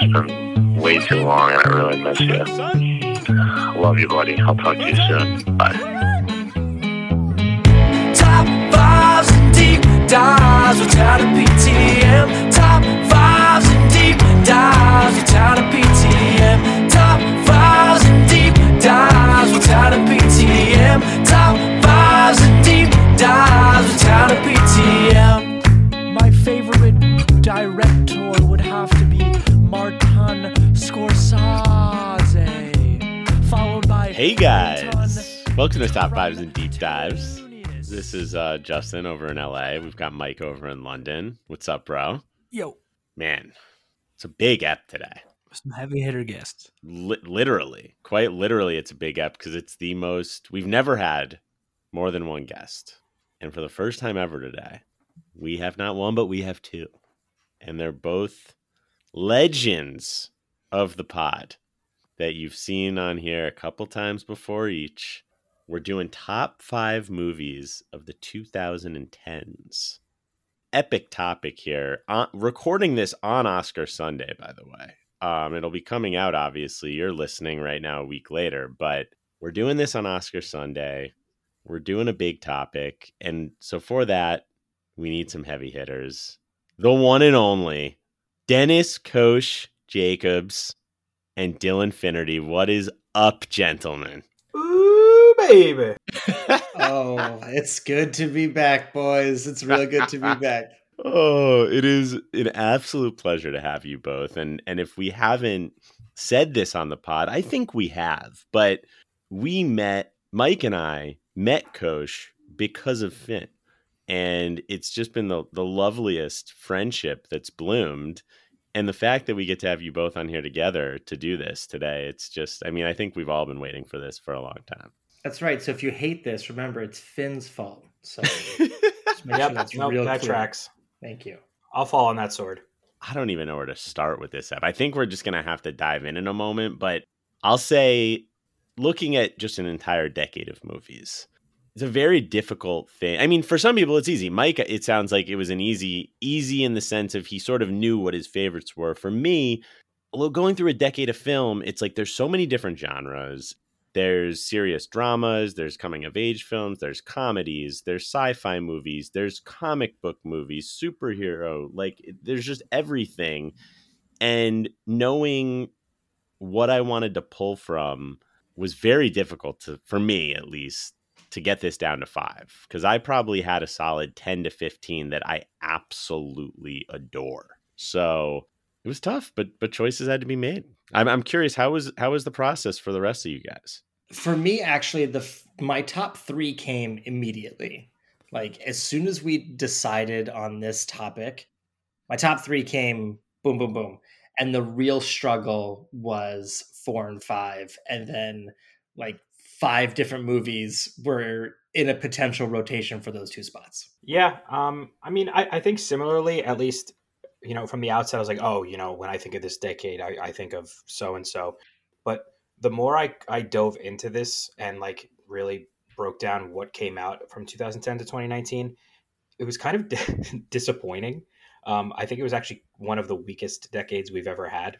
It's been way too long, and I really miss you. Love you, buddy. I'll talk to you soon. Bye. Top fives and deep dives without a PTM. Top fives and deep dives without a PTM. Top fives and deep dives without a PTM. Guys, welcome to Top Fives and Deep Dives. This is uh, Justin over in LA. We've got Mike over in London. What's up, bro? Yo, Man, it's a big ep today. some heavy hitter guests. Li- literally, quite literally, it's a big ep because it's the most we've never had more than one guest, and for the first time ever today, we have not one, but we have two, and they're both legends of the pod that you've seen on here a couple times before each. We're doing top five movies of the 2010s. Epic topic here. Uh, recording this on Oscar Sunday, by the way. Um, it'll be coming out, obviously. You're listening right now a week later, but we're doing this on Oscar Sunday. We're doing a big topic. And so for that, we need some heavy hitters. The one and only Dennis Kosh Jacobs and Dylan Finnerty. What is up, gentlemen? Ooh, baby. oh, it's good to be back, boys. It's really good to be back. Oh, it is an absolute pleasure to have you both. And and if we haven't said this on the pod, I think we have, but we met Mike and I met Kosh because of Finn. And it's just been the, the loveliest friendship that's bloomed. And the fact that we get to have you both on here together to do this today, it's just, I mean, I think we've all been waiting for this for a long time. That's right. So if you hate this, remember it's Finn's fault. So just make sure Yep, that's nope, real that clear. tracks. Thank you. I'll fall on that sword. I don't even know where to start with this app. I think we're just going to have to dive in in a moment, but I'll say looking at just an entire decade of movies, it's a very difficult thing. I mean, for some people it's easy. Mike, it sounds like it was an easy easy in the sense of he sort of knew what his favorites were. For me, going through a decade of film, it's like there's so many different genres. There's serious dramas, there's coming of age films, there's comedies, there's sci-fi movies, there's comic book movies, superhero, like there's just everything. And knowing what I wanted to pull from was very difficult to for me at least to get this down to 5 cuz I probably had a solid 10 to 15 that I absolutely adore. So it was tough, but but choices had to be made. I'm I'm curious how was how was the process for the rest of you guys? For me, actually, the my top three came immediately. Like as soon as we decided on this topic, my top three came boom, boom, boom, and the real struggle was four and five, and then like five different movies were in a potential rotation for those two spots. Yeah. Um, I mean, I, I think similarly, at least, you know, from the outset, I was like, oh, you know, when I think of this decade, I, I think of so and so. But the more I, I dove into this and like really broke down what came out from 2010 to 2019, it was kind of disappointing. Um, I think it was actually one of the weakest decades we've ever had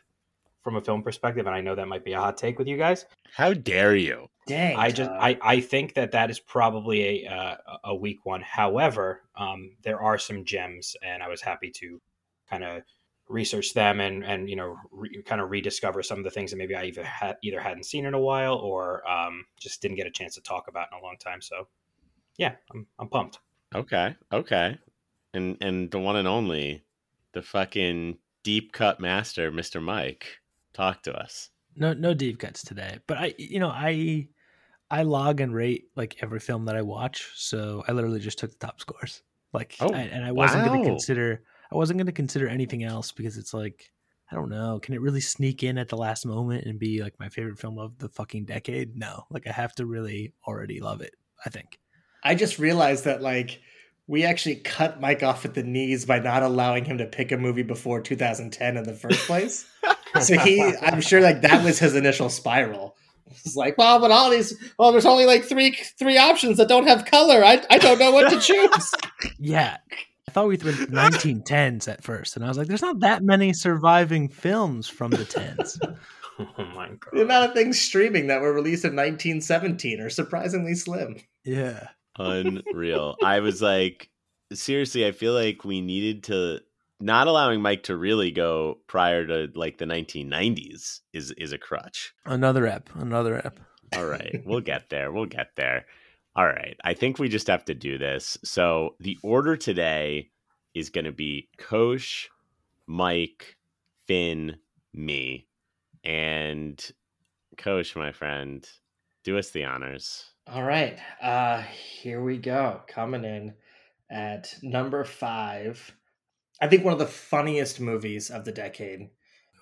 from a film perspective. And I know that might be a hot take with you guys. How dare you? Dang, I just Todd. I, I think that that is probably a uh, a weak one. However, um, there are some gems, and I was happy to kind of research them and and you know re, kind of rediscover some of the things that maybe I either had either hadn't seen in a while or um, just didn't get a chance to talk about in a long time. So yeah, I'm I'm pumped. Okay, okay. And and the one and only, the fucking deep cut master, Mr. Mike. Talk to us. No, no deep cuts today. But I, you know, I, I log and rate like every film that I watch. So I literally just took the top scores. Like, Oh, I, and I wasn't going to consider. I wasn't going to consider anything else because it's like, I don't know. Can it really sneak in at the last moment and be like my favorite film of the fucking decade? No. Like I have to really already love it. I think. I just realized that like we actually cut Mike off at the knees by not allowing him to pick a movie before 2010 in the first place. so he, I'm sure like that was his initial spiral. It's like, well, but all these, well, there's only like three three options that don't have color. I I don't know what to choose. Yeah. I thought we went 1910s at first, and I was like, "There's not that many surviving films from the tens." Oh my god! The amount of things streaming that were released in 1917 are surprisingly slim. yeah, Unreal. I was like, seriously, I feel like we needed to not allowing Mike to really go prior to like the 1990s is is a crutch. another ep, another ep. All right, we'll get there. We'll get there. All right, I think we just have to do this. So the order today is going to be Kosh, Mike, Finn, me, and Kosh, my friend. Do us the honors. All right, uh, here we go. Coming in at number five. I think one of the funniest movies of the decade.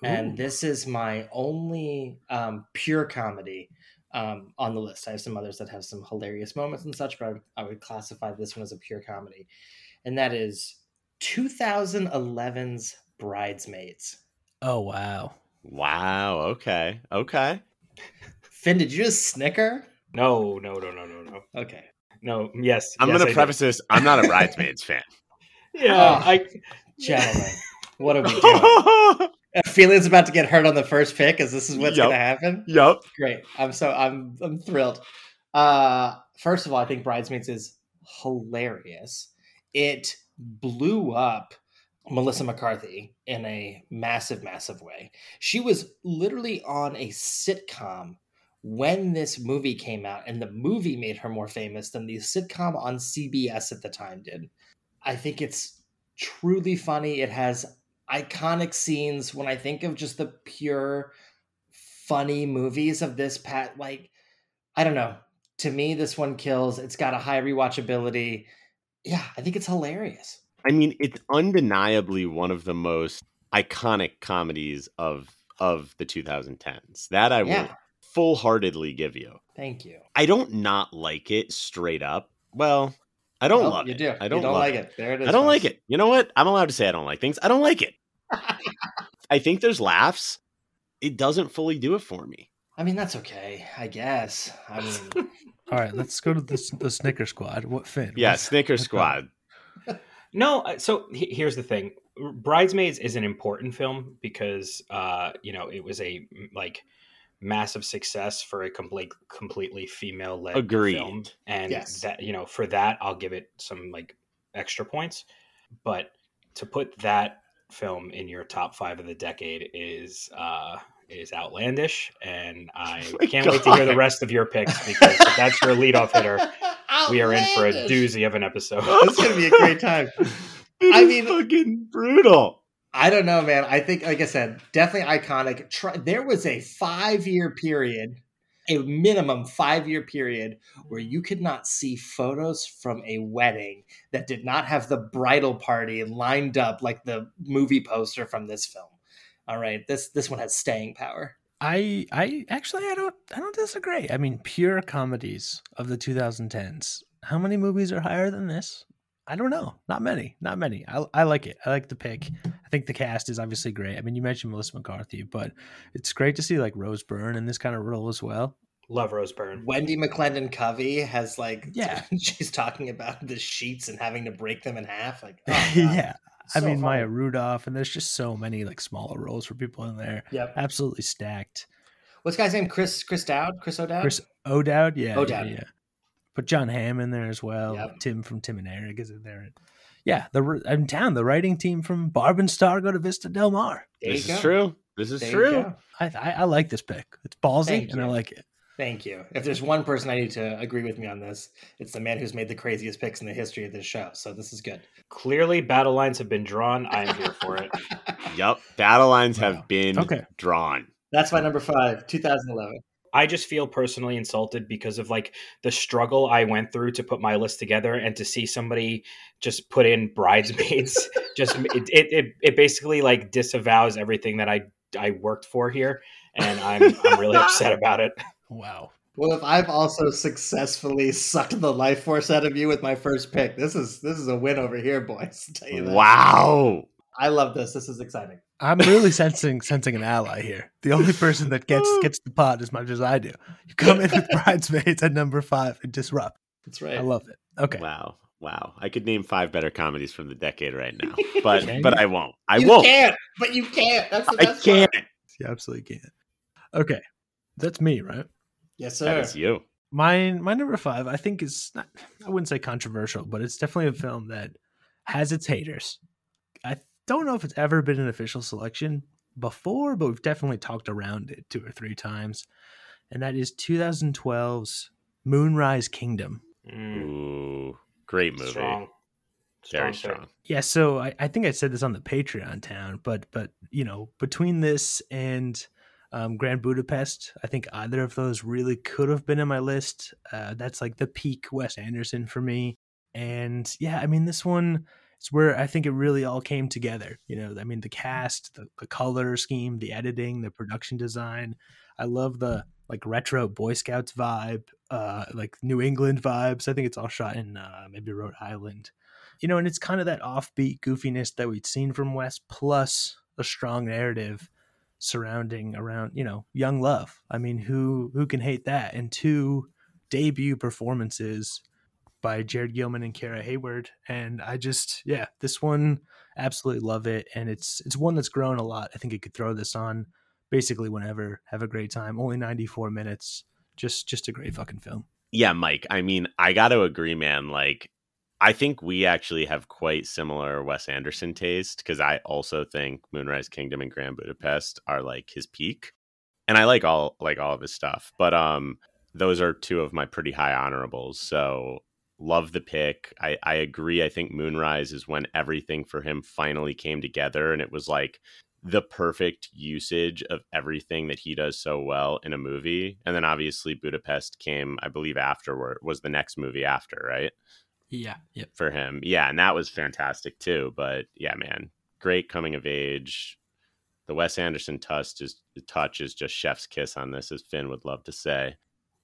And this is my only um, pure comedy um, on the list. I have some others that have some hilarious moments and such, but I would, I would classify this one as a pure comedy. And that is 2011's Bridesmaids. Oh wow. Wow. Okay. Okay. Finn, did you just snicker? No, no, no, no, no, no. Okay. No, yes. I'm yes, going to preface this. I'm not a Bridesmaids fan. Yeah, Oh. I Gentlemen, what are we doing? Ophélia's about to get hurt on the first pick. Is this is what's Yup. going to happen? yup. Great. I'm so I'm I'm thrilled. Uh, first of all, I think Bridesmaids is hilarious. It blew up Melissa McCarthy in a massive, massive way. She was literally on a sitcom when this movie came out, and the movie made her more famous than the sitcom on CBS at the time did. I think it's truly funny. It has iconic scenes. When I think of just the pure funny movies of this pat, like I don't know. To me, this one kills. It's got a high rewatchability. Yeah, I think it's hilarious. I mean, it's undeniably one of the most iconic comedies of of the 2010s. That I will full-heartedly give you. Thank you. I don't not like it straight up. Well, I don't Well, love you it. do. I don't, you don't like it. There it is. I don't like it. You know what? I'm allowed to say I don't like things. I don't like it. I think there's laughs. It doesn't fully do it for me. I mean, that's okay. I guess. I mean, All right, let's go to the the Snicker Squad. What Finn? Yeah, What's- Snicker what's Squad. No, uh, so here's the thing. Bridesmaids is an important film because uh, you know, it was a like massive success for a complete completely female led Agreed. film. And Yes. that you know, for that I'll give it some like extra points. But to put that film in your top 5 of the decade is uh is outlandish and I Oh can't wait to hear the rest of your picks because if that's your leadoff hitter. We are in for a doozy of an episode. It's gonna be a great time. It I is mean- fucking brutal. I don't know, man. I think, like I said, definitely iconic. There was a five year period, a minimum five year period, where you could not see photos from a wedding that did not have the bridal party lined up like the movie poster from this film. All right, this this one has staying power. I I actually I don't I don't disagree. I mean, pure comedies of the 2010s. How many movies are higher than this? I don't know. Not many. Not many. I I like it. I like the pick. I think the cast is obviously great. I mean, you mentioned Melissa McCarthy, but it's great to see like Rose Byrne in this kind of role as well. Love Rose Byrne. Wendy McLendon Covey has like, Yeah. she's talking about the sheets and having to break them in half. Like, oh, God. yeah. I So mean, Maya. Rudolph, and there's just so many like smaller roles for people in there. Yep. Absolutely stacked. What's the guy's name? Chris Chris Dowd. Chris O'Dowd. Chris O'Dowd, yeah, O'Dowd. yeah, yeah. Put John Hamm in there as well. Yep. Tim from Tim and Eric is in there. Yeah, the in town, the writing team from Barb and Star go to Vista Del Mar. There this is go. true. This is There true. I, I I like this pick. It's ballsy, Thank and I like it. Thank you. If there's one person I need to agree with me on this, it's the man who's made the craziest picks in the history of this show. So this is good. Clearly, battle lines have been drawn. I am here for it. Yep. Battle lines Wow. have been Okay. drawn. That's my number five, 2011. I just feel personally insulted because of like the struggle I went through to put my list together, and to see somebody just put in bridesmaids, just it, it it it basically like disavows everything that I I worked for here, and I'm I'm really upset about it. Wow. Well, if I've also successfully sucked the life force out of you with my first pick, this is this is a win over here, boys. I'll tell you that. Wow. I love this. This is exciting. I'm really sensing sensing an ally here. The only person that gets gets the pot as much as I do. You come in with bridesmaids at number five and disrupt. That's right. I love it. Okay. Wow. Wow, I could name five better comedies from the decade right now, but but? I won't. I you won't. can't, but you can't. That's the I best can't. part. You absolutely can't. Okay, that's me, right? Yes, That sir. is you. My my number five, I think, is not. I wouldn't say controversial, but it's definitely a film that has its haters. I don't know if it's ever been an official selection before, but we've definitely talked around it two or three times, and that is 2012's Moonrise Kingdom. Mm, Ooh, great movie. strong. Very pick. strong. Yeah, so I, I think I said this on the Patreon town, but but you know, between this and um, Grand Budapest, I think either of those really could have been in my list. Uh, that's like the peak Wes Anderson for me. And yeah, I mean, this one is where I think it really all came together. You know, I mean, the cast, the, the color scheme, the editing, the production design. I love the like retro Boy Scouts vibe, uh, like New England vibes. I think it's all shot in uh, maybe Rhode Island you know, and it's kind of that offbeat goofiness that we'd seen from Wes, plus a strong narrative surrounding around, you know, young love. I mean, who who can hate that? And two debut performances by Jared Gilman and Kara Hayward, and I just, yeah, this one absolutely love it, and it's it's one that's grown a lot. I think it could throw this on basically whenever, have a great time. Only ninety four minutes, just just a great fucking film. Yeah, Mike. I mean, I got to agree, man. Like, I think we actually have quite similar Wes Anderson taste because I also think Moonrise Kingdom and Grand Budapest are like his peak, and I like all like all of his stuff. But um, those are two of my pretty high honorables. So love the pick. I I agree. I think Moonrise is when everything for him finally came together, and it was like the perfect usage of everything that he does so well in a movie. And then obviously Budapest came, I believe, afterward was the next movie after, right? Yeah, yep. For him. Yeah, and that was fantastic too. But yeah, man, great coming of age. The Wes Anderson touch is touch is just chef's kiss on this, as Finn would love to say.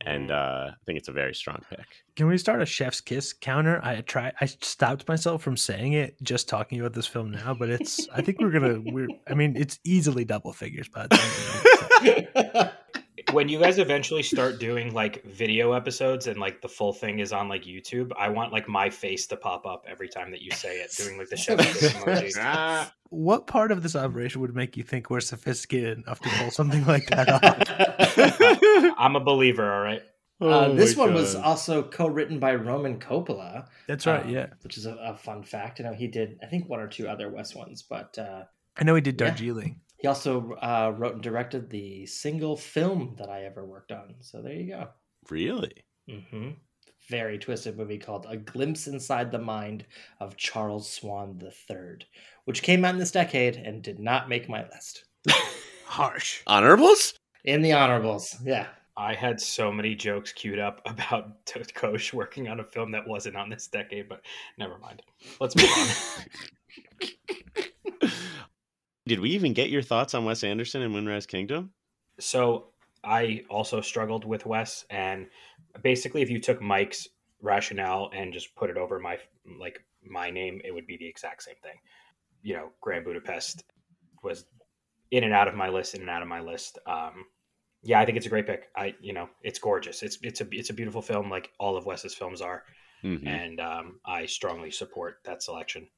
And uh, I think it's a very strong pick. Can we start a chef's kiss counter? I try. I stopped myself from saying it just talking about this film now, but it's. I think we're gonna. We're. I mean, it's easily double figures by the time. we know it, so. when you guys eventually start doing like video episodes and like the full thing is on like YouTube, I want like my face to pop up every time that you say it, doing like the chef kiss emoji. Ah, What part of this operation would make you think we're sophisticated enough to pull something like that off? I'm a believer, all right. Uh, oh this my one was also co-written by Roman Coppola. That's right. um, Yeah, which is a, a fun fact. I know he did, I think, one or two other Wes ones, but uh, I know he did Darjeeling. He also uh, wrote and directed the single film that I ever worked on. So there you go. really. hmm Very twisted movie called A Glimpse Inside the Mind of Charles Swan III, which came out in this decade and did not make my list. Harsh. Honorables? In the honorables, yeah. I had so many jokes queued up about Kosh working on a film that wasn't on this decade, but never mind. Let's move on. Did we even get your thoughts on Wes Anderson and Moonrise Kingdom? so I also struggled with Wes, and basically, if you took Mike's rationale and just put it over my like my name, it would be the exact same thing. You know, Grand Budapest was in and out of my list, in and out of my list. Um, yeah, I think it's a great pick. I, you know, it's gorgeous. It's it's a it's a beautiful film, like all of Wes's films are, Mhm. and um, I strongly support that selection.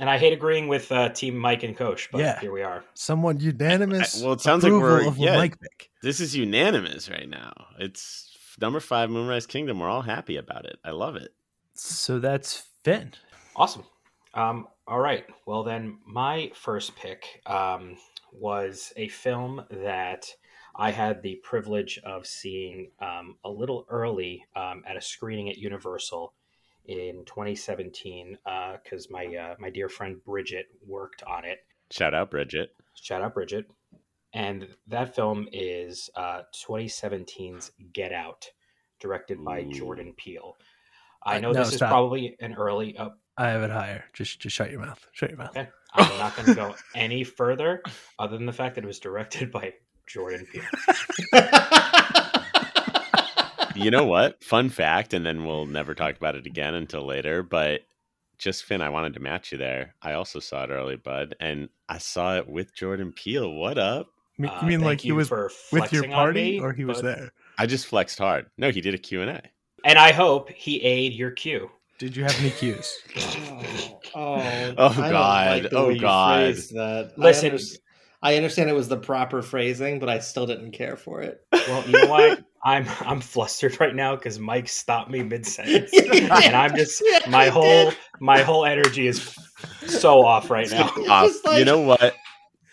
And I hate agreeing with uh, Team Mike and Kosh, but Yeah. here we are. Someone unanimous. I- well, it sounds like we're- of yeah. Mike pick. This is unanimous right now. It's number five, Moonrise Kingdom. We're all happy about it. I love it. So that's Finn. Awesome. Um, all right. Well, then, my first pick um, was a film that I had the privilege of seeing um, a little early um, at a screening at Universal in 2017 because my uh, my dear friend Bridget worked on it. Shout out, Bridget. Shout out, Bridget. And that film is uh, 2017's Get Out, directed by Ooh. Jordan Peele. I Uh, know no, this is probably an early. Oh, I have it higher. Just just shut your mouth. Shut your mouth. Okay. I'm not going to go any further other than the fact that it was directed by Jordan Peele. You know what? Fun fact, and then we'll never talk about it again until later. But just Finn, I wanted to match you there. I also saw it early, bud, and I saw it with Jordan Peele. What up? You mean- Uh, you mean thank like he was for with your party, me, or he was there? I just flexed hard. No, he did a Q and A. And I hope he ate your cue. Did you have any cues? Oh, oh, Oh, God. like Oh, God. that. Listen- I, under- I understand it was the proper phrasing, but I still didn't care for it. Well, you know what? I'm I'm flustered right now because Mike stopped me mid sentence, Yeah. and I'm just Yeah, my whole did. my whole energy is so off right now. It's Uh, like- you know what,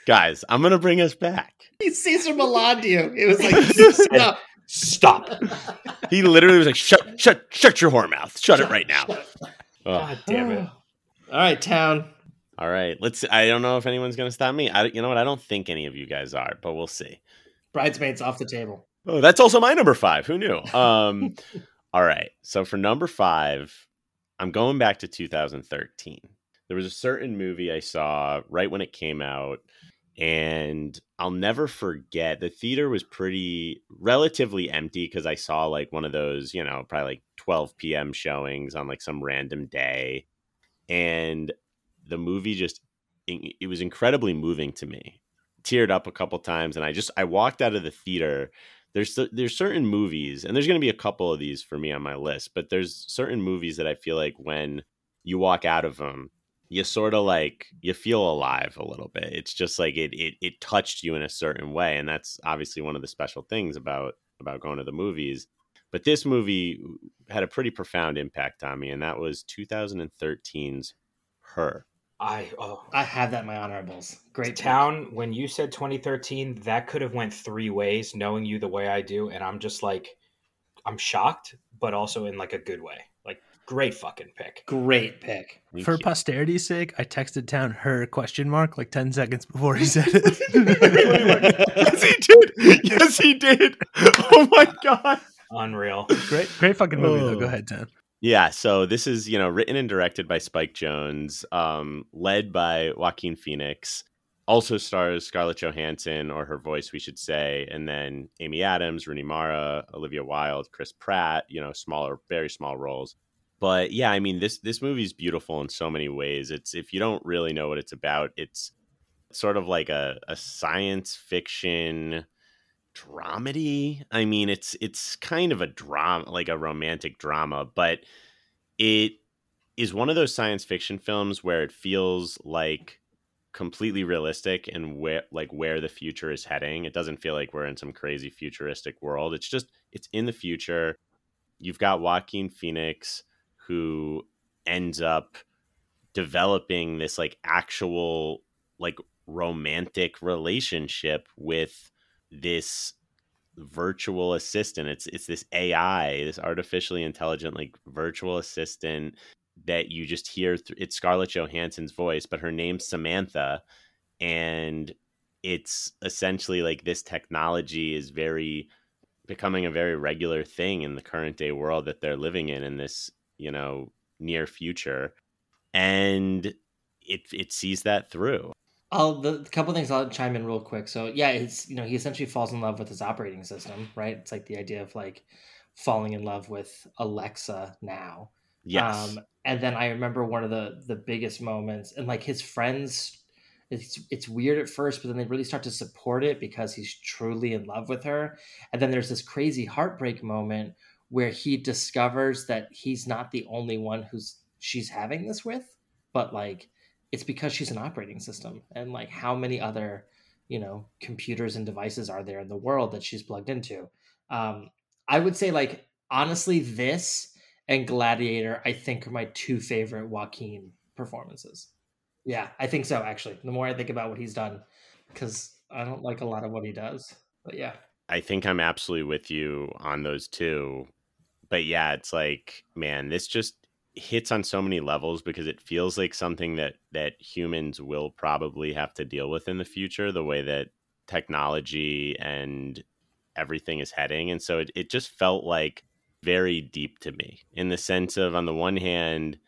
guys? I'm gonna bring us back. He Cesar Millan you. It was like no. Stop! He literally was like, "Shut, shut, shut your whore mouth! Shut it right now!" Oh. God damn it! All right, town. All right, let's. I don't know if anyone's gonna stop me. I, you know what? I don't think any of you guys are, but we'll see. Bridesmaids off the table. Oh, that's also my number five. Who knew? Um, all right. So for number five, I'm going back to 2013. There was a certain movie I saw right when it came out, and I'll never forget. The theater was pretty relatively empty because I saw like one of those, you know, probably like 12 p.m. showings on like some random day, and the movie just it it was incredibly moving to me. Teared up a couple times, and I just I walked out of the theater there's there's certain movies and there's going to be a couple of these for me on my list but there's certain movies that i feel like when you walk out of them you sort of like you feel alive a little bit. It's just like it, it it touched you in a certain way and that's obviously one of the special things about about going to the movies. But this movie had a pretty profound impact on me and that was 2013's her I oh I have that in my honorables. Great pick. town. When you said 2013, that could have went three ways. Knowing you the way I do, and I'm just like, I'm shocked, but also in like a good way. Like great fucking pick. Great pick. Thank For you. posterity's sake, I texted Town her question mark like 10 seconds before he said it. yes he did yes he did oh my god Unreal. great, great fucking movie, though. Oh. Go ahead, Tan. Yeah, so this is, you know, written and directed by Spike Jonze, um, led by Joaquin Phoenix, also stars Scarlett Johansson, or her voice, we should say, and then Amy Adams, Rooney Mara, Olivia Wilde, Chris Pratt, you know, smaller, very small roles. But yeah, I mean, this this movie is beautiful in so many ways. It's if you don't really know what it's about, it's sort of like a, a science fiction dramedy. I mean, it's it's kind of a drama, like a romantic drama, but it is one of those science fiction films where it feels like completely realistic and where like where the future is heading. It doesn't feel like we're in some crazy futuristic world. It's just it's in the future. You've got Joaquin Phoenix who ends up developing this like actual like romantic relationship with this virtual assistant. It's it's this AI, this artificially intelligent like virtual assistant that you just hear. Th- it's Scarlett Johansson's voice, but her name's Samantha, and it's essentially like this technology is very becoming a very regular thing in the current day world that they're living in in this you know near future, and it it sees that through. I'll the couple things I'll chime in real quick. So yeah, it's you know he essentially falls in love with his operating system, right? It's like the idea of like falling in love with Alexa now. Yes. Um, and then I remember one of the the biggest moments, and like his friends, it's it's weird at first, but then they really start to support it because he's truly in love with her. And then there's this crazy heartbreak moment where he discovers that he's not the only one who's she's having this with, but like it's because she's an operating system, and like how many other you know computers and devices are there in the world that she's plugged into. Um, I would say like honestly, this and Gladiator, I think, are my two favorite Joaquin performances. Yeah, I think so. Actually, the more I think about what he's done, because I don't like a lot of what he does, but yeah, I think I'm absolutely with you on those two. But yeah, it's like, man, this just hits on so many levels because it feels like something that that humans will probably have to deal with in the future, the way that technology and everything is heading. And so it, it just felt like very deep to me in the sense of on the one hand,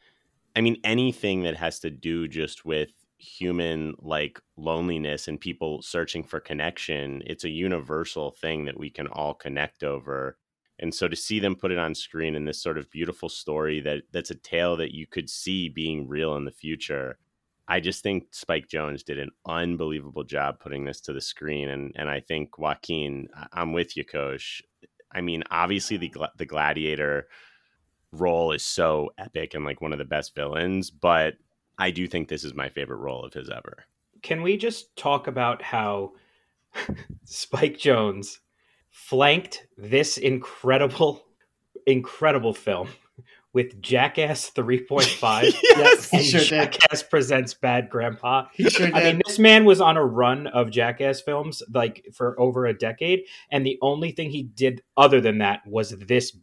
I mean, anything that has to do just with human like loneliness and people searching for connection, it's a universal thing that we can all connect over. And so to see them put it on screen in this sort of beautiful story that that's a tale that you could see being real in the future. I just think Spike Jonze did an unbelievable job putting this to the screen, and and I think Joaquin, I'm with you, Kosh. I mean, obviously the the Gladiator role is so epic and like one of the best villains, but I do think this is my favorite role of his ever. Can we just talk about how Spike Jonze flanked this incredible, incredible film with Jackass 3.5 Yes, he and sure did. Jackass Presents Bad Grandpa? He sure did. I mean, this man was on a run of Jackass films like for over a decade, and the only thing he did other than that was this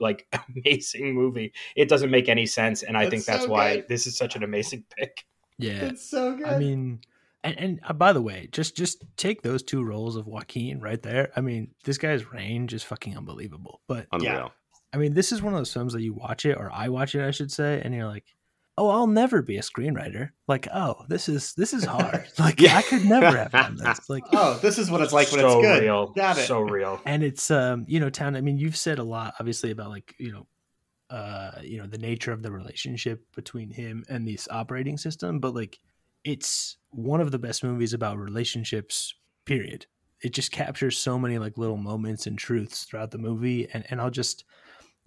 like amazing movie. It doesn't make any sense, and I That's think that's so why good. this is such an amazing pick. Yeah. it's so good. I mean, and, and uh, by the way, just just take those two roles of Joaquin right there. I mean, this guy's range is fucking unbelievable. But Unreal. I mean, this is one of those films that you watch it, or I watch it, I should say, and you're like, "Oh, I'll never be a screenwriter." Like, "Oh, this is this is hard." Like, Yeah. I could never have done this. Like, oh, this is what it's like when so it's good. real, Got it. so real. and it's um, you know, town. I mean, you've said a lot, obviously, about like you know, uh, you know, the nature of the relationship between him and this operating system, but like, it's one of the best movies about relationships. Period. It just captures so many like little moments and truths throughout the movie, and and I'll just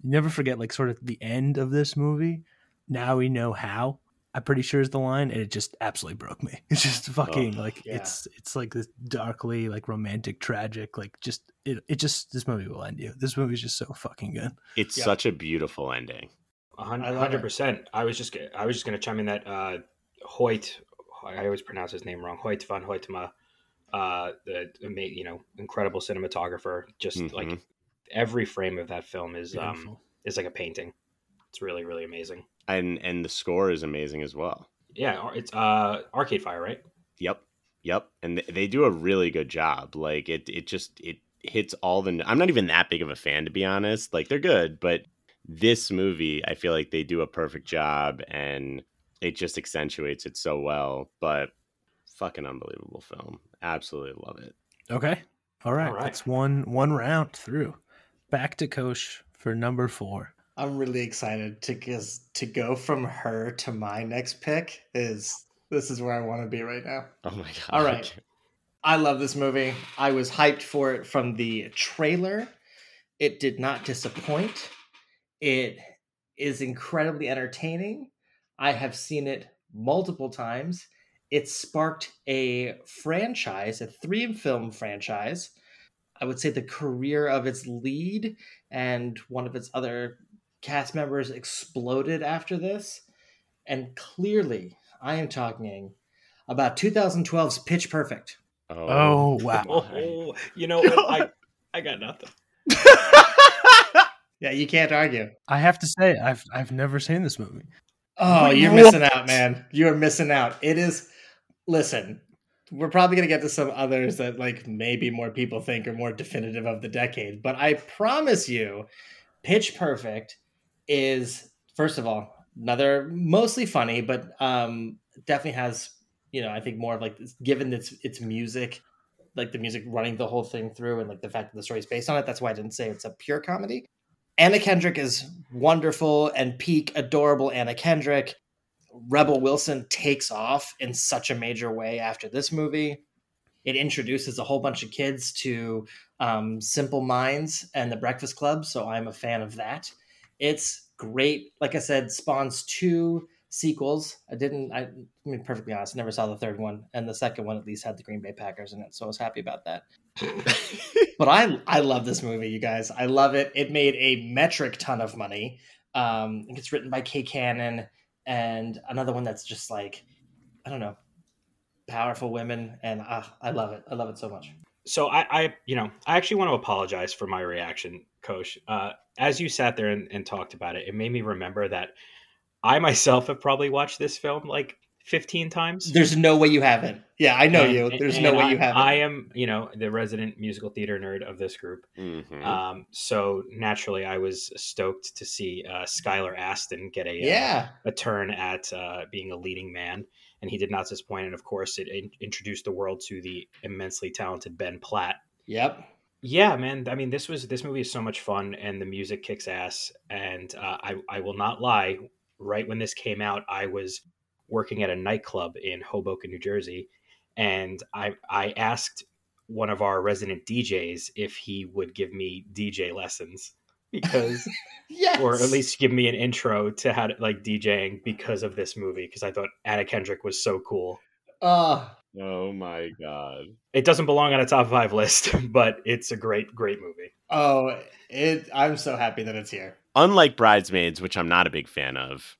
never forget like sort of the end of this movie. Now we know how. I'm pretty sure is the line, and it just absolutely broke me. It's just fucking like yeah. it's it's like this darkly like romantic, tragic, like just it it just this movie will end you. This movie is just so fucking good. It's Yeah. such a beautiful ending. A hun- I love 100% I was just i was just gonna chime in that uh, Hoyt. I always pronounce his name wrong. Hoyt van Hoytema, uh, the ama- you know incredible cinematographer. Just Mhm. like every frame of that film is um is like a painting. It's really really amazing. And and the score is amazing as well. Yeah, it's uh Arcade Fire, right? Yep. Yep. And th- they do a really good job. Like it it just it hits all the I'm not even that big of a fan to be honest. Like they're good, but this movie, I feel like they do a perfect job and it just accentuates it so well, but fucking unbelievable film. Absolutely love it. Okay. All right. All right. That's one one round through. Back to Kosh for number four. I'm really excited to cause to go from her to my next pick is this is where I want to be right now. Oh my god. All right. I love this movie. I was hyped for it from the trailer. It did not disappoint. It is incredibly entertaining. I have seen it multiple times. It sparked a franchise, a three film franchise. I would say the career of its lead and one of its other cast members exploded after this. And clearly, I am talking about 2012's Pitch Perfect. Oh, oh wow. Oh, you know? I I got nothing. Yeah, you can't argue. I have to say, I've I've never seen this movie. Oh, What? you're missing out, man. You're missing out. It is. Listen, we're probably gonna get to some others that like maybe more people think are more definitive of the decade, but I promise you, Pitch Perfect is first of all another mostly funny, but um definitely has you know I think more of like this- given its its music, like the music running the whole thing through, and like the fact that the story is based on it. That's why I didn't say it's a pure comedy. Anna Kendrick is wonderful and peak adorable Anna Kendrick. Rebel Wilson takes off in such a major way after this movie. It introduces a whole bunch of kids to um, Simple Minds and the Breakfast Club, so I'm a fan of that. It's great. Like I said, spawns two sequels. I didn't. I, I mean, perfectly honest, never saw the third one, and the second one at least had the Green Bay Packers in it, so I was happy about that. But I I love this movie, you guys. I love it. It made a metric ton of money. Um, it's written by Kay Cannon and another one that's just like I don't know, powerful women, and uh, I love it. I love it so much. So I, I, you know, I actually want to apologize for my reaction, Kosh. Uh, as you sat there and, and talked about it, it made me remember that I myself have probably watched this film like 15 times. There's no way you haven't. Yeah, I know And- you. There's no and way I- you haven't. I am, you know, the resident musical theater nerd of this group. Mhm. Um, so naturally, I was stoked to see uh, Skylar Astin get a uh, yeah, a turn at uh, being a leading man, and he did not disappoint. And of course, it in- introduced the world to the immensely talented Ben Platt. yep. Yeah, man. I mean, this was this movie is so much fun, and the music kicks ass. And uh, I I will not lie. Right when this came out, I was working at a nightclub in Hoboken, New Jersey, and I I asked one of our resident DJs if he would give me DJ lessons because, yes. or at least give me an intro to how to like DJing because of this movie. Because I thought Anna Kendrick was so cool. Uh, Oh my god. It doesn't belong on a top five list, but it's a great, great movie. oh, it. I'm so happy that it's here. Unlike Bridesmaids, which I'm not a big fan of,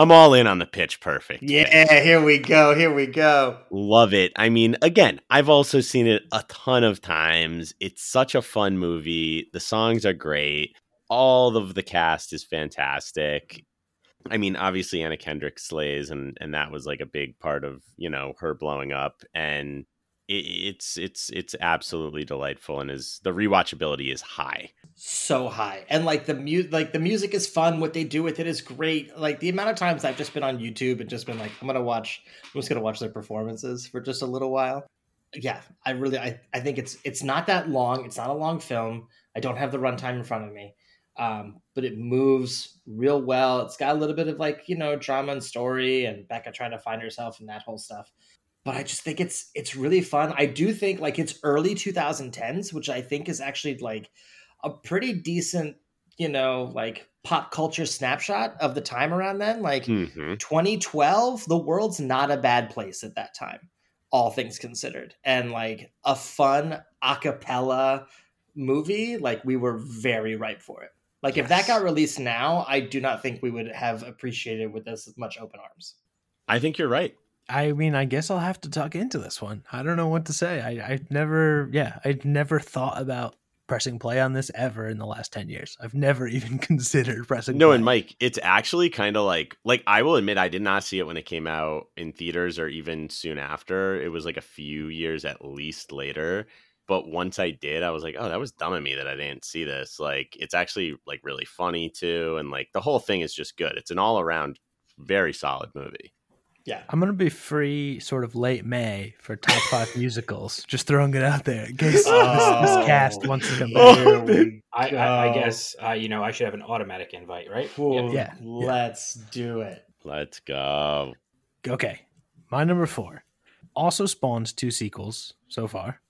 I'm all in on the pitch perfect. Yeah, here we go. Here we go. Love it. I mean, again, I've also seen it a ton of times. It's such a fun movie. The songs are great. All of the cast is fantastic. I mean, obviously Anna Kendrick slays, and and that was like a big part of you know her blowing up, and it's it's it's absolutely delightful, and is the rewatchability is high. so high. And like the mu- like the music is fun what they do with it is great. Like the amount of times i've just been on youtube and just been like i'm gonna watch i'm just gonna watch their performances for just a little while. Yeah i really i, I think it's it's not that long it's not a long film. I don't have the runtime in front of me um, but it moves real well. It's got a little bit of like you know drama and story and Beca trying to find herself and that whole stuff but I just think it's it's really fun. I do think like it's early 2010s, which I think is actually like a pretty decent, you know, like pop culture snapshot of the time around then. Like Mhm. 2012, the world's not a bad place at that time, all things considered. And like a fun a cappella movie, like we were very ripe for it. Like if that got released now, I do not think we would have appreciated with as much open arms. I think you're right. I mean, I guess I'll have to talk into this one. I don't know what to say. I, I never, yeah, I never thought about pressing play on this ever in the last 10 years. I've never even considered pressing No, play. and Mike, it's actually kind of like like I will admit I did not see it when it came out in theaters or even soon after. It was like a few years at least later. But once I did, I was like, oh, that was dumb of me that I didn't see this. Like, it's actually like really funny too, and like the whole thing is just good. It's an all around very solid movie. Yeah. I'm going to be free sort of late May for top five musicals. Just throwing it out there in case this, this Oh. cast wants to come Oh. back. Here I, I, I guess uh, you know I should have an automatic invite, right? Ooh, Yeah. Let's do it. Let's go. Okay, my number four also spawns two sequels so far.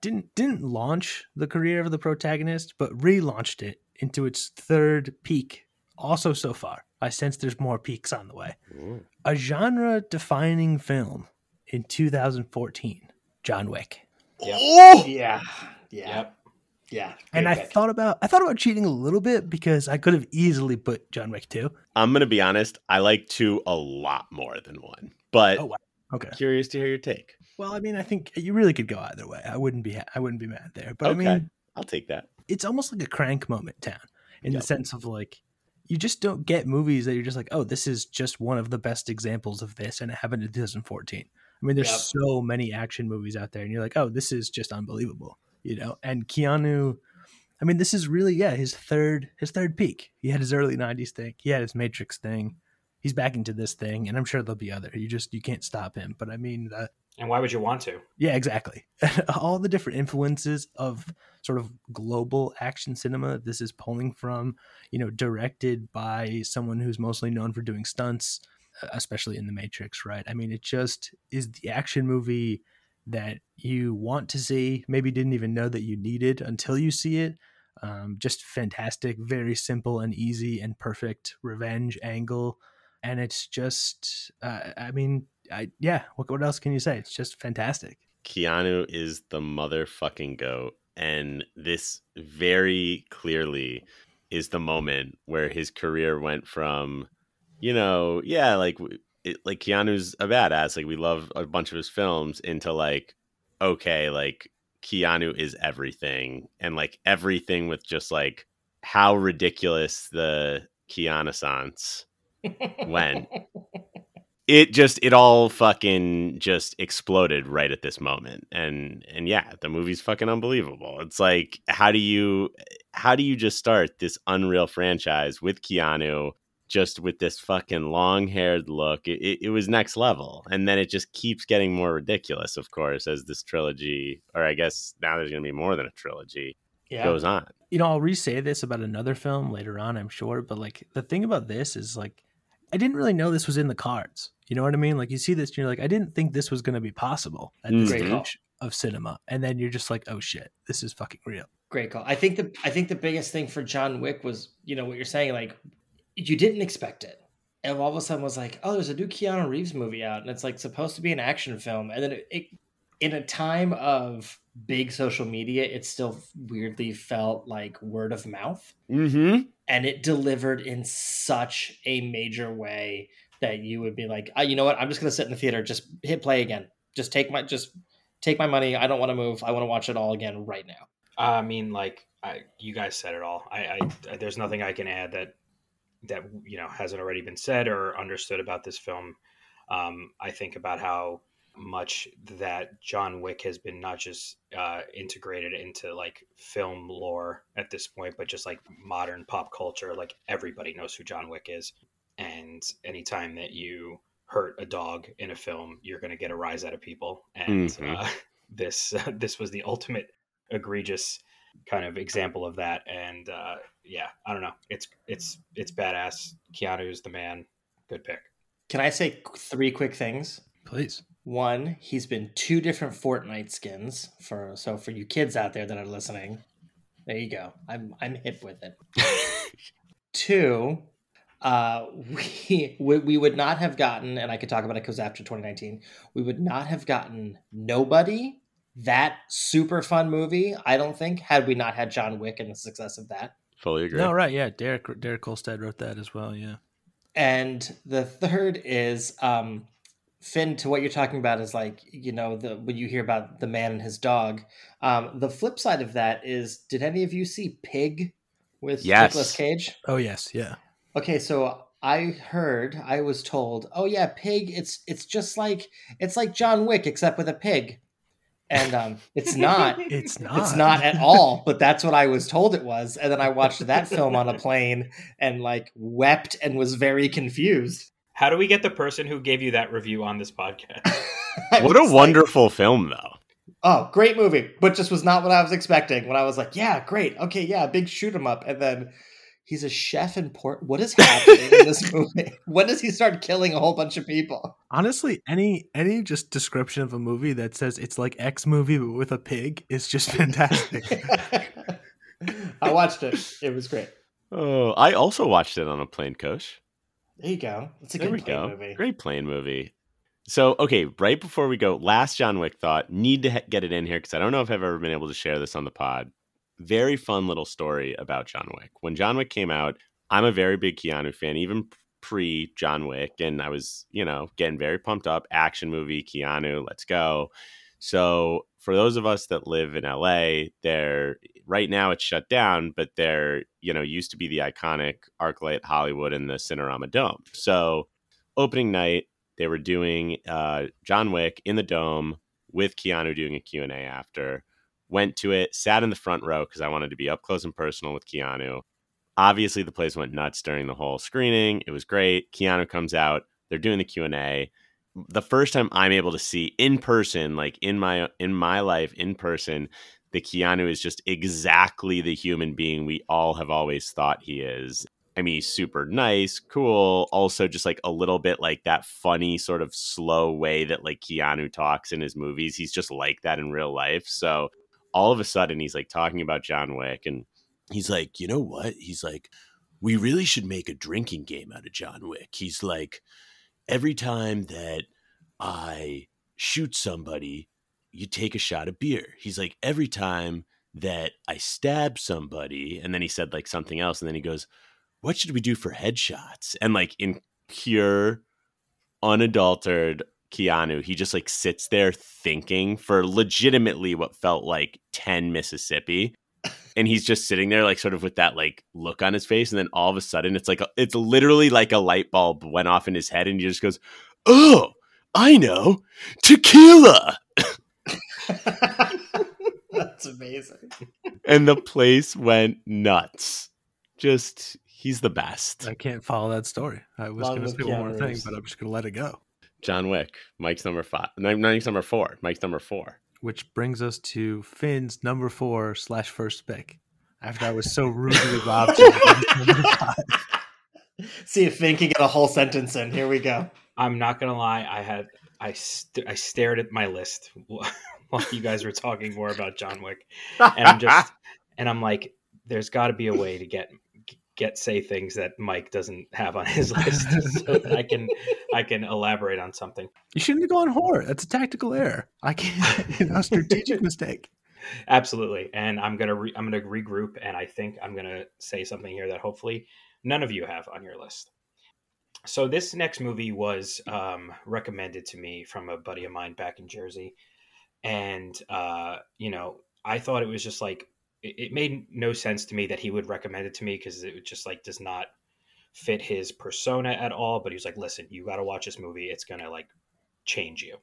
Didn't didn't launch the career of the protagonist, but relaunched it into its third peak. Also so far, I sense there's more peaks on the way. Ooh. A genre-defining film in 2014, John Wick. Yep. Oh! Yeah. Yeah. Yep. Yeah. And Good I pick. thought about I thought about cheating a little bit because I could have easily put John Wick 2. I'm gonna be honest. I like two a lot more than one, but Oh, wow. Okay. curious to hear your take. Well, I mean, I think you really could go either way. I wouldn't be I wouldn't be mad there. But Okay. I mean, I'll take that. it's almost like a crank moment town in Yep. the sense of like you just don't get movies that you're just like, oh, this is just one of the best examples of this, and it happened in 2014. I mean, there's Yep. so many action movies out there, and you're like, oh, this is just unbelievable, you know. And Keanu, I mean, this is really yeah his third his third peak. He had his early '90s thing, he had his Matrix thing. He's back into this thing, and I'm sure there'll be other. You just you can't stop him. But I mean, uh, And why would you want to? yeah, exactly. All the different influences of sort of global action cinema this is pulling from, you know, directed by someone who's mostly known for doing stunts, especially in The Matrix, right? I mean, it just is the action movie that you want to see, maybe didn't even know that you needed until you see it. Um, just fantastic, very simple and easy and perfect revenge angle. And it's just, uh, I mean, I, yeah, what, what else can you say? It's just fantastic. Keanu is the motherfucking goat, and this very clearly is the moment where his career went from, you know, yeah, like it, like Keanu's a badass, like we love a bunch of his films, into like, okay, like Keanu is everything, and like everything with just like how ridiculous the Keanu when? It just it all fucking just exploded right at this moment and and yeah the movie's fucking unbelievable it's like how do you how do you just start this unreal franchise with keanu just with this fucking long haired look it, it, it was next level and then it just keeps getting more ridiculous of course as this trilogy or i guess now there's gonna be more than a trilogy yeah. goes on you know, I'll re-say this about another film later on, I'm sure. But like the thing about this is like, I didn't really know this was in the cards. You know what I mean? Like you see this, and you're like, I didn't think this was going to be possible at this Mhm. Great call. stage. of cinema, and then you're just like, oh shit, this is fucking real. Great call. I think the I think the biggest thing for John Wick was, you know, what you're saying, like you didn't expect it. And all of a sudden was like, oh, there's a new Keanu Reeves movie out, and it's like supposed to be an action film. And then it, it in a time of big social media, it still weirdly felt like word of mouth. Mm-hmm. And it delivered in such a major way that you would be like, oh, you know what? I'm just gonna sit in the theater, just hit play again. Just take my just take my money. I don't want to move. I want to watch it all again right now. I mean, like I, you guys said it all. I, I, there's nothing I can add that that you know hasn't already been said or understood about this film. Um, I think about how much that John Wick has been not just uh, integrated into like film lore at this point, but just like modern pop culture. Like everybody knows who John Wick is, and anytime that you hurt a dog in a film, you're going to get a rise out of people. And Mhm. uh, this this was the ultimate egregious kind of example of that. And uh, yeah, I don't know. It's it's it's badass. Keanu's the man. Good pick. Can I say three quick things? Please. One, he's been two different Fortnite skins for so for you kids out there that are listening, there you go. I'm I'm hip with it. Two, uh, we, we we would not have gotten, and I could talk about it because after 2019, we would not have gotten nobody that super fun movie. I don't think had we not had John Wick and the success of that. Fully agree. No, right, yeah. Derek Derek Kolstad wrote that as well. Yeah. And the third is um Finn to what you're talking about is like, you know, the when you hear about the man and his dog. Um the flip side of that is did any of you see Pig with Yes. Nicolas Cage? Oh yes, yeah. Okay, so I heard, I was told, oh yeah, Pig, it's it's just like it's like John Wick except with a pig. And um it's not. It's not. It's not at all, but that's what I was told it was. And then I watched that film on a plane and like wept and was very confused. How do we get the person who gave you that review on this podcast? What a like, wonderful film, though. oh, great movie, but just was not what I was expecting. When I was like, yeah, great, okay, yeah, big shoot 'em up, and then he's a chef in port. What is happening in this movie? When does he start killing a whole bunch of people? Honestly, any any just description of a movie that says it's like X movie but with a pig is just fantastic. I watched it. It was great. Oh, I also watched it on a plane, Coach. There you go. It's a There we good plane go. movie. Great plane movie. So, okay, right before we go, last John Wick thought, need to ha- get it in here because I don't know if I've ever been able to share this on the pod. Very fun little story about John Wick. When John Wick came out, I'm a very big Keanu fan, even pre John Wick. And I was, you know, getting very pumped up. Action movie, Keanu, let's go. So, for those of us that live in LA, there right now it's shut down, but there, you know, used to be the iconic ArcLight Hollywood and the Cinerama Dome. So, opening night, they were doing uh, John Wick in the dome with Keanu doing a Q&A after. Went to it, sat in the front row because I wanted to be up close and personal with Keanu. Obviously, the place went nuts during the whole screening. It was great. Keanu comes out. They're doing the Q&A. The first time I'm able to see in person, like in my in my life in person, the Keanu is just exactly the human being we all have always thought he is. I mean, super nice, cool. Also, just like a little bit like that funny, sort of slow way that like Keanu talks in his movies. He's just like that in real life. So all of a sudden, he's like talking about John Wick, and he's like, you know what? He's like, we really should make a drinking game out of John Wick. He's like, every time that I shoot somebody, you take a shot of beer. He's like, every time that I stab somebody, and then he said like something else, and then he goes, what should we do for headshots? And like in pure, unadulterated Keanu, he just like sits there thinking for legitimately what felt like 10 Mississippi. And he's just sitting there, like, sort of with that like look on his face, and then all of a sudden, it's like a, it's literally like a light bulb went off in his head, and he just goes, "Oh, I know, tequila." That's amazing. and the place went nuts. Just he's the best. I can't follow that story. I was going to say one more thing, but I'm just going to let it go. John Wick, Mike's number five. Mike's number four. Mike's number four. Which brings us to Finn's number four slash first pick. After I was so rudely robbed. of number. See if Finn can get a whole sentence in. Here we go. I'm not gonna lie. I had I st- I stared at my list while you guys were talking more about John Wick, and I'm just and I'm like, there's got to be a way to get get say things that Mike doesn't have on his list, so that I can I can elaborate on something. You shouldn't have gone horror. That's a tactical error. I can't, you know, strategic mistake. Absolutely, and I'm gonna re- I'm gonna regroup, and I think I'm gonna say something here that hopefully none of you have on your list. So this next movie was um, recommended to me from a buddy of mine back in Jersey, and uh, you know I thought it was just like it, it made no sense to me that he would recommend it to me because it just like does not fit his persona at all. But he was like, "Listen, you got to watch this movie. It's gonna like change you."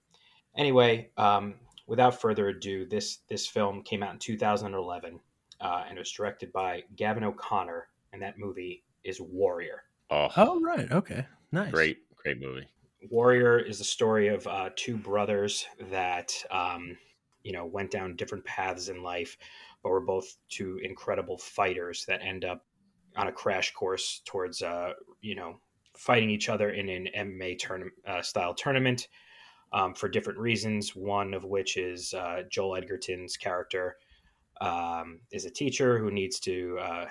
Anyway, um, without further ado, this this film came out in 2011, uh, and it was directed by Gavin O'Connor, and that movie is Warrior. Oh, Oh right, okay, nice. great, great movie. Warrior is the story of uh, two brothers that um, you know went down different paths in life, but we're both two incredible fighters that end up on a crash course towards uh, you know fighting each other in an MMA tourna- uh, style tournament um, for different reasons. One of which is uh, Joel Edgerton's character um, is a teacher who needs to uh,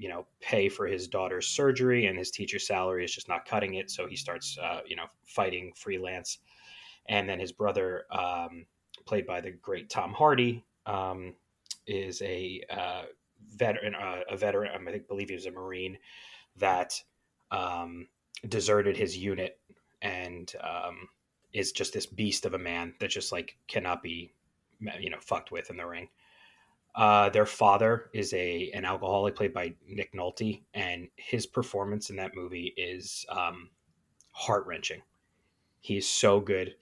you know pay for his daughter's surgery and his teacher's salary is just not cutting it so he starts uh, you know fighting freelance and then his brother um, played by the great tom hardy um, is a uh, veteran uh, a veteran i think believe he was a marine that um, deserted his unit and um, is just this beast of a man that just like cannot be you know fucked with in the ring uh, their father is a an alcoholic played by Nick Nolte, and his performance in that movie is um, heart wrenching. He's so good.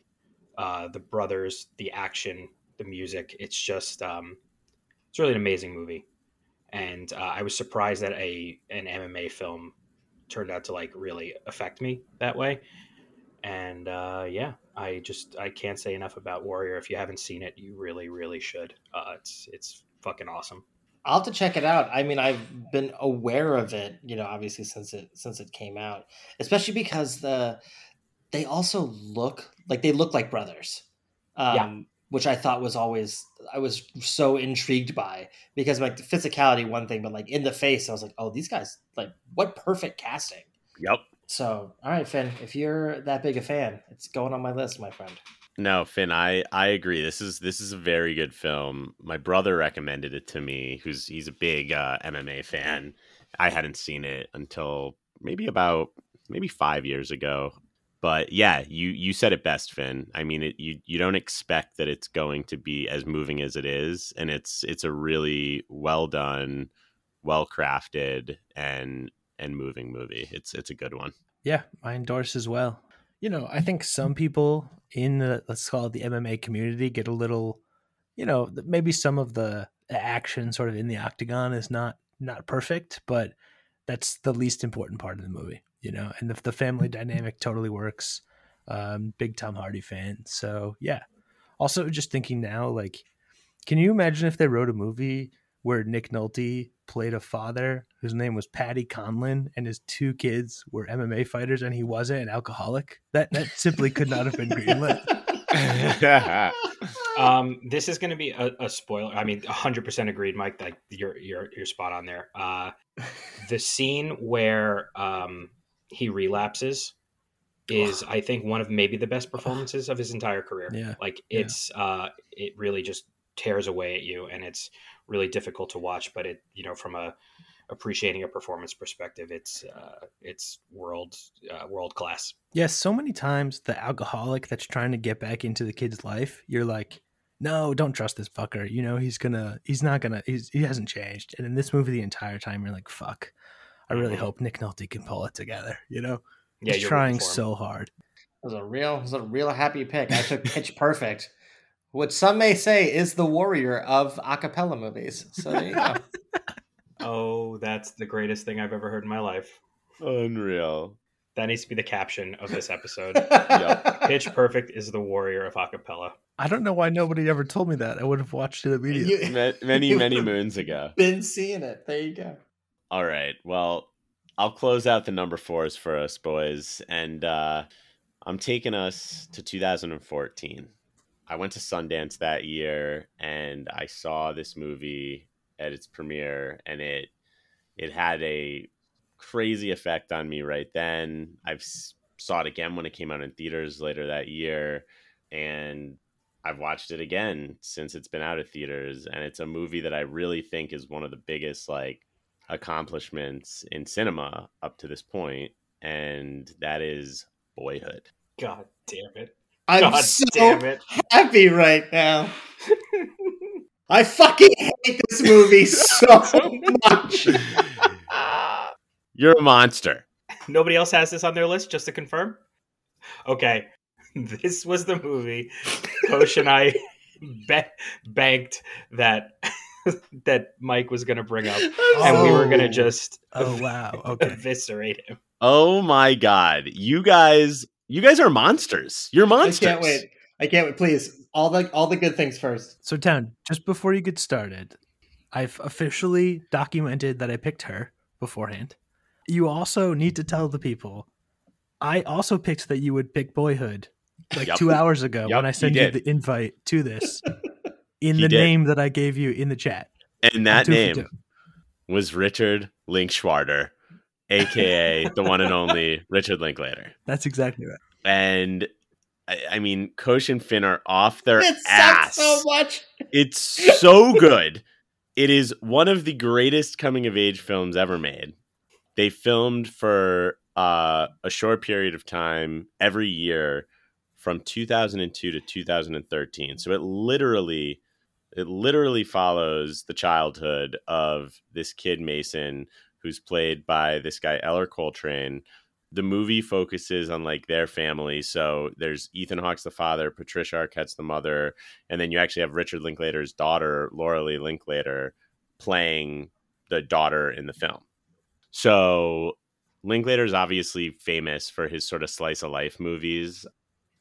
Uh, the brothers, the action, the music. It's just um, it's really an amazing movie, and uh, I was surprised that a an MMA film turned out to like really affect me that way. And uh, yeah, I just I can't say enough about Warrior. If you haven't seen it, you really really should. Uh, it's it's fucking awesome. I'll have to check it out. I mean, I've been aware of it, you know, obviously since it since it came out, especially because the they also look like they look like brothers. Um, Yeah. Which I thought was always I was so intrigued by because like the physicality one thing, but like in the face, I was like, oh, these guys like what perfect casting. Yep. So, all right, Finn, if you're that big a fan, it's going on my list, my friend. No, Finn, I I agree. This is this is a very good film. My brother recommended it to me. Who's he's a big uh, MMA fan. I hadn't seen it until maybe about maybe five years ago. But yeah, you you said it best, Finn. I mean, it, you you don't expect that it's going to be as moving as it is, and it's it's a really well done, well crafted, and and moving movie. It's it's a good one. Yeah, I endorse as well. You know, I think some people in the let's call it the MMA community get a little, you know, maybe some of the action sort of in the octagon is not not perfect, but that's the least important part of the movie, you know. And the, the family dynamic totally works. Um, big Tom Hardy fan, so yeah. Also, just thinking now, like, can you imagine if they wrote a movie where Nick Nolte played a father whose name was Patty Conlon and his two kids were MMA fighters and he wasn't an alcoholic? That that simply could not have been greenlit. Um, this is going to be a, a spoiler. I mean, hundred percent agreed, Mike. Like you're you're you're spot on there. Uh, the scene where um, he relapses is, I think, one of maybe the best performances of his entire career. Yeah. Like Yeah. it's uh, it really just tears away at you, and it's really difficult to watch. But it, you know, from a appreciating a performance perspective, it's uh, it's world uh, world class. Yes, so many times the alcoholic that's trying to get back into the kid's life, you're like, no, don't trust this fucker. You know, he's gonna, he's not gonna, he's, he hasn't changed. And in this movie, the entire time, you're like, fuck. I really hope Nick Nolte can pull it together. You know, Yeah, he's you're trying rooting for him. so hard. It was a real, it was a real happy pick. I took Pitch Perfect, which some may say is the warrior of acapella movies. So there you go. Oh, that's the greatest thing I've ever heard in my life. Unreal. That needs to be the caption of this episode. Yep. Pitch Perfect is the warrior of acapella. I don't know why nobody ever told me that. I would have watched it immediately. Ma- many many moons ago. Been seeing it. There you go. All right. Well, I'll close out the number fours for us, boys. And uh, I'm taking us to 2014. I went to Sundance that year and I saw this movie at its premiere and it it had a crazy effect on me right then. I've saw it again when it came out in theaters later that year and I've watched it again since it's been out of theaters and it's a movie that I really think is one of the biggest like accomplishments in cinema up to this point and that is Boyhood. God damn it. I'm God so damn it. happy right now. I fucking hate this movie so much. You're a monster. Nobody else has this on their list, just to confirm? Okay. This was the movie Coach and I ba- banked that that Mike was going to bring up, and we were going to Oh. just Oh wow. Okay. eviscerate him. Oh my god. You guys you guys are monsters. You're monsters. I can't wait. I can't wait. Please, all the all the good things first. So, Town, just before you get started, I've officially documented that I picked her beforehand. You also need to tell the people I also picked that you would pick Boyhood like Yep. two hours ago Yep, when I sent you did. the invite to this in He the did. name that I gave you in the chat. And that name was Richard Linkschwarter, aka the one and only Richard Linklater. That's exactly right. And I, I mean, Kosh and Finn are off their It ass. sucks so much. It's so good. It is one of the greatest coming of age films ever made. They filmed for uh, a short period of time every year from 2002 to 2013. So it literally it literally follows the childhood of this kid Mason who's played by this guy Ellar Coltrane. The movie focuses on like their family. So there's Ethan Hawke's the father, Patricia Arquette's the mother, and then you actually have Richard Linklater's daughter, Lorelei Linklater, playing the daughter in the film. So Linklater is obviously famous for his sort of slice of life movies.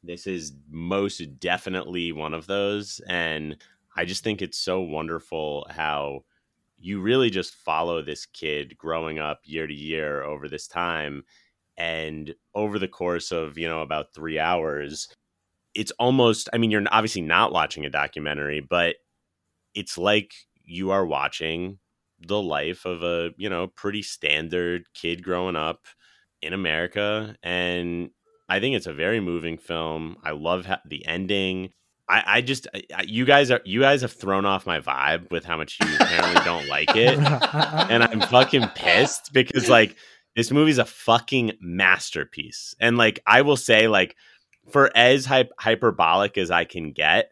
This is most definitely one of those. And I just think it's so wonderful how you really just follow this kid growing up year to year over this time. And over the course of, you know, about three hours, it's almost, I mean, you're obviously not watching a documentary, but it's like you are watching the life of a, you know, pretty standard kid growing up in America. And I think it's a very moving film. I love the ending. I, I just, I, you guys are, you guys have thrown off my vibe with how much you apparently don't like it. And I'm fucking pissed because, like, this movie's a fucking masterpiece. And, like, I will say, like, for as hy- hyperbolic as I can get,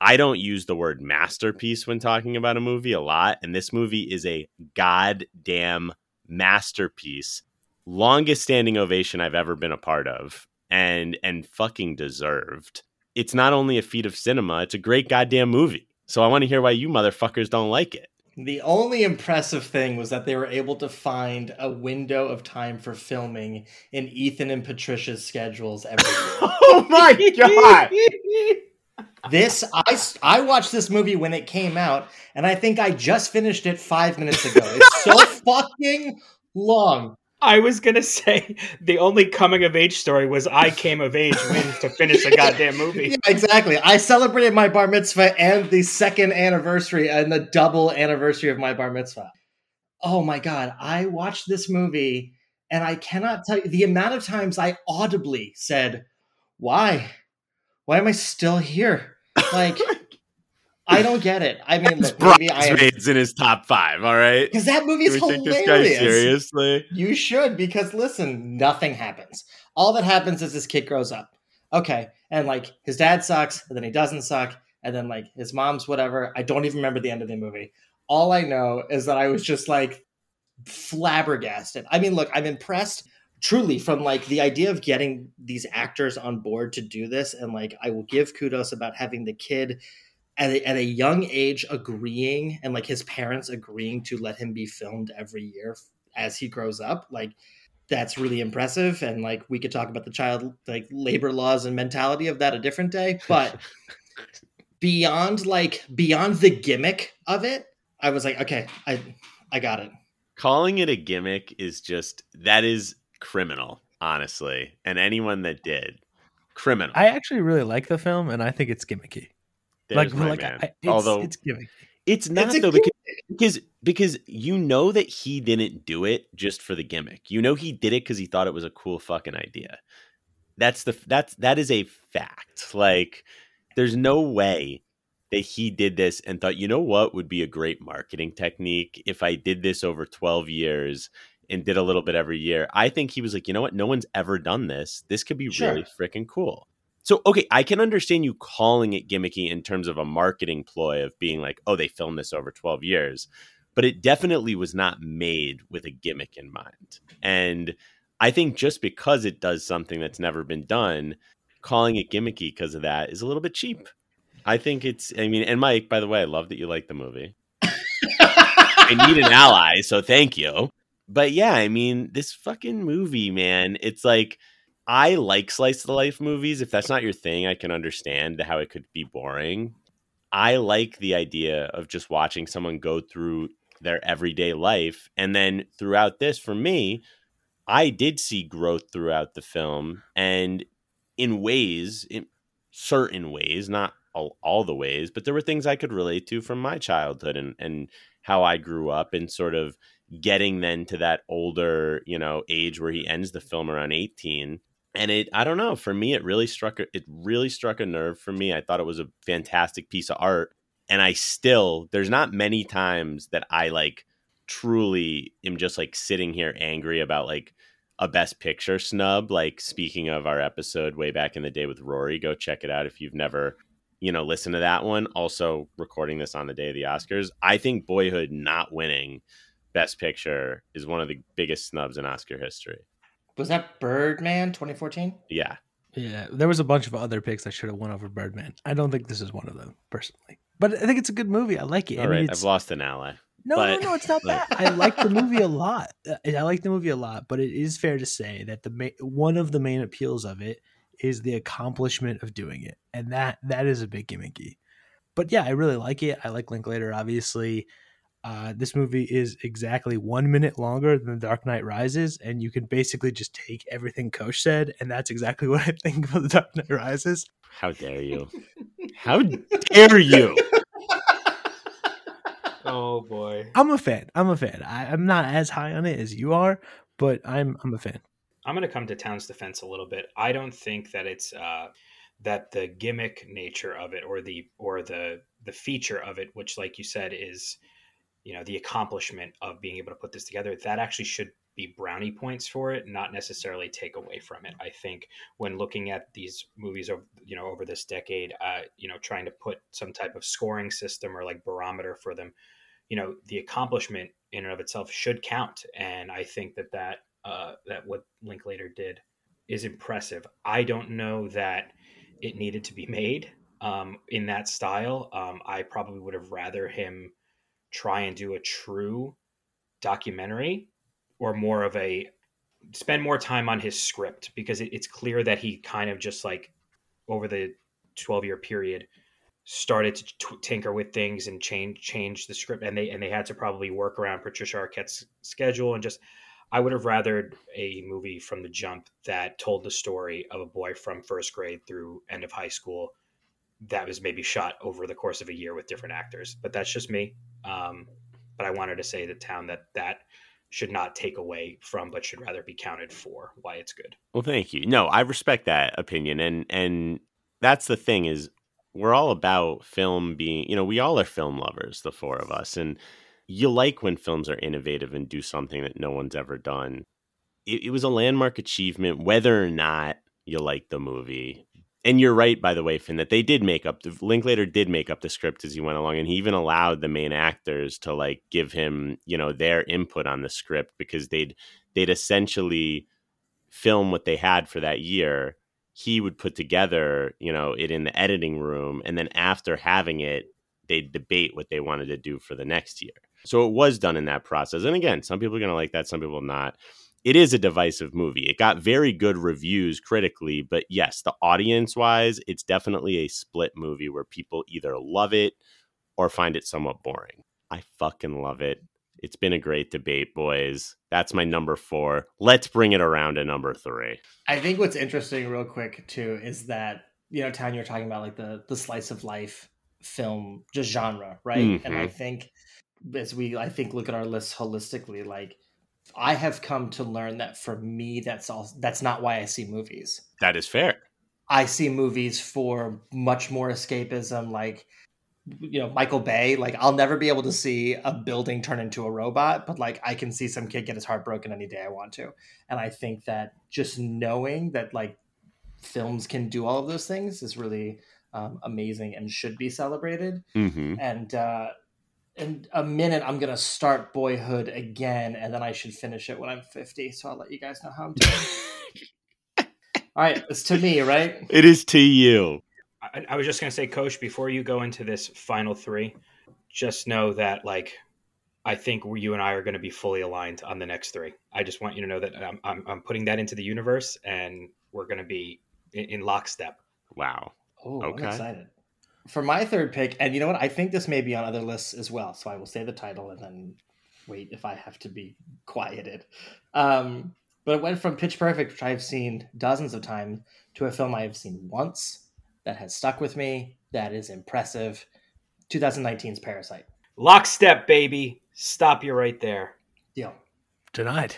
I don't use the word masterpiece when talking about a movie a lot. And this movie is a goddamn masterpiece. Longest standing ovation I've ever been a part of and and fucking deserved. It's not only a feat of cinema, it's a great goddamn movie. So I want to hear why you motherfuckers don't like it. The only impressive thing was that they were able to find a window of time for filming in Ethan and Patricia's schedules every. Oh my god. this I I watched this movie when it came out, and I think I just finished it five minutes ago. It's so fucking long. I was gonna say the only coming of age story was I came of age when to finish a goddamn movie. Yeah, exactly. I celebrated my bar mitzvah and the second anniversary and the double anniversary of my bar mitzvah. Oh my god, I watched this movie and I cannot tell you the amount of times I audibly said, "Why? Why am I still here?" Like I don't get it. I mean, look, maybe Bridesmaids in his top five. All right. because that movie is hilarious. this guy seriously? You should because listen, nothing happens. All that happens is this kid grows up. Okay, and like his dad sucks, and then he doesn't suck, and then like his mom's whatever. I don't even remember the end of the movie. All I know is that I was just like flabbergasted. I mean, look, I'm impressed truly from like the idea of getting these actors on board to do this, and like I will give kudos about having the kid at a, at a young age agreeing and like his parents agreeing to let him be filmed every year as he grows up like that's really impressive and like we could talk about the child like labor laws and mentality of that a different day but beyond like beyond the gimmick of it i was like okay i i got it Calling it a gimmick is just that is criminal, honestly. And anyone that did criminal. I actually really like the film, and I think it's gimmicky. There's like, like. I, it's, Although it's gimmicky. it's not It's though because, because because you know that he didn't do it just for the gimmick. You know he did it because he thought it was a cool fucking idea. That's the that's that is a fact. Like there's no way that he did this and thought, you know what would be a great marketing technique if I did this over 12 years and did a little bit every year. I think he was like, you know what? No one's ever done this. This could be Sure. really freaking cool. So, okay, I can understand you calling it gimmicky in terms of a marketing ploy of being like, oh, they filmed this over 12 years, but it definitely was not made with a gimmick in mind. And I think just because it does something that's never been done, calling it gimmicky because of that is a little bit cheap. I think it's, I mean, and Mike, by the way, I love that you like the movie. I need an ally, so thank you. But yeah, I mean, this fucking movie, man, it's like I like slice of life movies. If that's not your thing, I can understand how it could be boring. I like the idea of just watching someone go through their everyday life. And then throughout this, for me, I did see growth throughout the film. And in ways, in certain ways, not all, all the ways, but there were things I could relate to from my childhood and, and how I grew up and sort of getting then to that older, you know, age where he ends the film around 18. And it, I don't know, for me, it really struck, it really struck a nerve for me. I thought it was a fantastic piece of art. And I still, there's not many times that I like truly am just like sitting here angry about like a best picture snub. Like speaking of our episode way back in the day with Rory, go check it out if you've never, you know, listened to that one. Also recording this on the day of the Oscars. I think Boyhood not winning best picture is one of the biggest snubs in Oscar history. Was that Birdman 2014? Yeah. Yeah, there was a bunch of other picks that should have won over Birdman. I don't think this is one of them personally, but I think it's a good movie. I like it. All I mean, right. it's- I've lost an ally. No, But- no, no, it's not like- that. I like the movie a lot. Uh, I like the movie a lot, but it is fair to say that the ma- one of the main appeals of it is the accomplishment of doing it, and that that is a bit gimmicky. But yeah, I really like it. I like Linklater. Obviously, uh, this movie is exactly one minute longer than The Dark Knight Rises, and you can basically just take everything Coach said, and that's exactly what I think about The Dark Knight Rises. How dare you? How dare you? Oh boy. I'm a fan. I'm a fan. I, I'm not as high on it as you are, but I'm I'm a fan. I'm going to come to Town's defense a little bit. I don't think that it's uh, that the gimmick nature of it, or the or the the feature of it, which, like you said, is you know the accomplishment of being able to put this together. That actually should be brownie points for it, not necessarily take away from it. I think when looking at these movies over you know over this decade, uh, you know, trying to put some type of scoring system or like barometer for them, you know, the accomplishment in and of itself should count. And I think that that uh, that what Linklater did is impressive. I don't know that it needed to be made um, in that style. Um, I probably would have rather him try and do a true documentary or more of a spend more time on his script because it, it's clear that he kind of just like over the 12 year period started to t- tinker with things and change change the script and they and they had to probably work around Patricia Arquette's schedule and just I would have rathered a movie from the jump that told the story of a boy from first grade through end of high school that was maybe shot over the course of a year with different actors. But that's just me. Um, but I wanted to say the town that that should not take away from, but should rather be counted for why it's good. Well, thank you. No, I respect that opinion, and and that's the thing is we're all about film being. You know, we all are film lovers, the four of us, and you like when films are innovative and do something that no one's ever done. It, it was a landmark achievement, whether or not you like the movie. And you're right, by the way, Finn, that they did make up the Linklater did make up the script as he went along, and he even allowed the main actors to like give him, you know, their input on the script because they'd they'd essentially film what they had for that year. He would put together, you know, it in the editing room, and then after having it, they'd debate what they wanted to do for the next year. So it was done in that process. And again, some people are going to like that, some people not. It is a divisive movie. It got very good reviews critically, but yes, the audience wise, it's definitely a split movie where people either love it or find it somewhat boring. I fucking love it. It's been a great debate, boys. That's my number four. Let's bring it around to number three. I think what's interesting, real quick, too, is that you know, Town, you're talking about like the the slice of life film, just genre, right? And I Mhm. think as we, I think, look at our list holistically, like I have come to learn that for me, that's all. That's not why I see movies. That is fair. I see movies for much more escapism, like you know Michael Bay. Like I'll never be able to see a building turn into a robot, but like I can see some kid get his heart broken any day I want to. And I think that just knowing that like films can do all of those things is really um, amazing and should be celebrated. hmm And uh, in a minute, I'm gonna start Boyhood again, and then I should finish it when I'm 50. So I'll let you guys know how I'm doing. all right, it's to me, right? It is to you. I, I was just gonna say, Coach, before you go into this final three, just know that like I think you and I are going to be fully aligned on the next three. I just want you to know that I'm I'm, I'm putting that into the universe, and we're going to be in, in lockstep. Wow. Oh, Okay. I'm excited. For my third pick, and you know what? I think this may be on other lists as well. So I will say the title and then wait if I have to be quieted. Um, but it went from Pitch Perfect, which I've seen dozens of times, to a film I've seen once that has stuck with me, that is impressive. 2019's Parasite. Lockstep, baby. Stop you right there. Deal. Denied.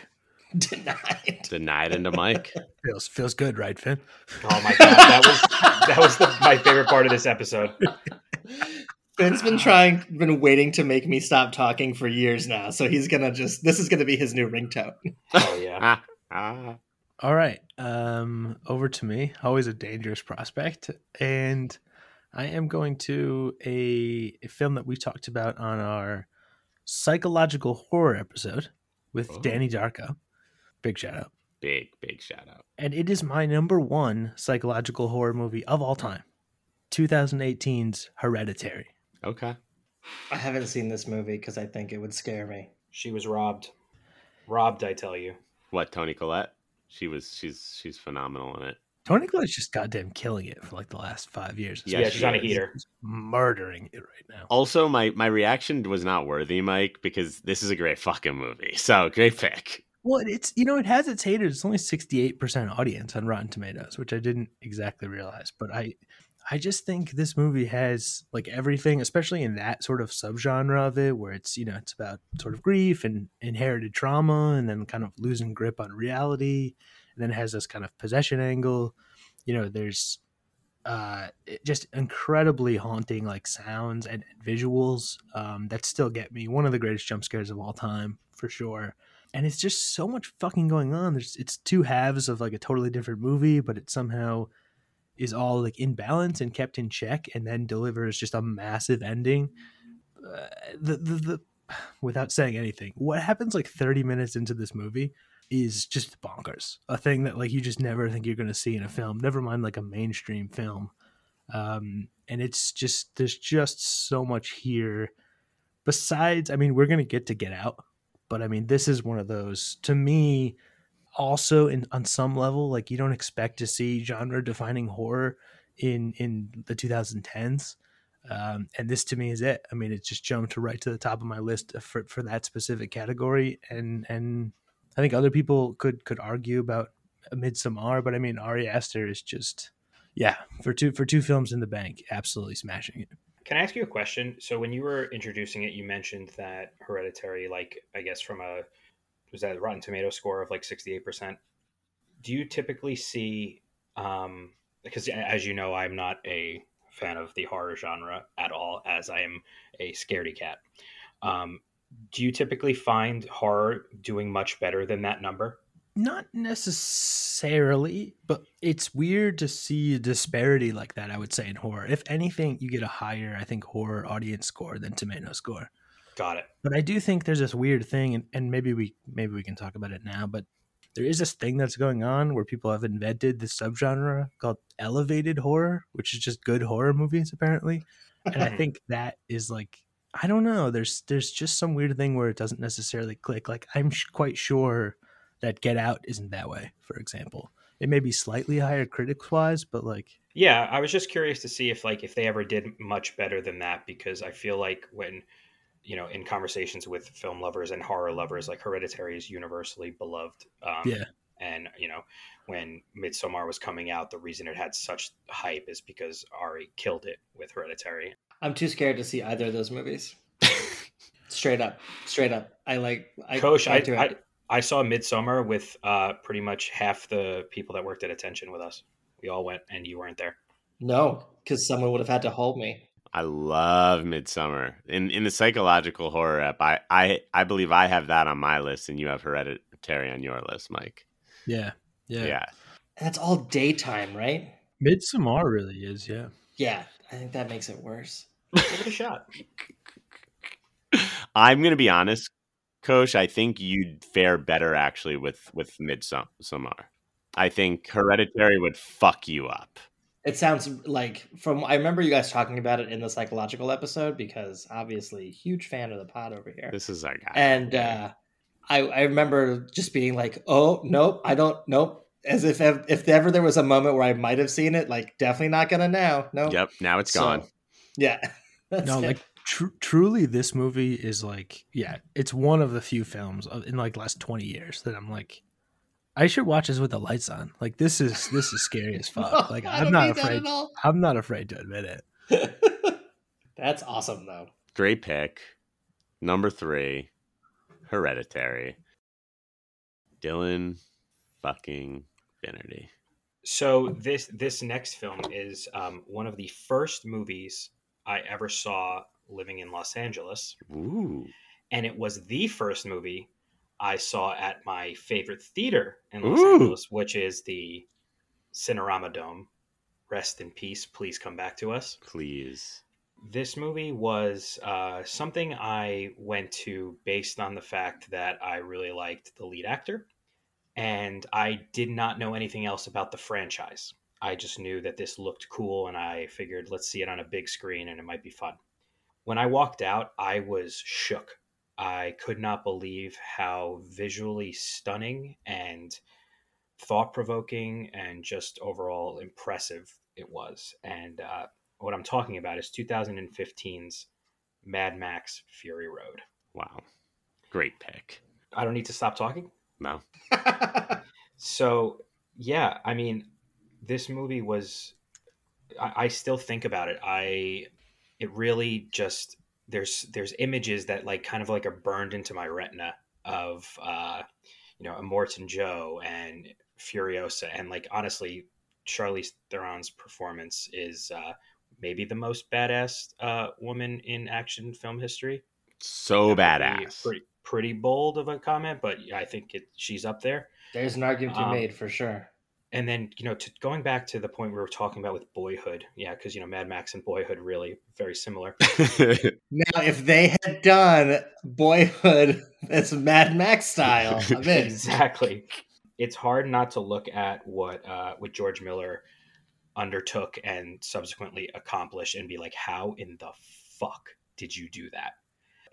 Denied. Denied into Mike. Feels feels good, right, Finn? Oh my god, that was that was the, my favorite part of this episode. Finn's been trying, been waiting to make me stop talking for years now. So he's gonna just, this is gonna be his new ringtone. Oh yeah. ah, ah. All right. Um, over to me. Always a dangerous prospect, and I am going to a, a film that we talked about on our psychological horror episode with Oh. Danny Darko. Big shout out. Big, big shout out. And it is my number one psychological horror movie of all time. 2018's Hereditary. Okay. I haven't seen this movie because I think it would scare me. She was robbed. Robbed, I tell you. What, Toni Collette? She was she's she's phenomenal in it. Toni Collette's just goddamn killing it for like the last five years. Yeah, Yeah, she she's on a heater. She's murdering it right now. Also, my my reaction was not worthy, Mike, because this is a great fucking movie. So great pick. Well, it's you know it has its haters. It's only sixty eight percent audience on Rotten Tomatoes, which I didn't exactly realize. But I, I just think this movie has like everything, especially in that sort of subgenre of it, where it's you know it's about sort of grief and inherited trauma, and then kind of losing grip on reality, and then it has this kind of possession angle. You know, there's uh just incredibly haunting like sounds and visuals um that still get me one of the greatest jump scares of all time for sure and it's just so much fucking going on. There's it's two halves of like a totally different movie but it somehow is all like in balance and kept in check and then delivers just a massive ending. Uh, the, the the without saying anything what happens like 30 minutes into this movie is just bonkers. A thing that like you just never think you're going to see in a film never mind like a mainstream film. Um and it's just there's just so much here. Besides i mean we're going to get to get out but i mean this is one of those. To me also in on some level like you don't expect to see genre defining horror in in the 2010s um, and this to me is it. I mean it just jumped right to the top of my list for, for that specific category and and i think other people could could argue about midsommar but i mean ari aster is just yeah for two for two films in the bank absolutely smashing it Can I ask you a question? So when you were introducing it, you mentioned that Hereditary, like I guess from a was that a Rotten Tomato score of like sixty eight percent. Do you typically see? Um, because as you know, I'm not a fan of the horror genre at all, as I am a scaredy cat. Um, do you typically find horror doing much better than that number? Not necessarily, but it's weird to see a disparity like that, I would say, in horror. If anything, you get a higher, I think, horror audience score than tomato score. Got it. But I do think there's this weird thing, and, and maybe we maybe we can talk about it now, but there is this thing that's going on where people have invented this subgenre called elevated horror, which is just good horror movies, apparently. And I think that is like I don't know. There's there's just some weird thing where it doesn't necessarily click. Like I'm sh- quite sure that Get Out isn't that way. For example, it may be slightly higher critics wise, but like Yeah, I was just curious to see if like if they ever did much better than that because I feel like when you know, in conversations with film lovers and horror lovers, like Hereditary is universally beloved. Um, Yeah. And you know, when Midsommar was coming out, the reason it had such hype is because Ari killed it with Hereditary. I'm too scared to see either of those movies. straight up, straight up. I like. I Coach, I, can't do I, it. I saw Midsommar with uh, pretty much half the people that worked at Attention with us. We all went, and you weren't there. no, because someone would have had to hold me. I love Midsommar. In in the psychological horror app, I, I I believe I have that on my list, and you have Hereditary on your list, Mike. Yeah. Yeah. Yeah. And that's all daytime, right? Midsommar really is, yeah. Yeah, I think that makes it worse. Give it a shot. I'm gonna be honest, Coach. I think you'd fare better actually with with Midsommar. I think Hereditary would fuck you up. It sounds like from I remember you guys talking about it in the psychological episode because obviously huge fan of the pod over here. This is our guy. and uh, I, I remember just being like, "Oh nope, I don't nope." As if if ever there was a moment where I might have seen it, like definitely not gonna now. No, yep. Now it's So, gone. yeah, no, it. like tr- truly, this movie is like, yeah, it's one of the few films in like last twenty years that I'm like, I should watch this with the lights on. Like this is this is scary as fuck. Like I I'm don't not need that afraid. I'm not afraid to admit it. That's awesome though. Great pick. Number three, Hereditary. Dylan fucking Finnerty. So this this next film is um, one of the first movies I ever saw living in Los Angeles, Ooh. and it was the first movie I saw at my favorite theater in Los Ooh. Angeles, which is the Cinerama Dome. Rest in peace. Please come back to us. Please. This movie was uh, something I went to based on the fact that I really liked the lead actor, and I did not know anything else about the franchise. I just knew that this looked cool, and I figured let's see it on a big screen and it might be fun. When I walked out, I was shook. I could not believe how visually stunning and thought provoking and just overall impressive it was. And uh, what I'm talking about is 2015's Mad Max Fury Road. Wow. Great pick. I don't need to stop talking. No. So, yeah, I mean, this movie was. I, I still think about it. I. It really just there's there's images that like kind of like are burned into my retina of uh, you know Immortan Joe and Furiosa and like honestly, Charlize Theron's performance is uh, maybe the most badass uh, woman in action film history. So That might badass. Pretty, pretty bold of a comment, but I think it, she's up there. There's an argument to be Um, made for sure. And then, you know, to, going back to the point we were talking about with Boyhood, yeah, because you know, Mad Max and Boyhood really very similar. Now, if they had done Boyhood that's Mad Max style, I'm in. exactly. It's hard not to look at what uh, what George Miller undertook and subsequently accomplished and be like, how in the fuck did you do that?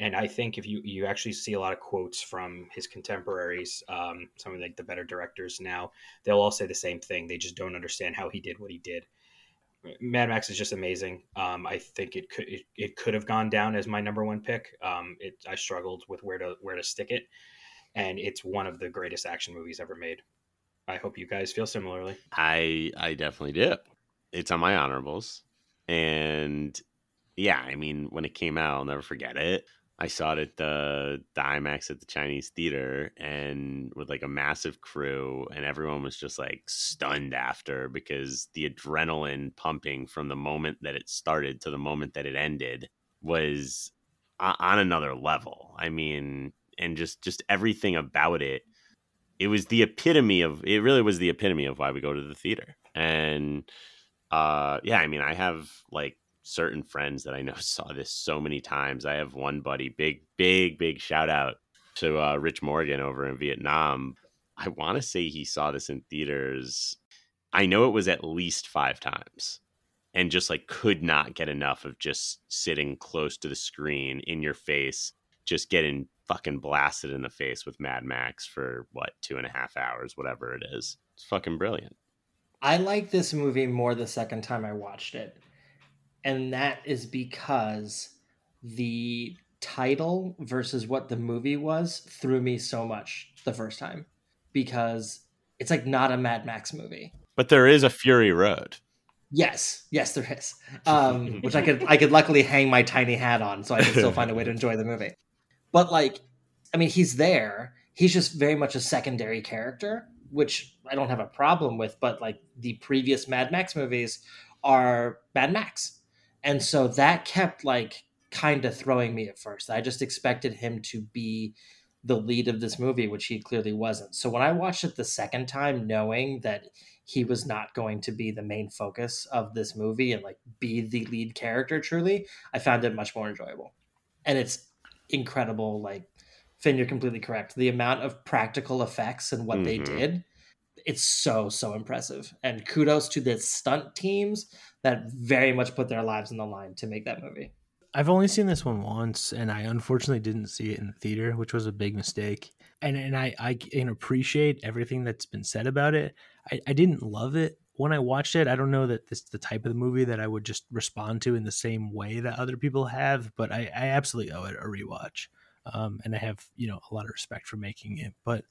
And I think if you you actually see a lot of quotes from his contemporaries, um, some of like the better directors now, they'll all say the same thing. They just don't understand how he did what he did. Mad Max is just amazing. Um, I think it could it, it could have gone down as my number one pick. Um, it I struggled with where to where to stick it, and it's one of the greatest action movies ever made. I hope you guys feel similarly. I I definitely do. It's on my honorables. And yeah, I mean, when it came out, I'll never forget it. I saw it at the, the IMAX at the Chinese theater and with like a massive crew, and everyone was just like stunned after because the adrenaline pumping from the moment that it started to the moment that it ended was on another level. I mean, and just just everything about it it was the epitome of it really was the epitome of why we go to the theater and uh yeah i mean i have like certain friends that i know saw this so many times i have one buddy big big big shout out to uh rich morgan over in vietnam i want to say he saw this in theaters i know it was at least five times and just like could not get enough of just sitting close to the screen in your face just getting fucking blasted in the face with Mad Max for what two and a half hours, whatever it is. It's fucking brilliant. I like this movie more the second time I watched it. And that is because the title versus what the movie was threw me so much the first time because it's like not a Mad Max movie. But there is a Fury Road. Yes, yes, there is. Um, which I could I could luckily hang my tiny hat on, so I can still find a way to enjoy the movie. But like, I mean, he's there. He's just very much a secondary character, which I don't have a problem with. But like the previous Mad Max movies are Mad Max, and so that kept like kind of throwing me at first. I just expected him to be the lead of this movie, which he clearly wasn't. So when I watched it the second time, knowing that he was not going to be the main focus of this movie and like be the lead character truly, I found it much more enjoyable. And it's incredible. Like, Finn, you're completely correct. The amount of practical effects and what they Mhm. did, it's so, so impressive. And kudos to the stunt teams that very much put their lives on the line to make that movie. I've only seen this one once, and I unfortunately didn't see it in the theater, which was a big mistake. And and I I can appreciate everything that's been said about it. I, I didn't love it when I watched it. I don't know that this is the type of the movie that I would just respond to in the same way that other people have, but I, I absolutely owe it a rewatch. Um, and I have you know a lot of respect for making it, but.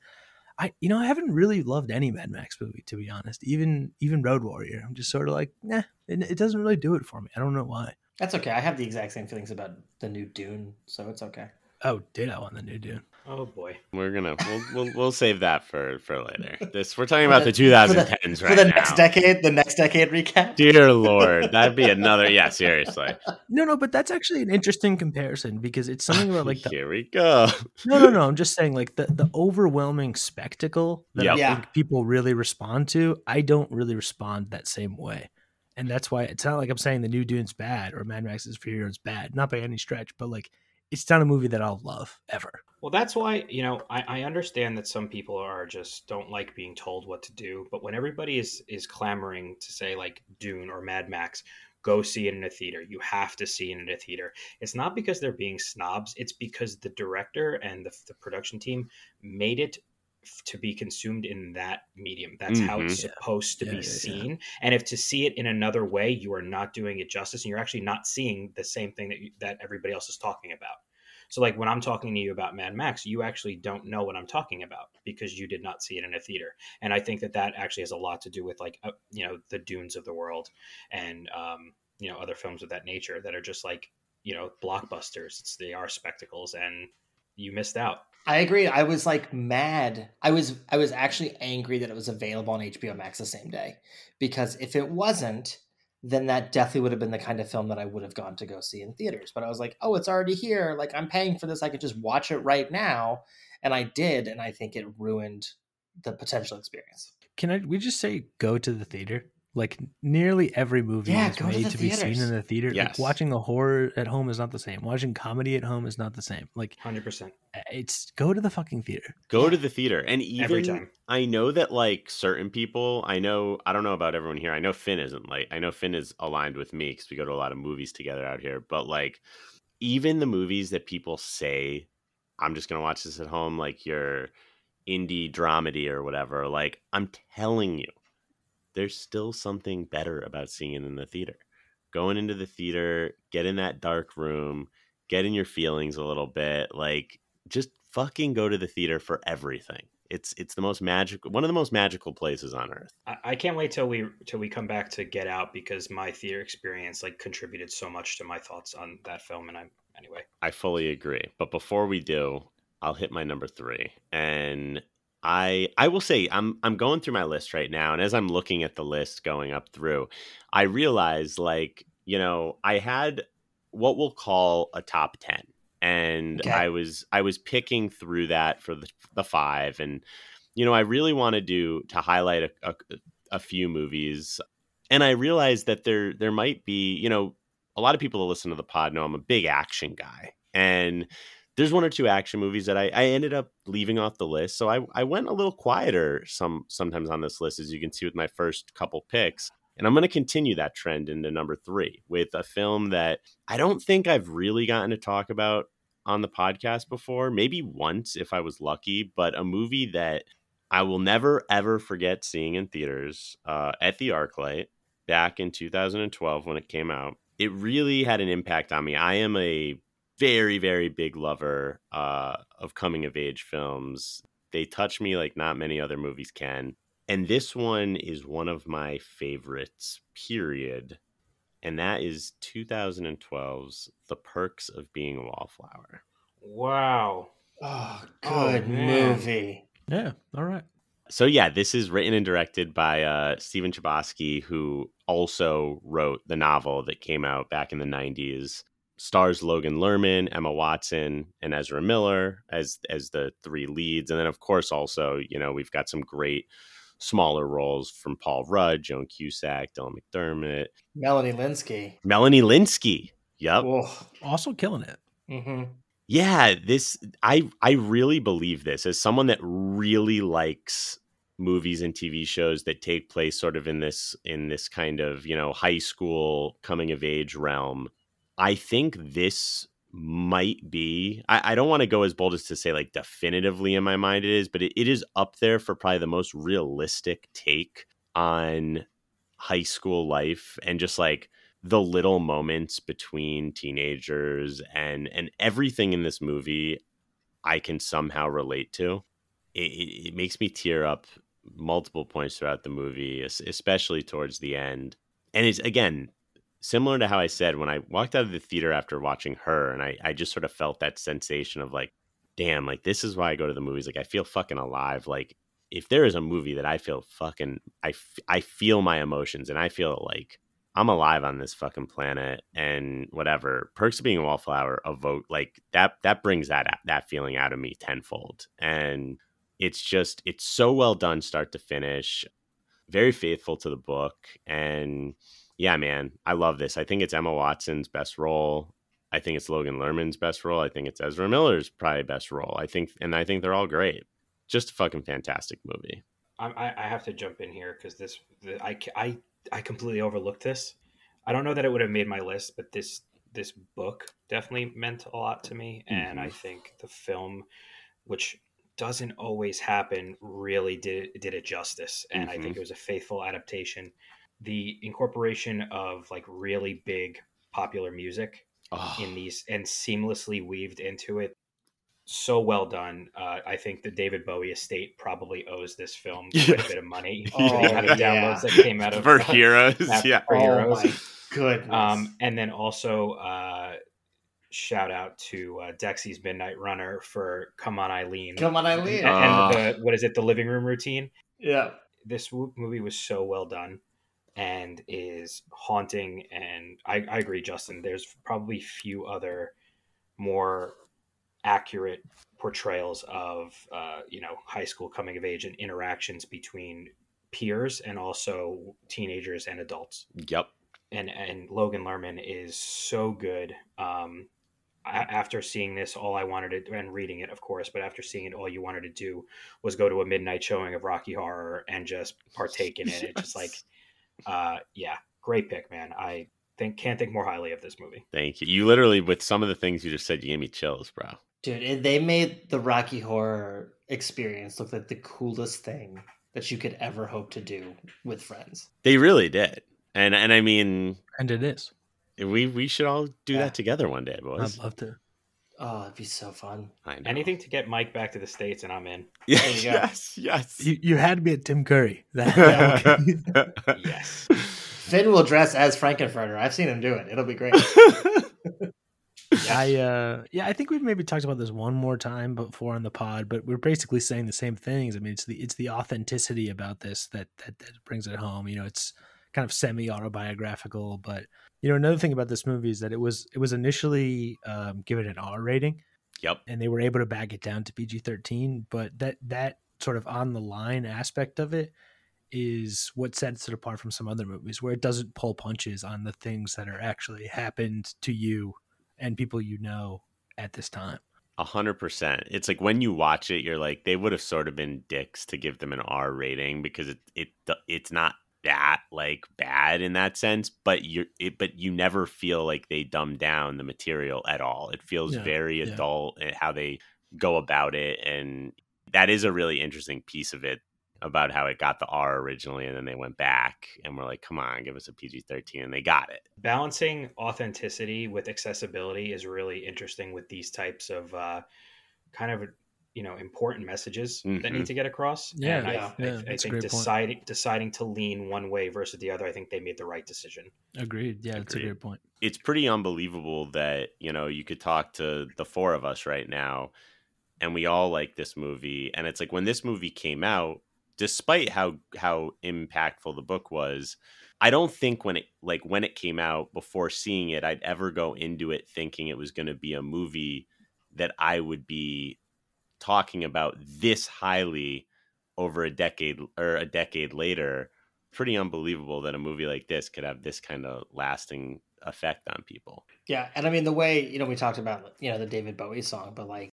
I, you know, I haven't really loved any Mad Max movie to be honest. Even even Road Warrior, I'm just sort of like, nah, it, it doesn't really do it for me. I don't know why. That's okay. I have the exact same feelings about the new Dune, so it's okay. Oh, did I want the new Dune? Oh boy. We're gonna we'll we'll, we'll save that for for later. This we're talking about the, the- for the- 2010s For the now. next decade, the next decade recap. Dear Lord, that'd be another. Yeah, seriously. No, no, but that's actually an interesting comparison because it's something about like the Here we go. no, no, no. I'm just saying like the the overwhelming spectacle that Yep. I Yeah. think people really respond to. I don't really respond that same way, and that's why it's not like I'm saying the new Dune's bad or Mad Max's Fury Road's bad, not by any stretch, but like it's not a movie that I'll love ever. Well, that's why you know I, I understand that some people are just don't like being told what to do. But when everybody is is clamoring to say like Dune or Mad Max, go see it in a theater. You have to see it in a theater. It's not because they're being snobs. It's because the director and the, the production team made it to be consumed in that medium. That's how it's. Yeah. supposed to Yeah, be yeah, yeah. seen. And if to see it in another way, you are not doing it justice, and you're actually not seeing the same thing that you, that everybody else is talking about. So, like when I'm talking to you about Mad Max, you actually don't know what I'm talking about because you did not see it in a theater. And I think that that actually has a lot to do with like uh, you know the Dunes of the world and um, you know other films of that nature that are just like you know blockbusters. It's, they are spectacles, and you missed out. I agree. I was like mad. I was I was actually angry that it was available on HBO Max the same day because if it wasn't, then that definitely would have been the kind of film that I would have gone to go see in theaters. But I was like, oh, it's already here. Like I'm paying for this. I could just watch it right now, and I did, and I think it ruined the potential experience. Can I? We just say go to the theater. Like nearly every movie Yeah, is go to made the to, be seen in the theater. Like watching a horror at home is not the same. Watching comedy at home is not the same. Like Hundred percent it's go to the fucking theater. Go Yeah. to the theater, and every even time. I know that like certain people, I know I don't know about everyone here. I know Finn isn't like I know Finn is aligned with me because we go to a lot of movies together out here. But like even the movies that people say, I'm just gonna watch this at home, like your indie dramedy or whatever. Like I'm telling you, there's still something better about seeing it in the theater. Going into the theater, get in that dark room, get in your feelings a little bit, like just fucking go to the theater for everything. It's it's the most magical one of the most magical places on earth. I, I can't wait till we till we come back to Get Out because my theater experience like contributed so much to my thoughts on that film. And I'm anyway. I fully agree. But before we do, I'll hit my number 3. And I I will say I'm I'm going through my list right now and as I'm looking at the list going up through, I realize like, you know, I had what we'll call a top 10 and Okay. I was I was picking through that for the the 5 and you know, I really want to do to highlight a, a a few movies and I realized that there there might be, you know, a lot of people that listen to the pod know I'm a big action guy. And there's one or two action movies that I, I ended up leaving off the list. So I, I went a little quieter some sometimes on this list, as you can see with my first couple picks. And I'm going to continue that trend into number three with a film that I don't think I've really gotten to talk about on the podcast before. Maybe once if I was lucky, but a movie that I will never ever forget seeing in theaters uh, at the ArcLight back in 2012 when it came out. It really had an impact on me. I am a very, very big lover uh, of coming of age films. They touch me like not many other movies can. And this one is one of my favorites, period. And that is 2012's The Perks of Being a Wallflower. Wow. Oh, Oh, good man. movie. Yeah. All right. So yeah, this is written and directed by uh, Stephen Chbosky, who also wrote the novel that came out back in the '90s. Stars Logan Lerman, Emma Watson, and Ezra Miller as as the three leads, and then of course also you know we've got some great smaller roles from Paul Rudd, Joan Cusack, Dylan McDermott, Melanie Lynskey. Melanie Lynskey. Yep. Oh. Also killing it. hmm yeah this i i really believe this as someone that really likes movies and tv shows that take place sort of in this in this kind of you know high school coming of age realm i think this might be i, I don't want to go as bold as to say like definitively in my mind it is but it, it is up there for probably the most realistic take on high school life and just like the little moments between teenagers and and everything in this movie I can somehow relate to. It, it, it makes me tear up multiple points throughout the movie, especially towards the end. And it's again similar to how I said when I walked out of the theater after watching her, and I, I just sort of felt that sensation of like, damn, like this is why I go to the movies. Like I feel fucking alive. Like if there is a movie that I feel fucking, I, I feel my emotions and I feel like I'm alive on this fucking planet and whatever. Perks of being a wallflower evoke like that that brings that that feeling out of me tenfold. And it's just it's so well done start to finish. Very faithful to the book and yeah, man, I love this. I think it's Emma Watson's best role. I think it's Logan Lerman's best role. I think it's Ezra Miller's probably best role. I think and I think they're all great. Just a fucking fantastic movie. I, I have to jump in here because this the, I, I I completely overlooked this. I don't know that it would have made my list, but this this book definitely meant a lot to me, and I mm-hmm. think the film, which doesn't always happen, really did did it justice, and I think mm-hmm. it was a faithful adaptation. The incorporation of like really big popular music Oh, in these and seamlessly weaved into it. So well done. Uh, I think the David Bowie estate probably owes this film quite a bit of money. Oh, for the yeah. downloads that came out of for heroes, yeah. for oh Heroes. my goodness. Um, and then also uh, shout out to uh, Dexy's Midnight Runner for "Come On Eileen" Come on, Eileen. and, and the what is it? The living room routine. yeah. This movie was so well done and is haunting. And I, I agree, Justin. There's probably few other more accurate portrayals of uh, you know high school coming of age and interactions between peers and also teenagers and adults Yep. and and Logan Lerman is so good. Um, after seeing this, all I wanted to and reading it, of course, but after seeing it, all you wanted to do was go to a midnight showing of Rocky Horror and just partake in it. It's just like, uh, yeah, great pick, man. I think can't think more highly of this movie. Thank you. You literally, with some of the things you just said, you gave me chills, bro. Dude, they made the Rocky Horror experience look like the coolest thing that you could ever hope to do with friends. They really did. And and I mean, And it is. we we should all do Yeah. that together one day, boys. I'd love to. Oh, it'd be so fun. I know. Anything to get Mike back to the states, and I'm in. Yeah, There you go. yes, yes. You, you had me at Tim Curry. That, that Yes. Finn will dress as Frank-N-Furter. I've seen him do it. It'll be great. I uh yeah, I think we've maybe talked about this one more time before on the pod, but we're basically saying the same things. I mean, it's the it's the authenticity about this that that, that brings it home. You know, it's kind of semi autobiographical, but you know, another thing about this movie is that it was it was initially um, given an R rating, yep. and they were able to back it down to PG thirteen. But that that sort of on the line aspect of it is what sets it apart from some other movies, where it doesn't pull punches on the things that are actually happened to you and people you know at this time. A hundred percent. It's like when you watch it, you're like, they would have sort of been dicks to give them an R rating because it it it's not that like bad in that sense, but you it but you never feel like they dumb down the material at all. It feels Yeah, very yeah. adult how they go about it, and that is a really interesting piece of it. about how it got the R originally and then they went back and we're like, come on, give us a PG 13. And they got it. Balancing authenticity with accessibility is really interesting with these types of uh, kind of you know important messages that Mhm. need to get across. Yeah, and I, yeah, I, yeah, I that's think great point. deciding deciding to lean one way versus the other, I think they made the right decision. Agreed. Yeah, that's a Agreed. great point. It's pretty unbelievable that, you know, you could talk to the four of us right now and we all like this movie. And it's like when this movie came out, despite how how impactful the book was, I don't think when it like when it came out before seeing it, I'd ever go into it thinking it was going to be a movie that I would be talking about this highly over a decade or a decade later. Pretty unbelievable that a movie like this could have this kind of lasting effect on people. Yeah, and I mean the way you know we talked about you know the David Bowie song, but like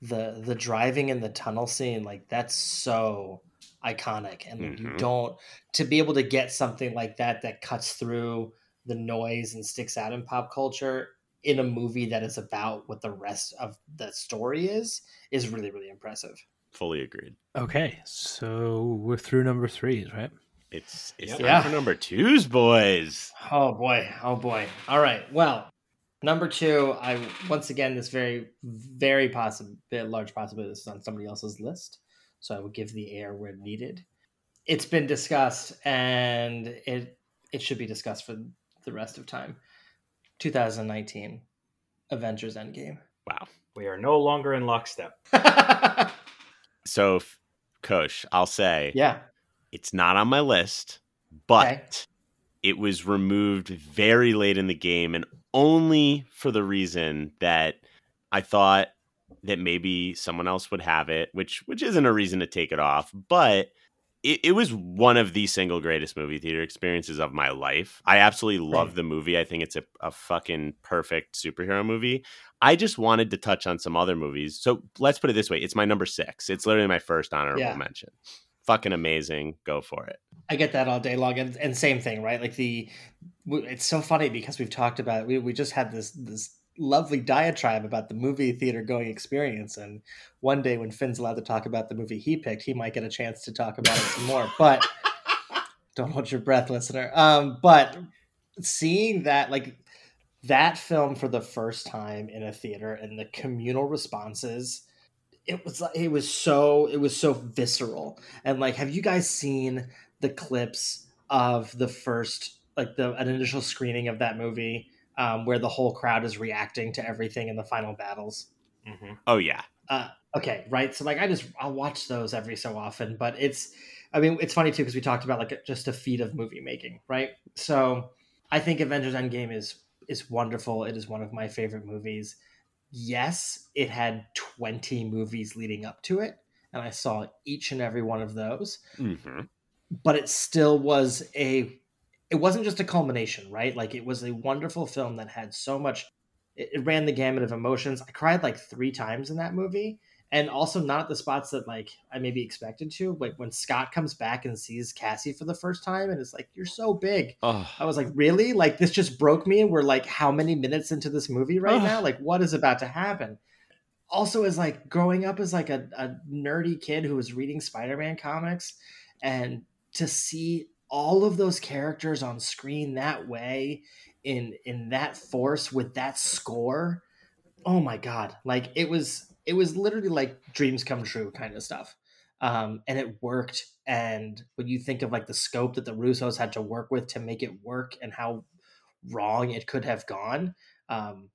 the the driving in the tunnel scene, like that's so iconic, and like, you mm-hmm. don't to be able to get something like that that cuts through the noise and sticks out in pop culture in a movie that is about what the rest of the story is is really really impressive. Fully agreed. Okay, so we're through number threes, right? It's it's Yep. time Yeah. for number twos, boys. Oh boy, oh boy. All right. Well, number two, I once again this very, very possible, large possibility this is on somebody else's list. So I will give the air where needed. It's been discussed, and it it should be discussed for the rest of time. 2019, Avengers Endgame. Wow. We are no longer in lockstep. So, f- Kosh, I'll say yeah. it's not on my list, but Okay. it was removed very late in the game and only for the reason that I thought that maybe someone else would have it, which which isn't a reason to take it off, but it, it was one of the single greatest movie theater experiences of my life. I absolutely love the movie. I think it's a, a fucking perfect superhero movie. I just wanted to touch on some other movies. So let's put it this way. It's my number six. It's literally my first honorable Yeah. mention. Fucking amazing. Go for it. I get that all day long, and, and same thing, right? Like the, it's so funny because we've talked about we we just had this this lovely diatribe about the movie theater going experience, and one day when Finn's allowed to talk about the movie he picked, he might get a chance to talk about it some more. But don't hold your breath, listener. Um, but seeing that, like that film for the first time in a theater and the communal responses it was like it was so it was so visceral and like have you guys seen the clips of the first like the an initial screening of that movie um, where the whole crowd is reacting to everything in the final battles. Hmm Oh yeah. uh, okay right so like i just i'll watch those every so often but it's i mean it's funny too because we talked about like just a feat of movie making right? So i think avengers endgame is is wonderful. It is one of my favorite movies. Yes it had 20 movies leading up to it and i saw each and every one of those. Hmm but it still was a it wasn't just a culmination right? Like it was a wonderful film that had so much it, it ran the gamut of emotions. I cried like three times in that movie and also not at the spots that like i maybe expected to like when scott comes back and sees cassie for the first time and it's like you're so big. Oh, i was like really? Like this just broke me and we're like how many minutes into this movie right Ugh. now? Like what is about to happen? Also as like growing up as like a, a nerdy kid who was reading spider-man comics and to see all of those characters on screen that way in in that force with that score oh my god like it was it was literally like dreams come true kind of stuff. Um and it worked. And when you think of like the scope that the russos had to work with to make it work and how wrong it could have gone um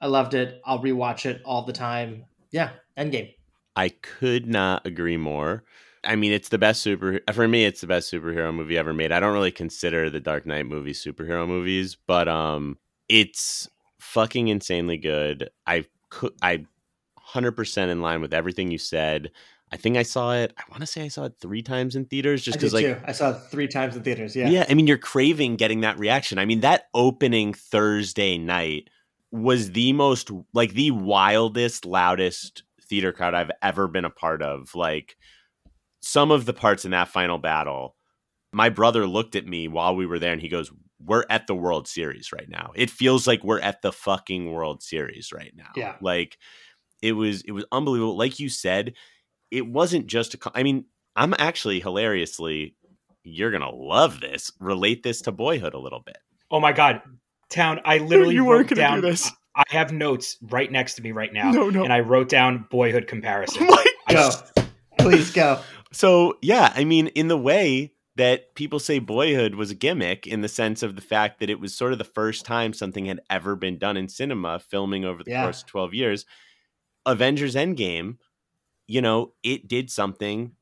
i loved it. I'll rewatch it all the time. Yeah endgame. I could not agree more. I mean, it's the best super for me. It's the best superhero movie ever made. I don't really consider the Dark Knight movies superhero movies, but um, it's fucking insanely good. I could, I, hundred percent in line with everything you said. I think I saw it. I want to say I saw it three times in theaters, just because like too. I saw it three times in theaters. Yeah. yeah. I mean, you're craving getting that reaction. I mean, that opening Thursday night was the most like the wildest, loudest theater crowd I've ever been a part of. Like some of the parts in that final battle, my brother looked at me while we were there and he goes, We're at the World Series right now. It feels like we're at the fucking World Series right now. Yeah. Like it was it was unbelievable. Like you said, it wasn't just a I mean, I'm actually hilariously, you're gonna love this. Relate this to Boyhood a little bit. Oh my god, town! I literally You wrote down. do this. I have notes right next to me right now, No, no. and I wrote down boyhood comparison. Oh my I Go. Please go. So yeah, I mean, in the way that people say Boyhood was a gimmick, in the sense of the fact that it was sort of the first time something had ever been done in cinema, filming over the Yeah. course of twelve years. Avengers Endgame, you know, it did something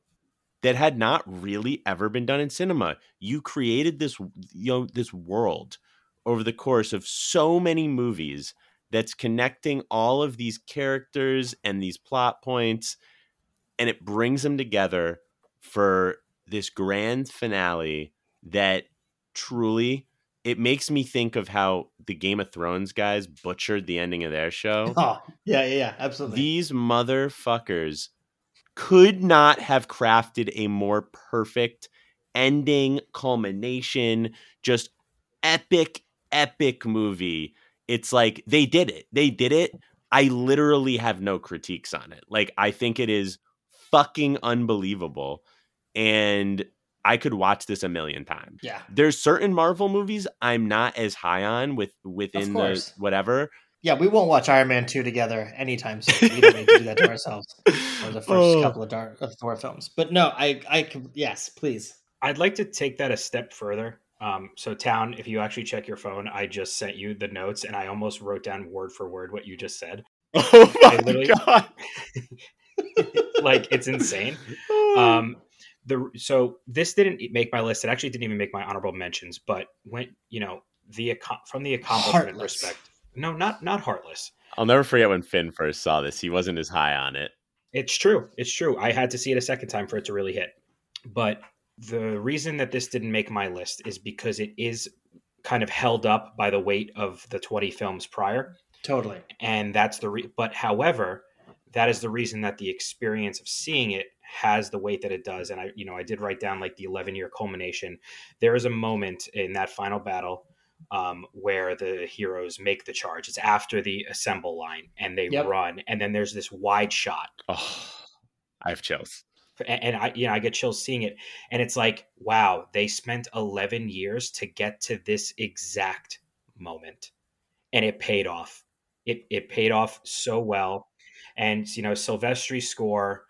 that had not really ever been done in cinema. You created this, you know, this world over the course of so many movies that's connecting all of these characters and these plot points and it brings them together for this grand finale that truly it makes me think of how the Game of Thrones guys butchered the ending of their show. Oh, yeah, yeah, yeah, absolutely. These motherfuckers could not have crafted a more perfect ending, culmination, just epic, epic movie. It's like they did it. They did it. I literally have no critiques on it. Like, I think it is fucking unbelievable. And I could watch this a million times yeah. there's certain Marvel movies I'm not as high on with within the whatever. Yeah, we won't watch Iron Man 2 together anytime soon. We don't need to do that to ourselves. Or the first Oh. couple of, Dar- of Thor films. But no, I, I, can- yes, please. I'd like to take that a step further. Um, so, town, if you actually check your phone, I just sent you the notes, and I almost wrote down word for word what you just said. Oh my literally- god! like it's insane. Um, the so this didn't make my list. It actually didn't even make my honorable mentions. But when you know the acco- from the accomplishment Heartless. perspective, no, not not heartless. I'll never forget when Finn first saw this. He wasn't as high on it. It's true. It's true. I had to see it a second time for it to really hit. But the reason that this didn't make my list is because it is kind of held up by the weight of the 20 films prior. Totally. And that's the re- but however, that is the reason that the experience of seeing it has the weight that it does. And I, you know, I did write down like the 11 year culmination. There is a moment in that final battle um, where the heroes make the charge. It's after the assemble line and they Yep. run. And then there's this wide shot Oh, I have chills. and, and I, you know, I get chills seeing it, and it's like, wow, they spent eleven years to get to this exact moment, and it paid off. It it paid off so well, and you know, Silvestri's score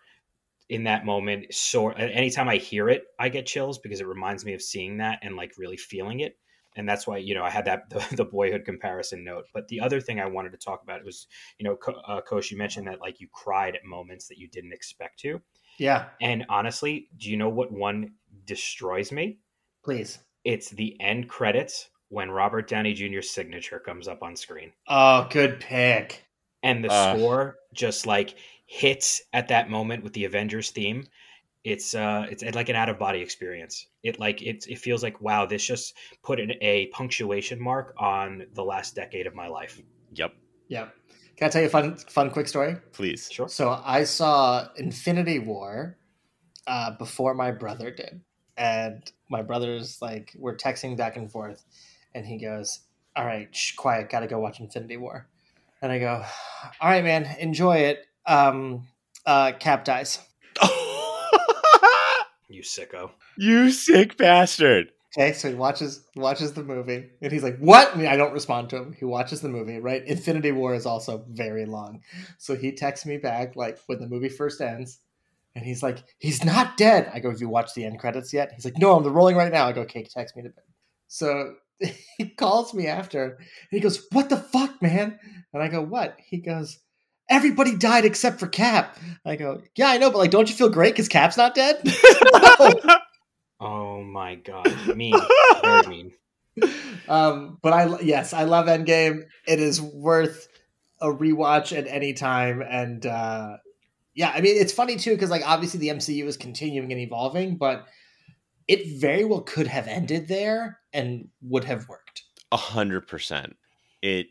in that moment. So anytime I hear it, I get chills because it reminds me of seeing that and like really feeling it. And that's why you know I had that the, the boyhood comparison note. But the other thing I wanted to talk about was you know, Co- uh, Kosh, you mentioned that like you cried at moments that you didn't expect to. Yeah, And honestly, do you know what one destroys me? please. It's the end credits when Robert Downey Jr.'s signature comes up on screen. Oh, good pick. And the Ugh. score just like hits at that moment with the Avengers theme. It's uh it's like an out of body experience. It like it it feels like wow, this just put in a punctuation mark on the last decade of my life. Yep. Yep. Can I tell you a fun, fun, quick story? Please. Sure. So I saw Infinity War uh, before my brother did, and my brother's like we're texting back and forth, and he goes, "All right, shh, quiet, gotta go watch Infinity War," and I go, "All right, man, enjoy it." Um, uh, Cap dies. You sicko. you sick bastard. Okay, so he watches watches the movie, and he's like, "What?" And I don't respond to him. He watches the movie. Right, Infinity War is also very long, so he texts me back like when the movie first ends, and he's like, "He's not dead." I go, "Have you watched the end credits yet?" He's like, "No, I'm the rolling right now." I go, "Okay, text me to bed." So he calls me after, and he goes, "What the fuck, man?" And I go, "What?" He goes. Everybody died except for Cap. I go, yeah, I know, but like, don't you feel great because Cap's not dead? Oh my god. Mean. Very mean. um, but I yes, I love Endgame. It is worth a rewatch at any time, and uh, yeah, I mean it's funny too because like obviously the MCU is continuing and evolving, but it very well could have ended there and would have worked. A hundred percent. It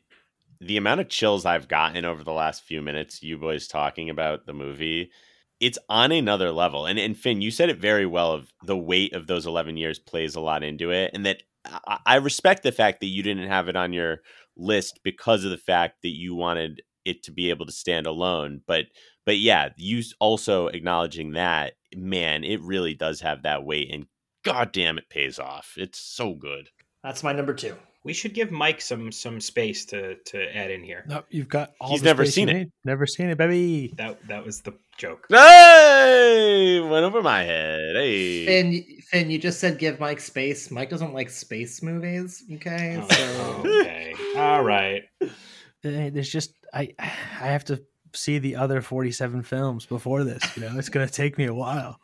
the amount of chills I've gotten over the last few minutes, you boys talking about the movie, it's on another level. And and Finn, you said it very well of the weight of those eleven years plays a lot into it. And that I, I respect the fact that you didn't have it on your list because of the fact that you wanted it to be able to stand alone. But But yeah, you also acknowledging that, man, it really does have that weight, and goddamn, it pays off. It's so good. That's my number two. We should give Mike some some space to to add in here. No, you've got all. He's the never space you seen it. need. Never seen it, baby. That that was the joke. Hey, went over my head. Hey, Finn, Finn, you just said give Mike space. Mike doesn't like space movies. Okay, Oh, so okay. All right. There's just I I have to see the other 47 films before this. You know, it's gonna take me a while.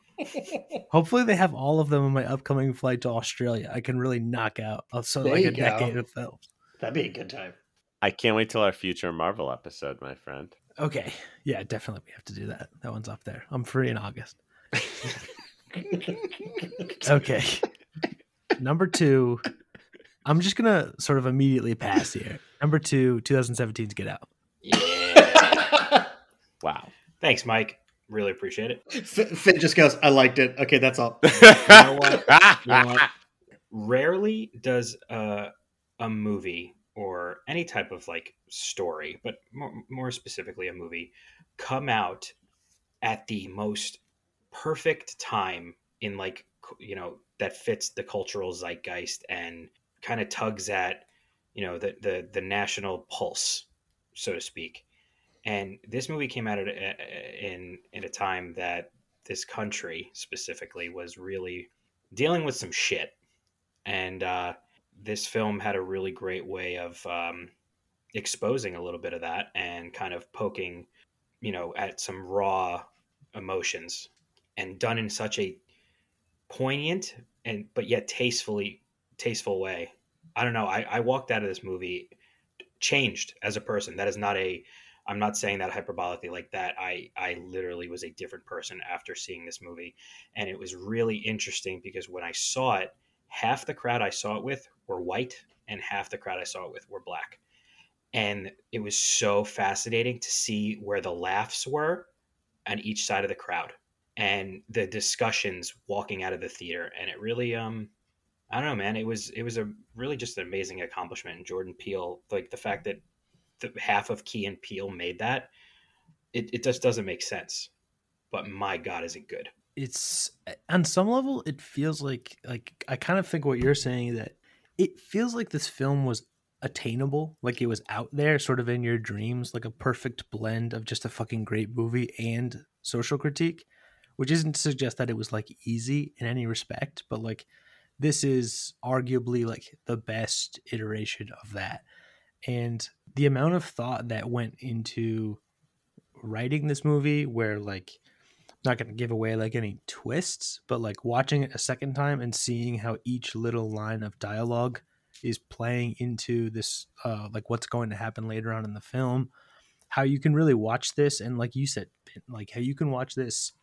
Hopefully, they have all of them on my upcoming flight to Australia. I can really knock out so There like a go. decade of films. that'd be a good time. I can't wait till our future Marvel episode, my friend. Okay, yeah, definitely we have to do that. That one's up there. I'm free in August. Okay, number two. I'm just gonna sort of immediately pass here. Number two, 2017's Get Out. Yeah. Wow. Thanks, Mike. Really appreciate it. Finn Finn just goes, "I liked it." Okay, that's all. know what? You know what? Rarely does a a movie or any type of like story, but more, more specifically a movie, come out at the most perfect time in like you know that fits the cultural zeitgeist and kind of tugs at you know the the the national pulse, so to speak. And this movie came out at a, in in a time that this country specifically was really dealing with some shit. And uh, this film had a really great way of um, exposing a little bit of that and kind of poking, you know, at some raw emotions and done in such a poignant and but yet tastefully tasteful way. I don't know. I, I walked out of this movie changed as a person. That is not a I'm not saying that hyperbolically like that. I I literally was a different person after seeing this movie and it was really interesting because when I saw it, half the crowd I saw it with were white and half the crowd I saw it with were black. And it was so fascinating to see where the laughs were on each side of the crowd and the discussions walking out of the theater and it really um I don't know man, it was it was a really just an amazing accomplishment and Jordan Peele like the fact that the half of Key and Peele made that it, it just doesn't make sense. But my god is it good. it's on some level it feels like like i kind of think what you're saying that it feels like this film was attainable like it was out there sort of in your dreams like a perfect blend of just a fucking great movie and social critique which isn't to suggest that it was like easy in any respect but like this is arguably like the best iteration of that and the amount of thought that went into writing this movie where like not going to give away like any twists, but like watching it a second time and seeing how each little line of dialogue is playing into this, uh, like what's going to happen later on in the film, how you can really watch this and like you said, like how you can watch this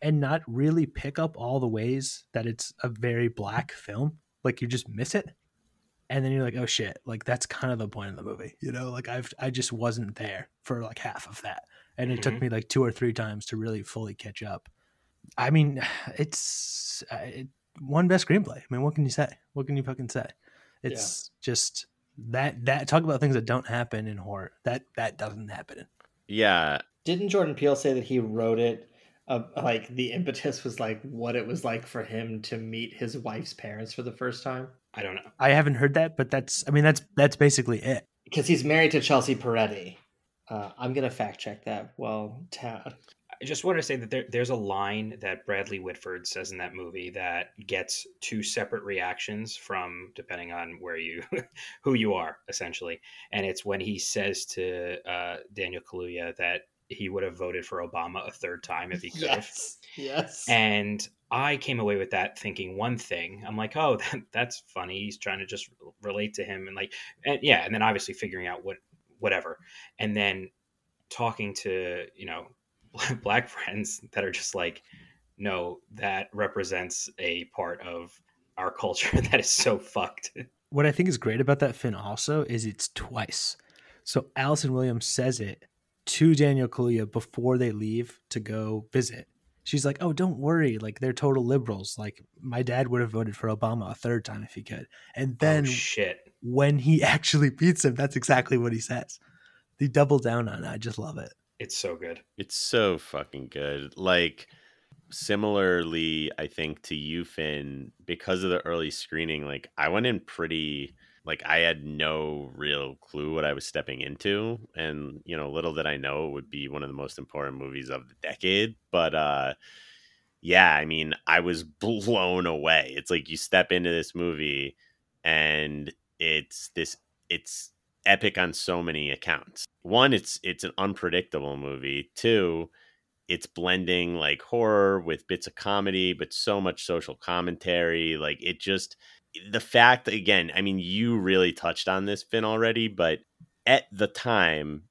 and not really pick up all the ways that it's a very black film. Like you just miss it. And then you're like, oh shit, like that's kind of the point of the movie, you know? Like I've I just wasn't there for like half of that and it took Mhm. me like two or three times to really fully catch up. I mean, it's uh, it, one best screenplay. I mean, what can you say? What can you fucking say? It's just that that talk about things that don't happen in horror. That that doesn't happen. Yeah. Didn't Jordan Peele say that he wrote it? Uh, like the impetus was like what it was like for him to meet his wife's parents for the first time I don't know. I haven't heard that, but that's I mean that's that's basically it. because he's married to Chelsea Peretti. Uh, I'm gonna fact check that. Well, ta- I just want to say that there, there's a line that Bradley Whitford says in that movie that gets two separate reactions from depending on where you, who you are, essentially. And it's when he says to uh, Daniel Kaluuya that he would have voted for Obama a third time if he could have. yes, yes. And I came away with that thinking one thing. I'm like, oh, that, that's funny. He's trying to just relate to him and like, and yeah, and then obviously figuring out what, whatever, and then talking to you know black friends that are just like, no, that represents a part of our culture that is so fucked. What I think is great about that Finn also is it's twice. So Allison Williams says it to Daniel Kaluuya before they leave to go visit. She's like, "Oh, don't worry. Like they're total liberals. Like my dad would have voted for Obama a third time if he could." And oh, then oh shit. when he actually beats him, that's exactly what he says. They double down on it. I just love it. It's so good. It's so fucking good. Like similarly, I think to you, Finn, because of the early screening, like I went in pretty like I had no real clue what I was stepping into. And, you know, little did I know it would be one of the most important movies of the decade. But uh yeah, I mean, I was blown away. It's like you step into this movie and it's this it's epic on so many accounts. One, it's it's an unpredictable movie. Two, it's blending like horror with bits of comedy, but so much social commentary. Like it just the fact again, I mean, you really touched on this, Finn, already, but at the time,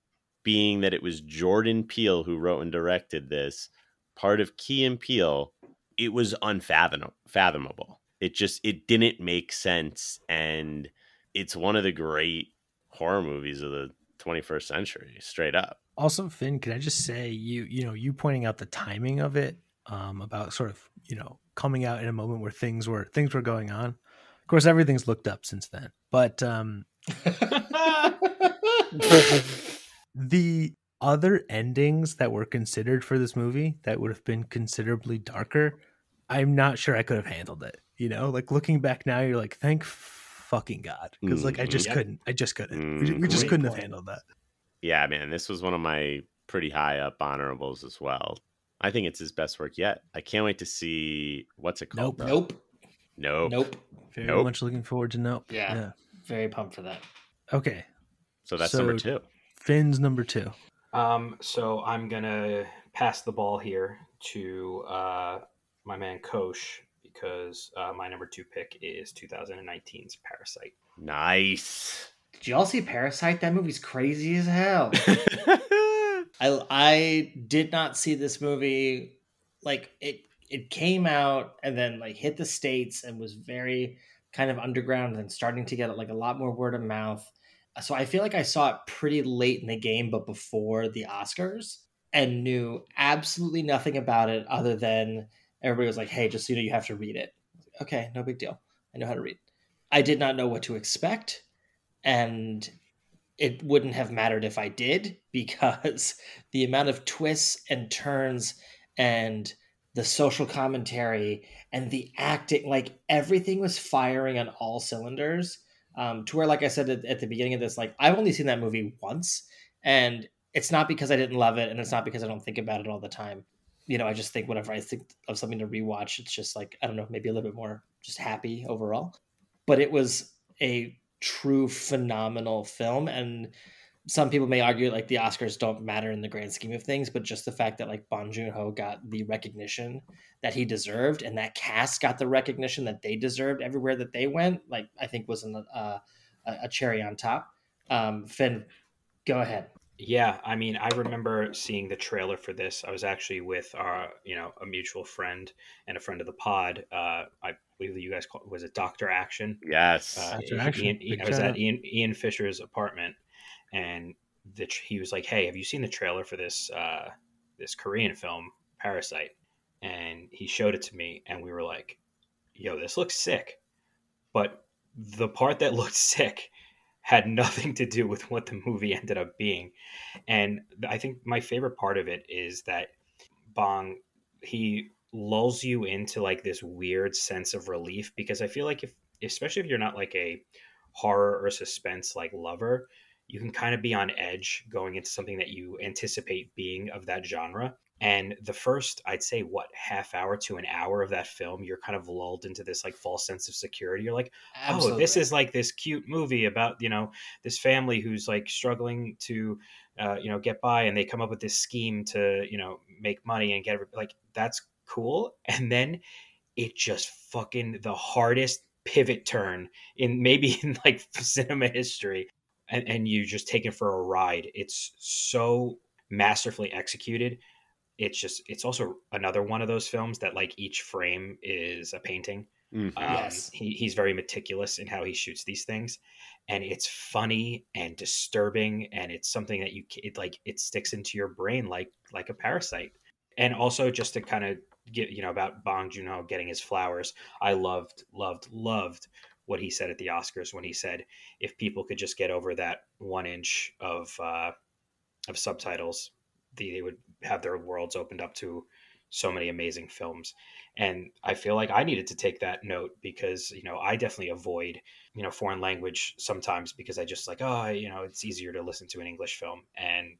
being that it was Jordan Peele who wrote and directed this, part of Key and Peele, it was unfathomable. It just it didn't make sense, and it's one of the great horror movies of the 21st century, straight up. Also, Finn, can I just say you you know you pointing out the timing of it um, about sort of you know coming out in a moment where things were things were going on. Of course, everything's looked up since then, but um, the other endings that were considered for this movie that would have been considerably darker, I'm not sure I could have handled it. You know, like looking back now, you're like, thank fucking god, because like I just Mhm. couldn't, I just couldn't, we, Mm, we just couldn't have handled that. Yeah, man, this was one of my pretty high up honorables as well. I think it's his best work yet. I can't wait to see what's it called. Nope. bro? nope. Nope. Nope. Very Nope. much looking forward to nope. Yeah. Very pumped for that. Okay, So that's number two. Finn's number two. Um, so I'm gonna pass the ball here to uh, my man Kosh because uh, my number two pick is 2019's Parasite. Nice. Did y'all see Parasite? That movie's crazy as hell. I I did not see this movie. Like it it came out and then like hit the states and was very kind of underground and starting to get like a lot more word of mouth. So I feel like I saw it pretty late in the game, but before the Oscars, and knew absolutely nothing about it other than everybody was like, "Hey, just so you know, you have to read it." Okay, no big deal. I know how to read. I did not know what to expect, and it wouldn't have mattered if I did because the amount of twists and turns and the social commentary and the acting, like everything was firing on all cylinders. Um, to where, like I said at, at the beginning of this, like I've only seen that movie once, and it's not because I didn't love it, and it's not because I don't think about it all the time. You know, I just think whenever I think of something to rewatch, it's just like I don't know, maybe a little bit more just happy overall. But it was a true phenomenal film and some people may argue like the Oscars don't matter in the grand scheme of things, but just the fact that like Bong Joon-ho got the recognition that he deserved and that cast got the recognition that they deserved everywhere that they went, like I think was an, uh, a a cherry on top. Um, Finn, go ahead. Yeah, I mean, I remember seeing the trailer for this. I was actually with our, you know, a mutual friend and a friend of the pod. Uh, I believe that you guys call was it Doctor Action. Yes. Uh, Dr. Action, Ian- big I was shout at. Ian, Ian Fisher's apartment, and the, he was like, "Hey, have you seen the trailer for this uh, this Korean film, Parasite?" And he showed it to me, and we were like, "Yo, this looks sick," but the part that looked sick had nothing to do with what the movie ended up being. And I think my favorite part of it is that Bong he lulls you into like this weird sense of relief because I feel like if especially if you're not like a horror or suspense like lover, you can kind of be on edge going into something that you anticipate being of that genre. And the first, I'd say, what half hour to an hour of that film, you're kind of lulled into this like false sense of security. You're like, oh, this is like this cute movie about you know this family who's like struggling to uh, you know get by, and they come up with this scheme to you know make money and get like that's cool. And then it just fucking the hardest pivot turn in maybe in like cinema history, and, and you just take it for a ride. It's so masterfully executed. It's just it's also another one of those films that like each frame is a painting. Mhm. Um, Yes. he, he's very meticulous in how he shoots these things, and it's funny and disturbing, and it's something that you it like it sticks into your brain like like a parasite. And also, just to kind of get you know about Bong Joon Ho getting his flowers, I loved loved loved what he said at the Oscars when he said if people could just get over that one inch of uh, of subtitles, the, they would have their worlds opened up to so many amazing films. And I feel like I needed to take that note because, you know, I definitely avoid, you know, foreign language sometimes because I just like, oh, you know, it's easier to listen to an English film. And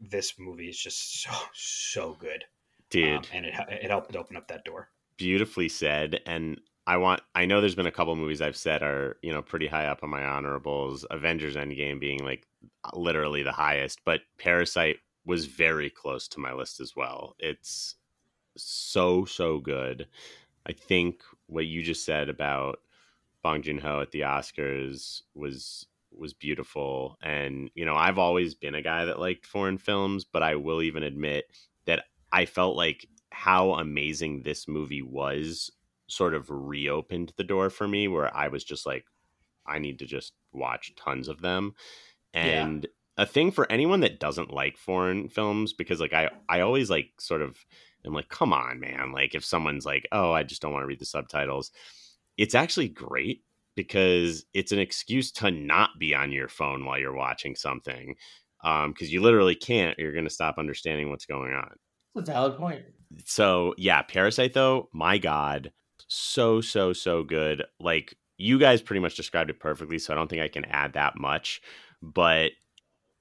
this movie is just so, so good. Dude, Um, and it, it helped open up that door. beautifully said. And I want, I know there's been a couple movies I've said are, you know, pretty high up on my honorables, Avengers Endgame being like literally the highest, but Parasite was very close to my list as well. It's so, so good. I think what you just said about Bong Joon Ho at the Oscars was was beautiful and you know I've always been a guy that liked foreign films but I will even admit that I felt like how amazing this movie was sort of reopened the door for me where I was just like I need to just watch tons of them Yeah. and a thing for anyone that doesn't like foreign films because like I I always like sort of am like come on man like if someone's like oh I just don't want to read the subtitles it's actually great because it's an excuse to not be on your phone while you're watching something um because you literally can't you're going to stop understanding what's going on That's a valid point. so yeah parasite though my god so so so good like you guys pretty much described it perfectly so i don't think i can add that much but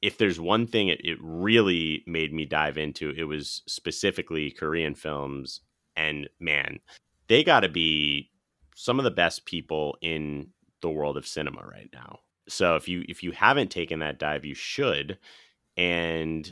if there's one thing it, it really made me dive into it was specifically korean films and man they got to be some of the best people in the world of cinema right now. So if you if you haven't taken that dive you should and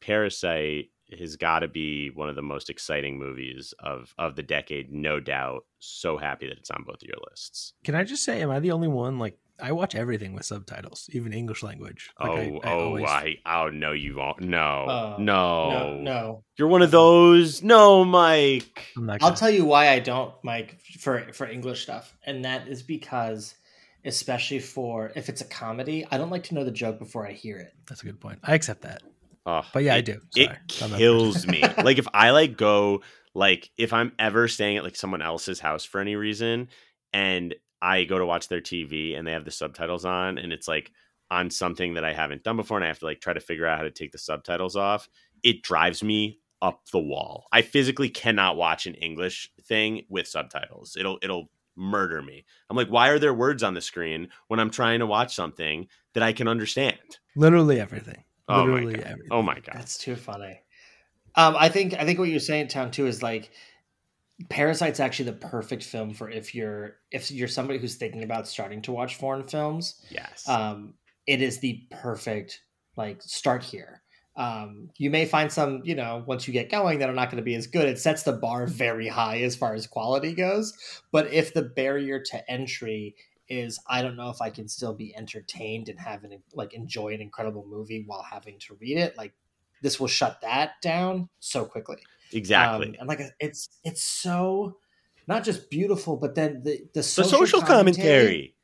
parasite has got to be one of the most exciting movies of of the decade no doubt so happy that it's on both of your lists Can I just say, am I the only one? Like, I watch everything with subtitles, even English language. Like, oh I, I oh always- I oh no you won't no Oh, no No, no. you're one of those no Mike I'm not I'll tell you why I don't, Mike, for for English stuff, and that is because, especially for if it's a comedy, I don't like to know the joke before I hear it. That's a good point. I accept that. Oh, But yeah, I do. It Sorry. I'm kills me. like if I like go like if I'm ever staying at like someone else's house for any reason and I go to watch their TV and they have the subtitles on and it's like on something that I haven't done before and I have to like try to figure out how to take the subtitles off, it drives me up the wall. I physically cannot watch an English thing with subtitles. It'll it'll murder me. I'm like, why are there words on the screen when I'm trying to watch something that I can understand? Literally everything. Oh my Literally god. everything. Oh my god. That's too funny. Um, I think I think what you're saying, Town, too, is like Parasite's actually the perfect film for if you're if you're somebody who's thinking about starting to watch foreign films. Yes. Um, it is the perfect like start here. Um, you may find some, you know, once you get going, that are not going to be as good. It sets the bar very high as far as quality goes. But if the barrier to entry is, I don't know if I can still be entertained and have an like enjoy an incredible movie while having to read it, like this will shut that down so quickly. exactly. Um, and like it's it's so not just beautiful, but then the the the social, social commentary.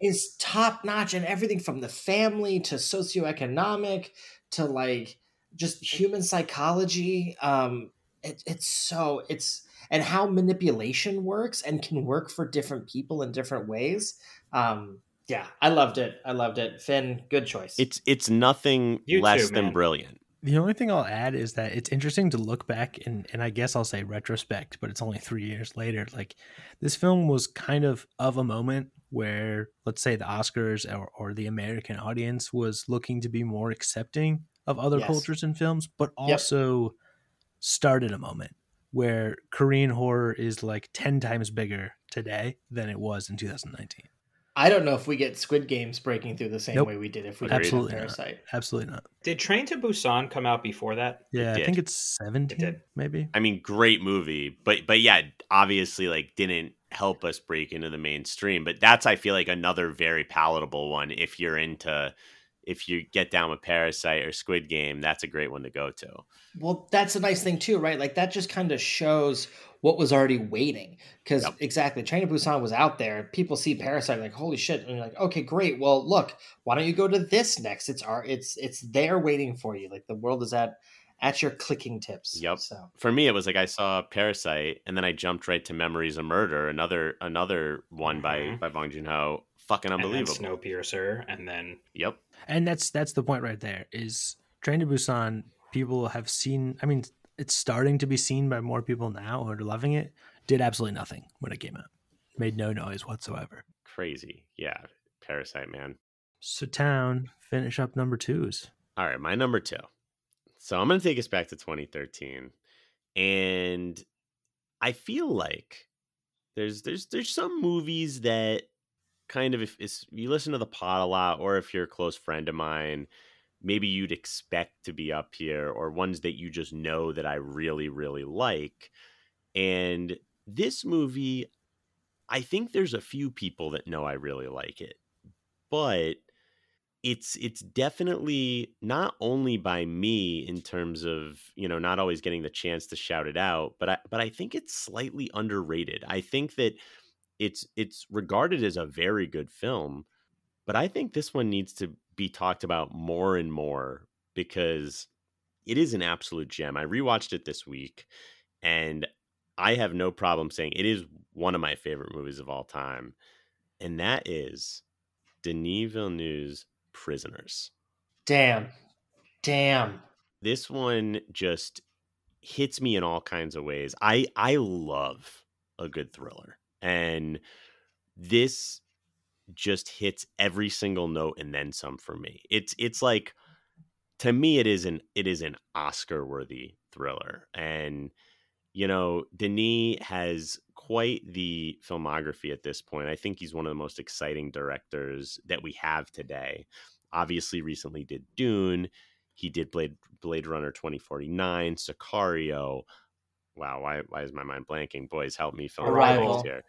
is top notch and everything from the family to socioeconomic to like just human psychology um it, it's so it's and how manipulation works and can work for different people in different ways um yeah i loved it i loved it finn good choice It's it's nothing You less too, than brilliant. The only thing I'll add is that it's interesting to look back and, and I guess I'll say retrospect, but it's only three years later. Like this film was kind of of a moment where, let's say, the Oscars or, or the American audience was looking to be more accepting of other Yes. cultures and films, but also started a moment where Korean horror is like 10 times bigger today than it was in 2019. i don't know if we get squid games breaking through the same Nope. way we did if we Agreed. did Absolutely not. Absolutely not. Did Train to Busan come out before that? Yeah, I did. think it's 17, did. maybe. I mean, great movie, but but yeah, obviously like didn't help us break into the mainstream. But that's I feel like another very palatable one if you're into if you get down with Parasite or Squid Game, that's a great one to go to. Well, that's a nice thing too, right? Like that just kind of shows what was already waiting. Because Yep. exactly, Train to Busan was out there. People see Parasite, like holy shit, and you're like, okay, great. Well, look, why don't you go to this next? It's our, it's it's there waiting for you. Like the world is at at your clicking tips. Yep. So For me, it was like I saw Parasite, and then I jumped right to Memories of Murder, another another one by Mhm. by Bong Joon Ho. Fucking unbelievable. And then unbelievable. Snowpiercer, and then Yep. And that's that's the point right there is train to busan people have seen. I mean, it's starting to be seen by more people now who are loving it. Did absolutely nothing when it came out. Made no noise whatsoever. Crazy. Yeah. Parasite, man. So, town finish up number twos. All right, my number two. So I'm going to take us back to 2013, and I feel like there's there's there's some movies that kind of if, if you listen to the pod a lot, or if you're a close friend of mine, maybe you'd expect to be up here, or ones that you just know that I really really like. And this movie, I think there's a few people that know I really like it, but it's it's definitely not only by me in terms of you know not always getting the chance to shout it out but i but i think it's slightly underrated i think that it's it's regarded as a very good film but i think this one needs to be talked about more and more because it is an absolute gem i rewatched it this week and i have no problem saying it is one of my favorite movies of all time and that is denis villeneuve's prisoners Damn. Damn. this one just hits me in all kinds of ways. I I love a good thriller. And this just hits every single note and then some for me. It's it's like to me it is an it is an Oscar worthy thriller. And you know, Denis has quite the filmography at this point. I think he's one of the most exciting directors that we have today. Obviously recently did Dune, he did Blade Blade Runner 2049, Sicario. Wow, why why is my mind blanking? Boys, help me the Arrival. here.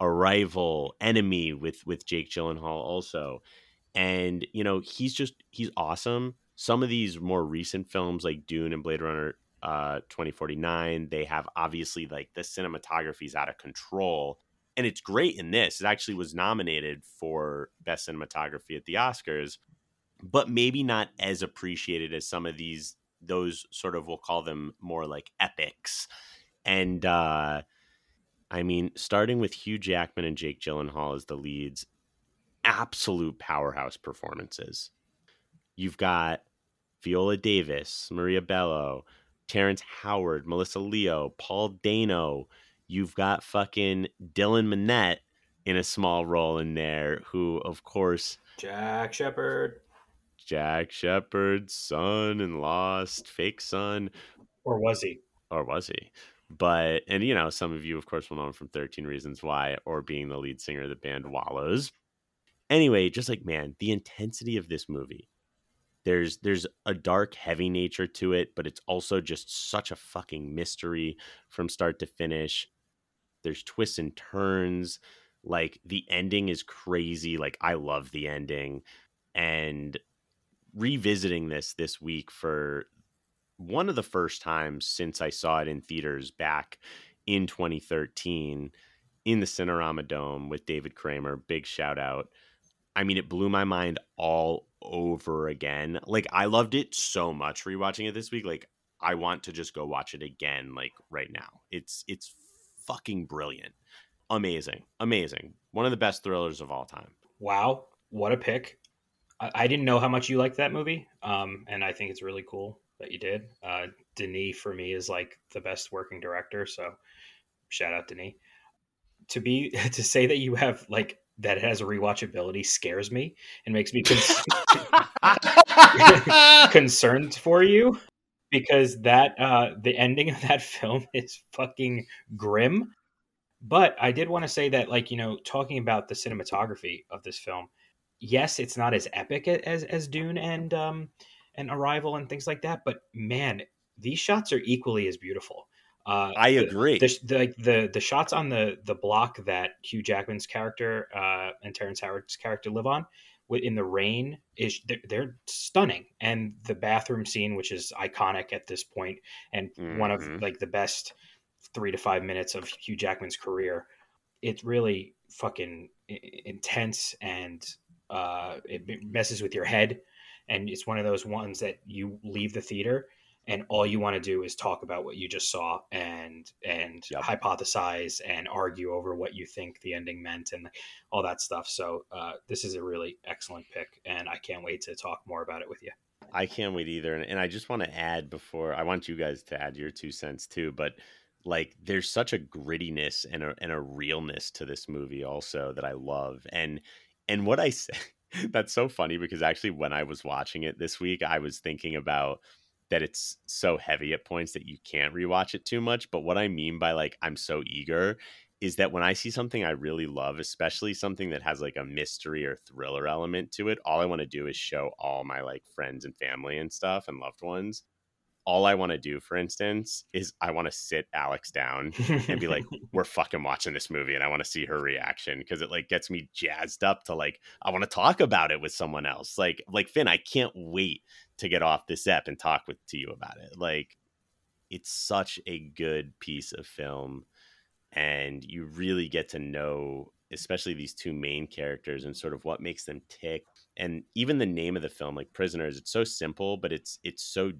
Arrival, Enemy with with Jake Gyllenhaal also. And you know, he's just he's awesome. Some of these more recent films like Dune and Blade Runner uh 2049, they have obviously like the cinematography's out of control. And it's great in this. It actually was nominated for best cinematography at the Oscars but maybe not as appreciated as some of these those sort of we'll call them more like epics. And uh i mean starting with hugh jackman and jake gyllenhaal as the leads absolute powerhouse performances. You've got viola davis maria bello terrence howard melissa leo paul dano. You've got fucking dylan Minnette in a small role in there who of course Jack Shephard, Jack Shephard's son and lost fake son, or was he? or was he? But and you know, some of you, of course, will know him from Thirteen Reasons Why, or being the lead singer of the band Wallows. Anyway, just like man, the intensity of this movie. There's there's a dark, heavy nature to it, but it's also just such a fucking mystery from start to finish. There's twists and turns. Like the ending is crazy. Like I love the ending. And revisiting this this week for one of the first times since I saw it in theaters back in 2013 in the Cinerama Dome with David Kramer. Big shout out. I mean, it blew my mind all over again. Like, I loved it so much rewatching it this week. Like, I want to just go watch it again, like right now. It's it's fucking brilliant, amazing, amazing. One of the best thrillers of all time. Wow, what a pick! I, didn't know how much you liked that movie, um, and I think it's really cool that you did. Uh, Denis for me is like the best working director, so shout out Denis. To be to say that you have like that it has a rewatchability scares me and makes me con- concerned for you because that uh the ending of that film is fucking grim but i did want to say that like you know talking about the cinematography of this film yes it's not as epic as as dune and um and arrival and things like that but man these shots are equally as beautiful uh I agree. the, the the the shots on the the block that Hugh Jackman's character uh, and Terrence Howard's character live on in the rain is they're, they're stunning and the bathroom scene which is iconic at this point and one of Mhm. like the best three to five minutes of Hugh Jackman's career it's really fucking intense and uh, it messes with your head and it's one of those ones that you leave the theater and all you want to do is talk about what you just saw and and Yep. hypothesize and argue over what you think the ending meant and all that stuff so uh, this is a really excellent pick and i can't wait to talk more about it with you I can't wait either. And, and I just want to add before I want you guys to add your two cents too, but like there's such a grittiness and a and a realness to this movie also that I love. And and what I say that's so funny because actually when I was watching it this week, I was thinking about that it's so heavy at points that you can't rewatch it too much. But what I mean by like I'm so eager is that when I see something I really love, especially something that has like a mystery or thriller element to it, all I want to do is show all my like friends and family and stuff and loved ones. All I want to do, for instance, is I want to sit Alex down and be like, "We're fucking watching this movie," and I want to see her reaction because it like gets me jazzed up to like I want to talk about it with someone else. Like like Finn, I can't wait to get off this app and talk with to you about it. Like it's such a good piece of film and you really get to know especially these two main characters and sort of what makes them tick and even the name of the film like prisoners it's so simple but it's it's so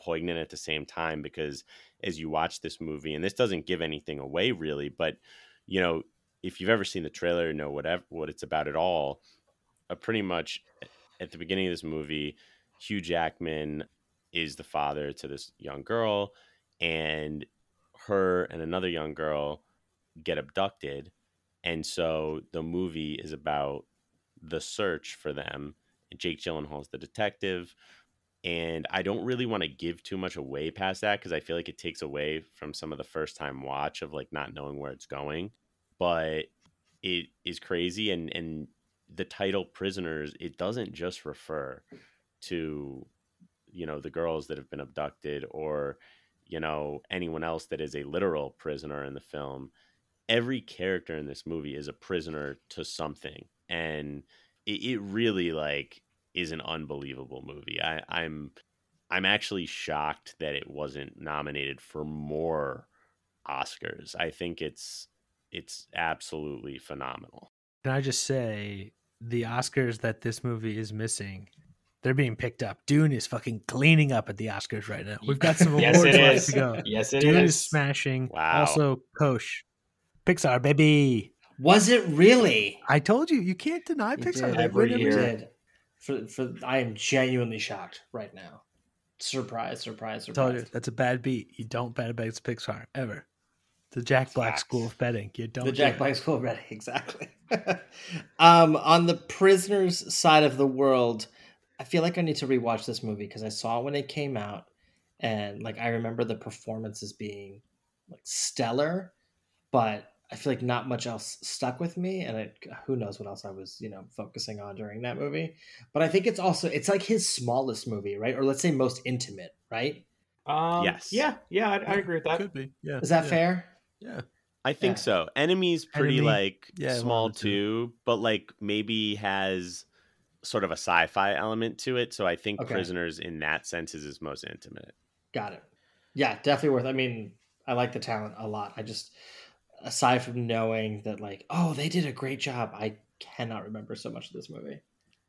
poignant at the same time because as you watch this movie and this doesn't give anything away really but you know if you've ever seen the trailer know whatever what it's about at all uh, pretty much at the beginning of this movie hugh jackman is the father to this young girl and her and another young girl get abducted and so the movie is about the search for them. Jake Gyllenhaal is the detective and i don't really want to give too much away past that because i feel like it takes away from some of the first time watch of like not knowing where it's going but it is crazy and and the title prisoners it doesn't just refer to you know the girls that have been abducted or you know anyone else that is a literal prisoner in the film. Every character in this movie is a prisoner to something and it, it really like is an unbelievable movie I, i'm i'm actually shocked that it wasn't nominated for more oscars i think it's it's absolutely phenomenal Can I just say the Oscars that this movie is missing? They're being picked up. Dune is fucking cleaning up at the Oscars right now. We've got some Yes, awards it left is. to go. Yes, it Dune is. is smashing. Wow. Also, Kosh, Pixar, baby. Was it really? I told you, you can't deny You Pixar. did. Every win You year. For, for, I am genuinely shocked right now. Surprise, surprise, I told you, surprise. that's a bad beat. You don't bet against Pixar ever. The Jack Black Facts. school of betting. You don't. the do Jack it. Black School of Betting. exactly. um, on the prisoners side of the world, I feel like I need to rewatch this movie because I saw it when it came out, and like I remember the performances being like stellar, but I feel like not much else stuck with me, and it, who knows what else I was you know focusing on during that movie. But I think it's also it's like his smallest movie, right? Or let's say most intimate, right? Um, Yes. Yeah, yeah, I, I agree with that. Could be. Yeah. Is that yeah. fair? Yeah. I think Yeah. so. Enemy's pretty Enemy, like yeah, small the two. too, but like maybe has sort of a sci-fi element to it. So I think Okay. Prisoners in that sense is his most intimate. Got it. Yeah, definitely worth. I mean, I like the talent a lot. I just, aside from knowing that, like, oh, they did a great job, I cannot remember so much of this movie.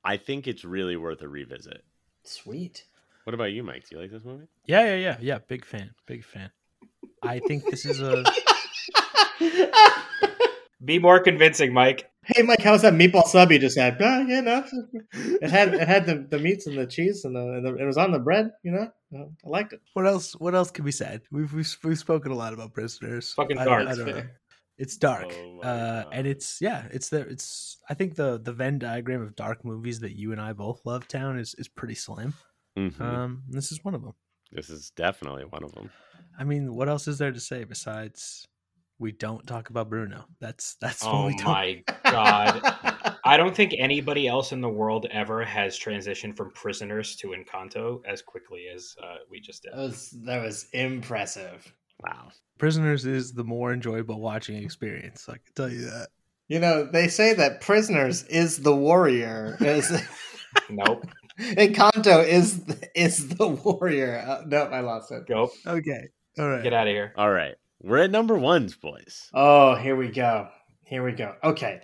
I think it's really worth a revisit. Sweet. What about you, Mike? Do you like this movie? Yeah, yeah, yeah, yeah. Big fan. Big fan. I think this is a. Be more convincing, Mike. hey, Mike, how's that meatball sub you just had? Uh, you know, it had it had the, the meats and the cheese and the, and the it was on the bread. You know, I liked it. What else? What else can be said? We've we've, we've spoken a lot about prisoners. Fucking I. I don't know. It's dark, Oh uh, and it's yeah, it's the it's. I think the the Venn diagram of dark movies that you and I both love, town is is pretty slim. Mhm. Um, this is one of them. this is definitely one of them. I mean, what else is there to say besides we don't talk about Bruno? That's that's what Oh we don't. my god. I don't think anybody else in the world ever has transitioned from prisoners to Encanto as quickly as uh, we just did. That was that was impressive. Wow. Prisoners is the more enjoyable watching experience. I can tell you that. You know, they say that prisoners is the warrior. Is Nope. Encanto is is the warrior. Uh, nope, I lost it. Go. Okay. All right. Get out of here. All right. We're at number ones, boys. Oh, here we go. Here we go. Okay.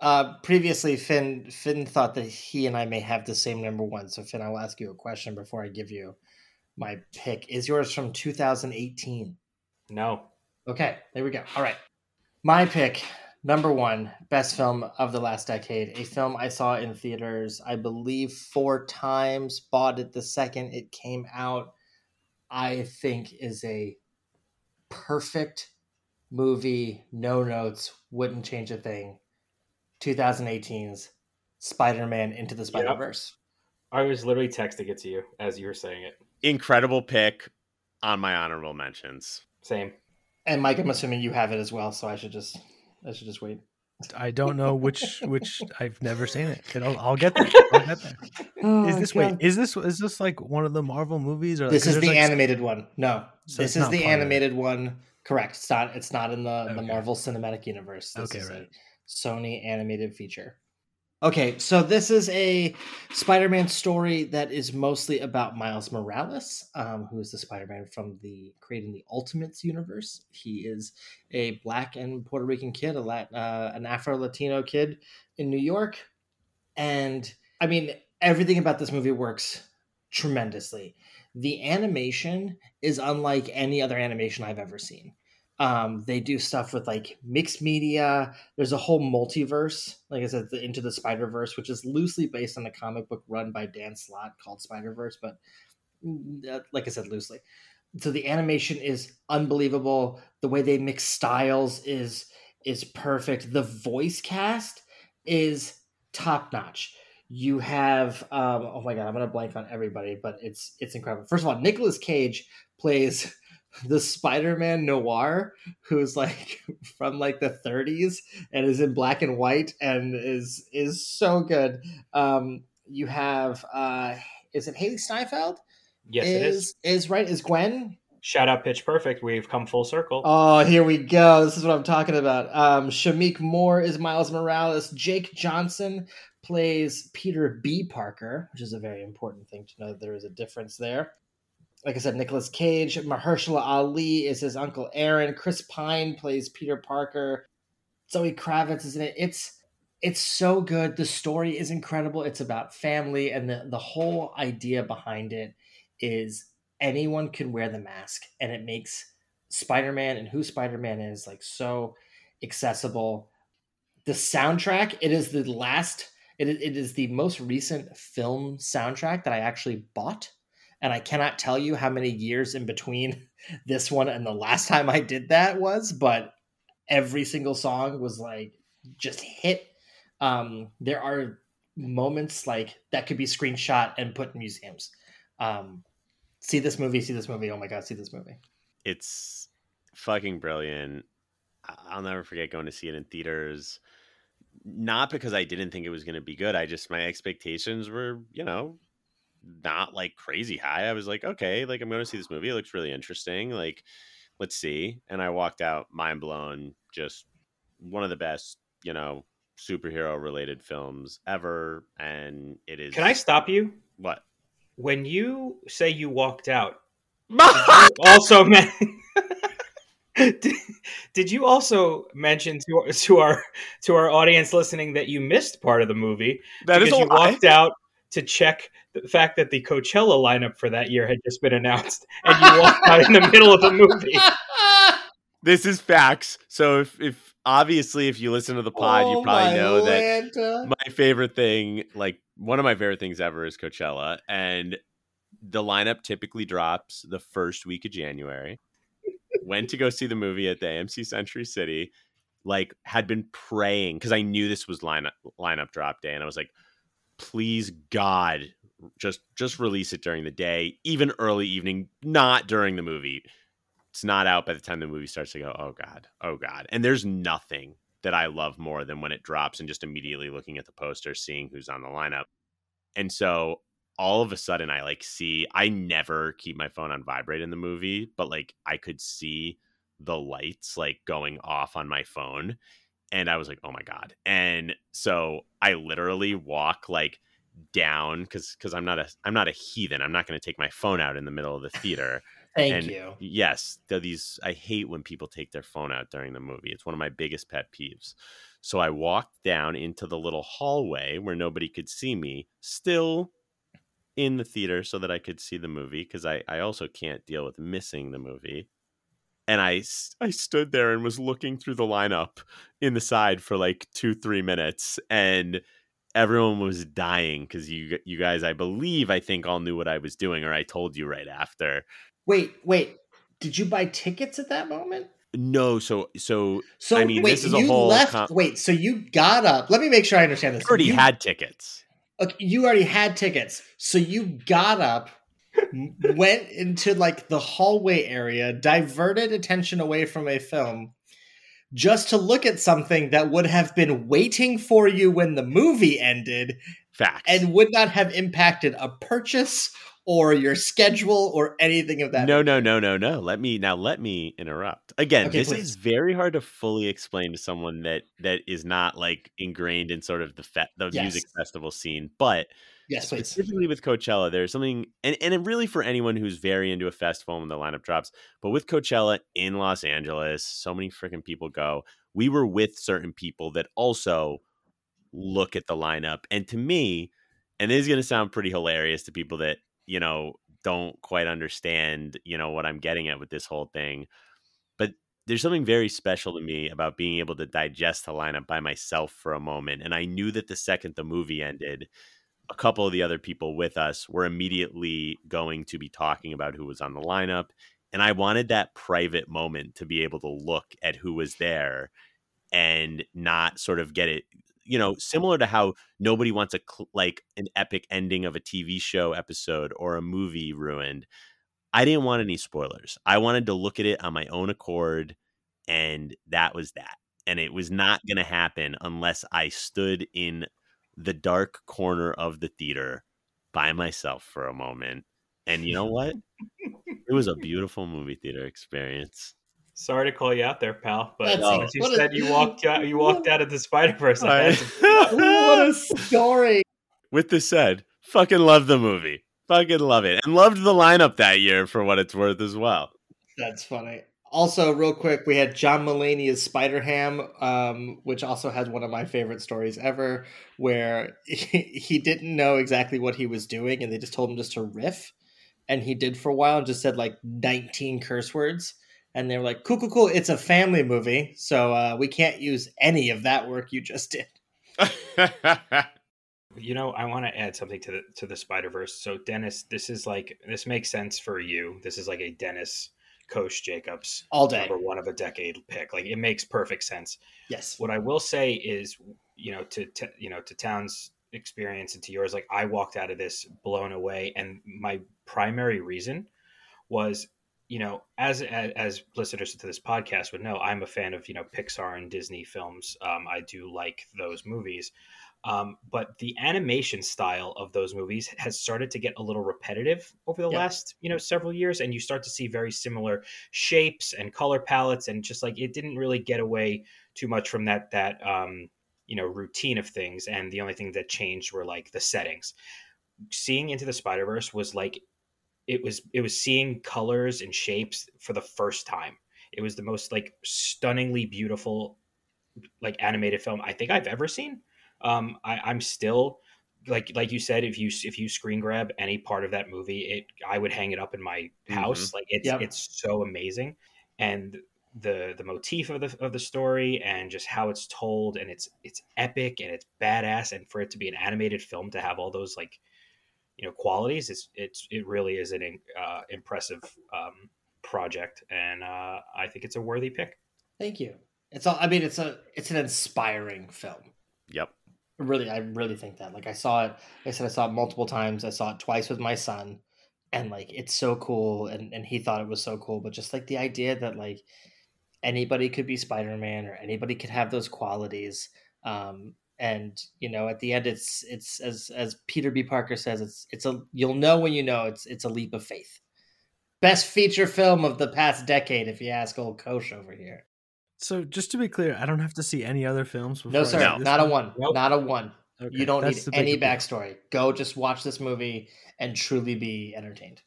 Uh, previously, Finn Finn thought that he and I may have the same number one. So, Finn, I'll ask you a question before I give you my pick. Is yours from 2018? No. Okay, there we go. All right. My pick, number one, best film of the last decade. A film I saw in theaters, I believe, four times. Bought it the second it came out. I think is a perfect movie. No notes. Wouldn't change a thing. 2018's Spider-Man Into the Spider-Verse. I was literally texting it to you as you were saying it. Incredible pick on my honorable mentions. Same. And Mike, I'm assuming you have it as well, so I should just I should just wait. I don't know which which I've never seen it. It'll, I'll get there. I'll get there. Oh, Is this wait? Is this is this like one of the Marvel movies or this is the like, animated one. No, So this is the part of it. animated one. Correct. It's not. It's not in the the Marvel Cinematic Universe. This Okay, is right. a Sony animated feature. Okay, so this is a Spider-Man story that is mostly about Miles Morales, um, who is the Spider-Man from the creating the Ultimates universe. He is a black and Puerto Rican kid, a Lat, uh, an Afro Latino kid in New York, and I mean everything about this movie works tremendously. The animation is unlike any other animation I've ever seen. Um, they do stuff with like mixed media. There's a whole multiverse, like I said, the Into the Spider Verse, which is loosely based on a comic book run by Dan Slott called Spider Verse, but mm, uh, like I said, loosely. So the animation is unbelievable. The way they mix styles is is perfect. The voice cast is top notch. You have um, oh my god, I'm gonna blank on everybody, but it's it's incredible. First of all, Nicolas Cage plays the Spider-Man noir who's like from like the 30s and is in black and white and is is so good. Um, you have uh, is it Hailee Steinfeld? Yes, is, it is. Is right? Is Gwen? Shout out Pitch Perfect. We've come full circle. Oh, here we go. This is what I'm talking about. Um, Shameik Moore is Miles Morales. Jake Johnson plays Peter B. Parker, which is a very important thing to know that there is a difference there. Like I said, Nicolas Cage, Mahershala Ali is his uncle Aaron. Chris Pine plays Peter Parker. Zoe Kravitz is in it. It's it's so good. The story is incredible. It's about family, and the the whole idea behind it is anyone can wear the mask, and it makes Spider-Man and who Spider-Man is like so accessible. The soundtrack, it is the last it it is the most recent film soundtrack that I actually bought. And I cannot tell you how many years in between this one and the last time I did that was, but every single song was like just hit. Um, there are moments like that could be screenshot and put in museums. Um, see this movie, see this movie. Oh my God, see this movie. It's fucking brilliant. I'll never forget going to see it in theaters. Not because I didn't think it was going to be good. I just, my expectations were, you know, not like crazy high. I was like, okay, like I'm going to see this movie. It looks really interesting. Like, let's see. And I walked out mind blown. Just one of the best, you know, superhero related films ever. And it is. Can I stop you? What? When you say you walked out, also men- did, did you also mention to, to our to our audience listening that you missed part of the movie that is because a you lie. walked out to check the fact that the Coachella lineup for that year had just been announced, and you walked out in the middle of the movie. This is facts. So if, if obviously if you listen to the pod, you Oh, probably my know that my favorite thing, like one of my favorite things ever, is Coachella, and the lineup typically drops the first week of January. Went to go see the movie at the AMC Century City. Like had been praying because I knew this was lineup lineup drop day, and I was like, please God, just just release it during the day, even early evening, not during the movie. It's not out by the time the movie starts to go, oh God, oh God. And there's nothing that I love more than when it drops and just immediately looking at the poster, seeing who's on the lineup. And so all of a sudden I like see I never keep my phone on vibrate in the movie, but like I could see the lights like going off on my phone and I was like, "Oh my god." And so I literally walk like down cuz cuz I'm not a I'm not a heathen. I'm not going to take my phone out in the middle of the theater. Thank and you. Yes, these I hate when people take their phone out during the movie. It's one of my biggest pet peeves. So I walked down into the little hallway where nobody could see me, still in the theater so that I could see the movie because I, I also can't deal with missing the movie. and I I stood there and was looking through the lineup in the side for like two three minutes, and everyone was dying because you you guys I believe I think all knew what I was doing, or I told you right after. Wait, wait. Did you buy tickets at that moment? No, so so So I mean, wait, this is a you whole left. com- wait, so you got up. Let me make sure I understand this. already You- had tickets. Okay, you already had tickets, so you got up, went into like the hallway area, diverted attention away from a film, just to look at something that would have been waiting for you when the movie ended, Facts. and would not have impacted a purchase or your schedule or anything of that. no, no, no, no, no. Let me now. Let me interrupt again. Okay, this please. is very hard to fully explain to someone that that is not like ingrained in sort of the fe- the Yes. music festival scene. But Yes, please. specifically with Coachella, there's something, and and really for anyone who's very into a festival when the lineup drops. But with Coachella in Los Angeles, so many freaking people go. We were with certain people that also look at the lineup, and to me, and this is going to sound pretty hilarious to people that you know don't quite understand you know what i'm getting at with this whole thing but there's something very special to me about being able to digest the lineup by myself for a moment and i knew that the second the movie ended a couple of the other people with us were immediately going to be talking about who was on the lineup and i wanted that private moment to be able to look at who was there and not sort of get it you know similar to how nobody wants a cl- like an epic ending of a tv show episode or a movie ruined. I didn't want any spoilers. I wanted to look at it on my own accord and that was that. And it was not going to happen unless i stood in the dark corner of the theater by myself for a moment and you know what it was a beautiful movie theater experience Sorry to call you out there, pal, but That's- since you what a- said you walked out, you walked out of the Spider Verse. what a story! With this said, fucking love the movie. Fucking love it. And loved the lineup that year for what it's worth as well. That's funny. Also, real quick, we had John Mulaney as Spider Ham, um, which also has one of my favorite stories ever, where he, he didn't know exactly what he was doing, and they just told him just to riff, and he did for a while and just said like 19 curse words, and they were like, "Cool, cool, cool! It's a family movie, so uh, we can't use any of that work you just did." You know, I want to add something to the to the Spider Verse. So, Dennis, this is like this makes sense for you. This is like a Dennis Coach Jacobs All day. number one of a decade pick. Like it makes perfect sense. Yes. What I will say is, you know, to, to you know to Town's experience and to yours, like I walked out of this blown away, and my primary reason was, you know, as as, as listeners to this podcast would know, I'm a fan of you know Pixar and Disney films. Um, I do like those movies. Um, but the animation style of those movies has started to get a little repetitive over the Yeah. last you know several years and you start to see very similar shapes and color palettes and just like it didn't really get away too much from that that um, you know routine of things and the only thing that changed were like the settings. Seeing into the spider verse was like it was it was seeing colors and shapes for the first time. It was the most like stunningly beautiful like animated film i think i've ever seen um I, i'm still like like you said if you if you screen grab any part of that movie it i would hang it up in my house like it's Yep. it's so amazing and the the motif of the of the story and just how it's told and it's it's epic and it's badass and for it to be an animated film to have all those like you know qualities it's it's it really is an uh, impressive um, project and uh, i think it's a worthy pick Thank you. It's all. I mean, it's a it's an inspiring film. yep. Really i really think that like i saw it like i said i saw it multiple times i saw it twice with my son and like it's so cool and and he thought it was so cool but just like the idea that like anybody could be spider-man or anybody could have those qualities um and you know at the end it's it's as as peter b. Parker says it's it's a you'll know when you know it's it's a leap of faith. Best feature film of the past decade if you ask old Kosh over here So just to be clear, I don't have to see any other films. Before no sir No. not a one Nope. not a one Okay, you don't that's need any bigger point. backstory. Go just watch this movie and truly be entertained.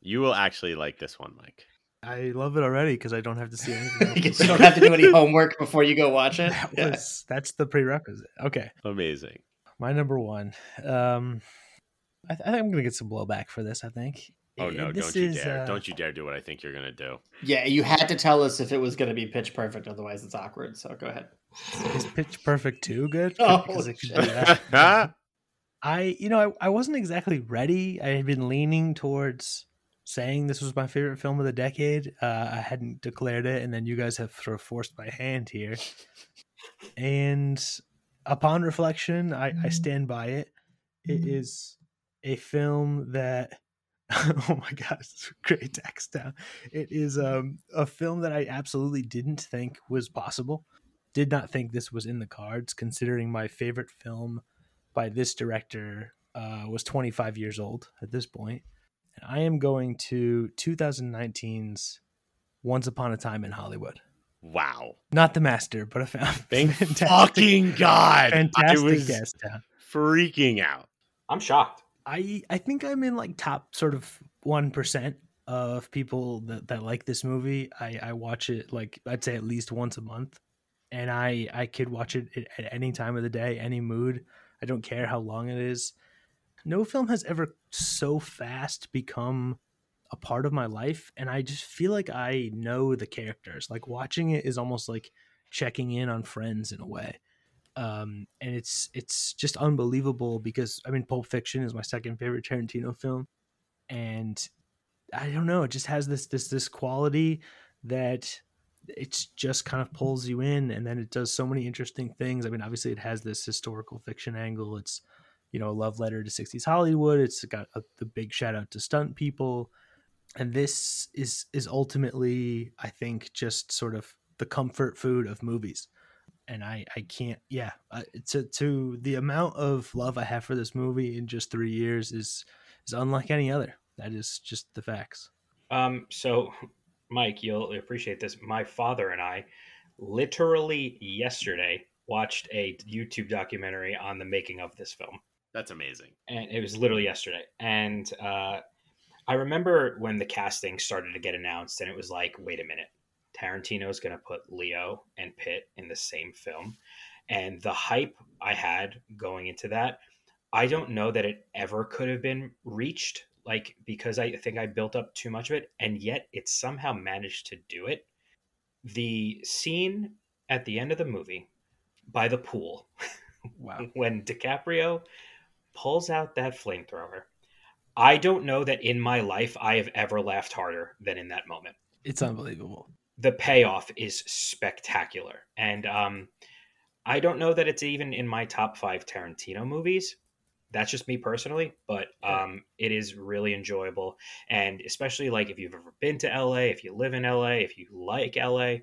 You will actually like this one, Mike. I love it already because I don't have to see anything. you don't have to do any homework before you go watch it. That Yeah. was, that's the prerequisite. Okay, Amazing. my number one. Um, I, th- I think I'm gonna get some blowback for this. I think Oh no! this Don't you is, dare! uh, Don't you dare do what I think you're gonna do. Yeah, you had to tell us if it was going to be pitch perfect, otherwise it's awkward. So go ahead. Is Pitch Perfect too good? Oh, Because it could shit. that. I, you know, I, I wasn't exactly ready. I had been leaning towards saying this was my favorite film of the decade. Uh, I hadn't declared it, and then you guys have sort of forced my hand here. And upon reflection, I, I stand by it. It is a film that, oh my gosh, great text down. It is um, a film that I absolutely didn't think was possible. Did not think this was in the cards, considering my favorite film by this director uh, was 25 years old at this point. And I am going to 2019's Once Upon a Time in Hollywood. wow! Not the master, but a Thank fantastic, fucking god! I fantastic was guest. freaking out. I'm shocked. I I think I'm in like top sort of one percent of people that, that like this movie. I, I watch it like I'd say at least once a month, and I I could watch it at, at any time of the day, any mood. I don't care how long it is. No film has ever so fast become a part of my life, and I just feel like I know the characters. Like watching it is almost like checking in on friends in a way um, and it's it's just unbelievable because I mean, Pulp Fiction is my second favorite Tarantino film, and I don't know, it just has this this this quality that it's just kind of pulls you in, and then it does so many interesting things. I mean, obviously, it has this historical fiction angle. It's you know a love letter to '60s Hollywood. It's got a, the big shout out to stunt people, and this is is ultimately, I think, just sort of the comfort food of movies and I I can't yeah uh, to to the amount of love I have for this movie in just three years is is unlike any other. That is just the facts. Um, so, Mike, you'll appreciate this. My father and I, literally yesterday, watched a YouTube documentary on the making of this film. That's amazing. and it was literally yesterday. And uh, I remember when the casting started to get announced, and it was like, wait a minute, Tarantino's going to put Leo and Pitt in the same film. And the hype I had going into that, I don't know that it ever could have been reached, like, because I think I built up too much of it, and yet it somehow managed to do it. The scene at the end of the movie by the pool Wow. when DiCaprio pulls out that flamethrower. I don't know that in my life I have ever laughed harder than in that moment. It's unbelievable. The payoff is spectacular. And um, I don't know that it's even in my top five Tarantino movies. That's just me personally, but um, it is really enjoyable. And especially like if you've ever been to LA, if you live in LA, if you like LA,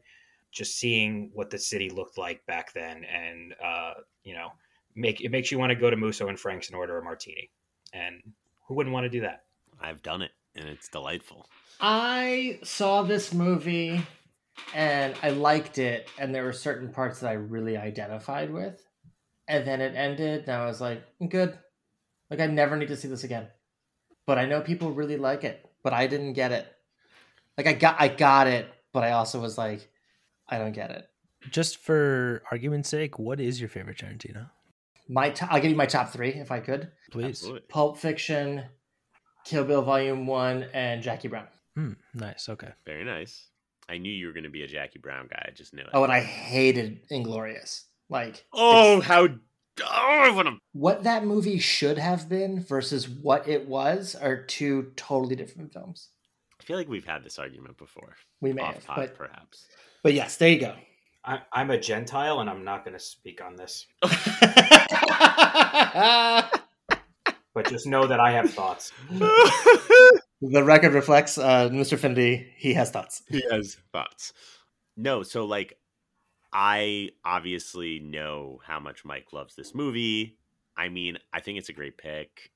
just seeing what the city looked like back then and uh, you know, make it makes you want to go to Musso and Frank's and order a martini. And who wouldn't want to do that? I've done it, and it's delightful. I saw this movie and I liked it, and there were certain parts that I really identified with. And then it ended, and I was like, good. Like, I never need to see this again. But I know people really like it, but I didn't get it. Like, I got, I got it, but I also was like, I don't get it. Just for argument's sake, what is your favorite Tarantino? My, to- I'll give you my top three if I could: Please. Absolutely. Pulp Fiction, Kill Bill Volume One, and Jackie Brown. Hmm, nice. Okay. Very nice. I knew you were going to be a Jackie Brown guy. I just knew it. Oh, and I hated Inglourious. Like, oh how. Oh, I want to. what that movie should have been versus what it was are two totally different films. I feel like we've had this argument before. We may Off have, pod, but perhaps. but yes, there you go. I, I'm a Gentile and I'm not going to speak on this, but just know that I have thoughts. the record reflects uh, Mr. Finity. He has thoughts. he has thoughts. No, so like I obviously know how much Mike loves this movie. I mean, I think it's a great pick.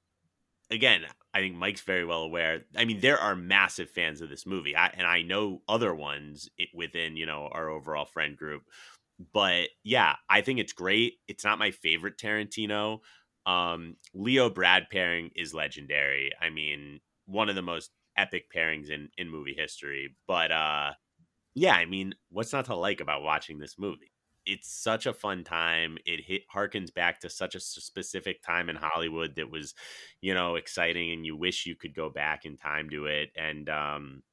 Again, I think Mike's very well aware. I mean, there are massive fans of this movie, I, and I know other ones within you know our overall friend group. But yeah, I think it's great. It's not my favorite Tarantino. Um, Leo Brad pairing is legendary. I mean, one of the most epic pairings in in movie history. But uh, yeah, I mean, what's not to like about watching this movie? it's such a fun time. It hit harkens back to such a specific time in Hollywood that was, you know, exciting, and you wish you could go back in time to it. And um,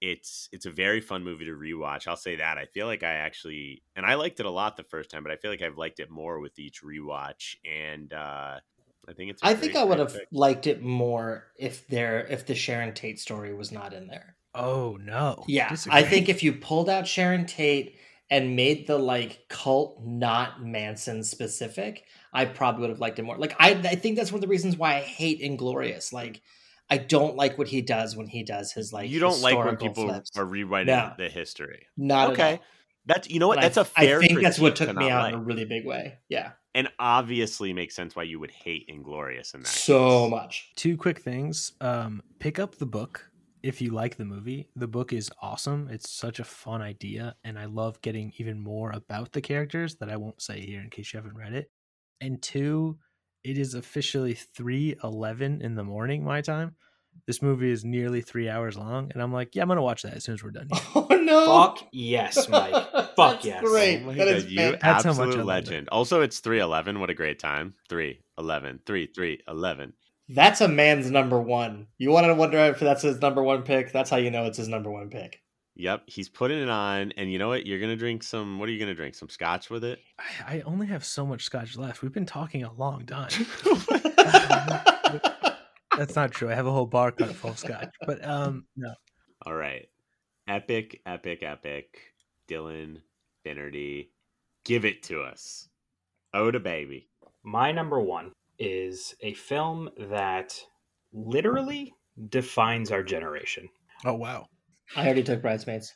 it's it's a very fun movie to rewatch. I'll say that. I feel like I actually and I liked it a lot the first time, but I feel like I've liked it more with each rewatch. And uh, I think it's. I I think I would have liked it more if there if the Sharon Tate story was not in there. Oh no. Yeah, Disagree. I think if you pulled out Sharon Tate and made the like cult not Manson specific, I probably would have liked it more. Like I, I think that's one of the reasons why I hate Inglourious. Like I don't like what he does when he does his like. you don't like when people flips. are rewriting No. the history. not at okay. All. That's you know what And I- that's a fair. I think that's what took to me not out in a really big way. Yeah, and obviously makes sense why you would hate Inglourious in that. so case. much. two quick things. Um, pick up the book if you like the movie. The book is awesome. It's such a fun idea, and I love getting even more about the characters that I won't say here in case you haven't read it. And two, it is officially three eleven in the morning my time. This movie is nearly three hours long, and I'm like, yeah, I'm gonna watch that as soon as we're done. Here. Oh no! Fuck yes, Mike. Fuck That's yes. Great. Oh my that is God, you fantastic. That's how much I absolute love it. legend. Also, it's three eleven. What a great time! Three eleven. Three three eleven. That's a man's number one. You want to wonder if that's his number one pick? That's how you know it's his number one pick. Yep, he's putting it on, and you know what? You're gonna drink some. What are you gonna drink? Some scotch with it? I, I only have so much scotch left. We've been talking a long time. That's not true. I have a whole bar cut full of scotch, but um, no. All right, epic, epic, epic. Dylan Finnerty, give it to us. Oh, to baby. My number one is a film that literally defines our generation. Oh wow. I already took bridesmaids.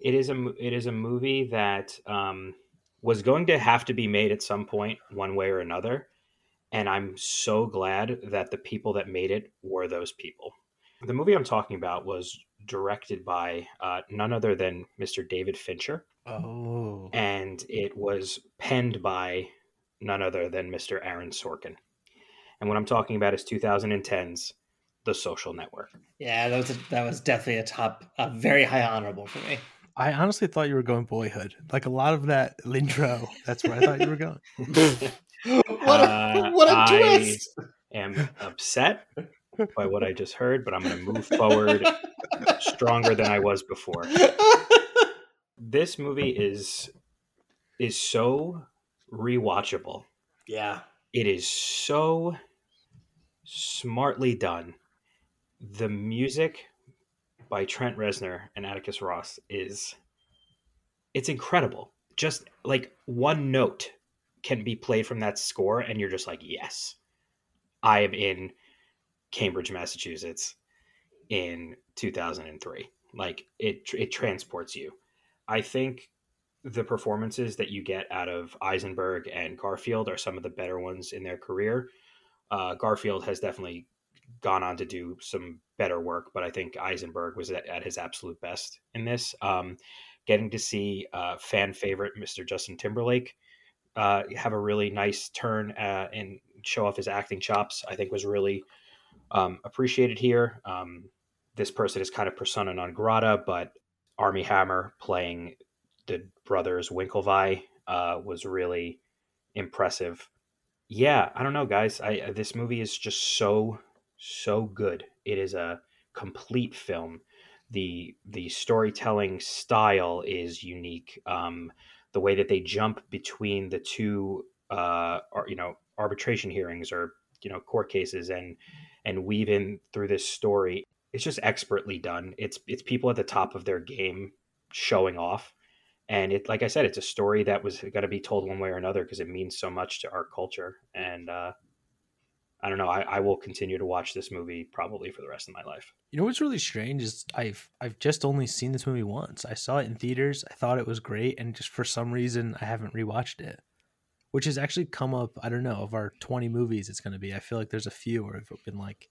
It is a it is a movie that um, was going to have to be made at some point, one way or another, and I'm so glad that the people that made it were those people. The movie I'm talking about was directed by uh, none other than Mr. David Fincher, Oh. and it was penned by none other than Mr. Aaron Sorkin. And what I'm talking about is 2010's The Social Network. Yeah, that was a, that was definitely a top, a very high honorable for me. I honestly thought you were going boyhood. Like a lot of that intro, that's where I thought you were going. what a Uh, what a I- twist! am upset by what I just heard, but I'm going to move forward stronger than I was before. This movie is is so rewatchable. yeah, It is so smartly done. The music by Trent Reznor and Atticus Ross is it's incredible. Just like one note can be played from that score and you're just like, "Yes. I am in Cambridge, Massachusetts in 2003." Like it it transports you. I think the performances that you get out of Eisenberg and Garfield are some of the better ones in their career. Uh, Garfield has definitely gone on to do some better work, but I think Eisenberg was at, at his absolute best in this. Um, getting to see uh, fan favorite Mr. Justin Timberlake uh, have a really nice turn uh, and show off his acting chops, I think was really um, appreciated here. Um, this person is kind of persona non grata, but Armie Hammer playing the brothers Winklevi uh, was really impressive. Yeah, I don't know, guys. I this movie is just so so good. It is a complete film. the The storytelling style is unique. Um, the way that they jump between the two, uh, or, you know, arbitration hearings or you know court cases and and weave in through this story. It's just expertly done. It's it's people at the top of their game showing off and it like i said it's a story that was going to be told one way or another because it means so much to our culture and uh i don't know I, I will continue to watch this movie probably for the rest of my life You know what's really strange is I've I've just only seen this movie once. I saw it in theaters. I thought it was great, and just for some reason I haven't rewatched it. Which has actually come up. I don't know of our twenty movies. It's going to be. I feel like there's a few where I've been like,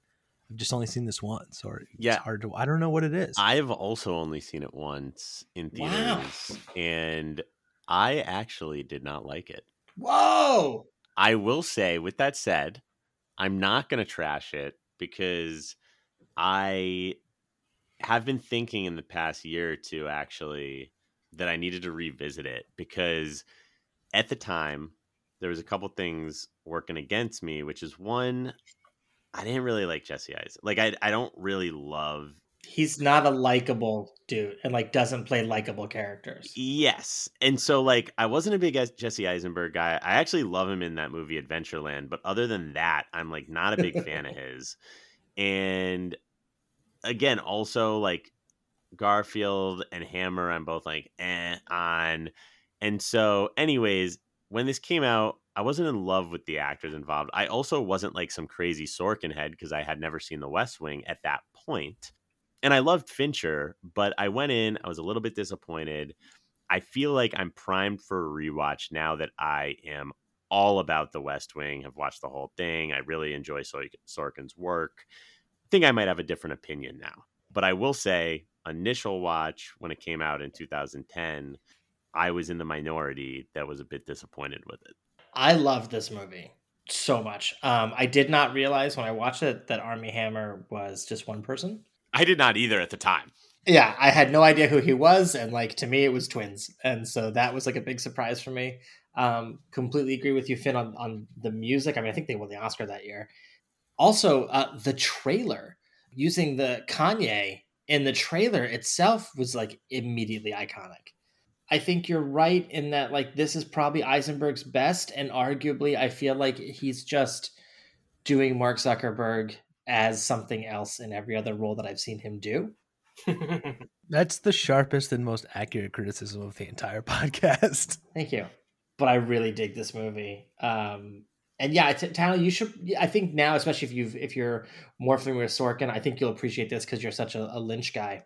I've just only seen this once, or it's Yeah. hard to. I don't know what it is. I've also only seen it once in Wow. theaters, and I actually did not like it. Whoa! I will say, with that said, I'm not going to trash it because I have been thinking in the past year or two actually that I needed to revisit it because at the time, there was a couple things working against me, which is one, I didn't really like Jesse Eisenberg. Like I, I don't really love. He's not a likable dude, and like doesn't play likable characters. Yes, and so like I wasn't a big Jesse Eisenberg guy. I actually love him in that movie Adventureland, but other than that, I'm like not a big fan of his. And again, also like Garfield and Hammer, I'm both like eh on. And so, anyways, when this came out, I wasn't in love with the actors involved. I also wasn't like some crazy Sorkin head because I had never seen The West Wing at that point. And I loved Fincher, but I went in, I was a little bit disappointed. I feel like I'm primed for a rewatch now that I am all about The West Wing, have watched the whole thing. I really enjoy Sorkin's work. I think I might have a different opinion now. But I will say, initial watch when it came out in 2010, I was in the minority that was a bit disappointed with it. I love this movie so much. Um, I did not realize when I watched it that Armie Hammer was just one person. I did not either at the time. Yeah, I had no idea who he was, and like to me, it was twins, and so that was like a big surprise for me. Um, completely agree with you, Finn, on on the music. I mean, I think they won the Oscar that year. Also, uh, the trailer using the Kanye in the trailer itself was like immediately iconic. I think you're right in that like this is probably Eisenberg's best, and arguably, I feel like he's just doing Mark Zuckerberg as something else in every other role that I've seen him do. That's the sharpest and most accurate criticism of the entire podcast. Thank you. But I really dig this movie. Um, and yeah, t- Tyler, you should. I think now, especially if you've if you're more familiar with Sorkin, I think you'll appreciate this because you're such a, a Lynch guy.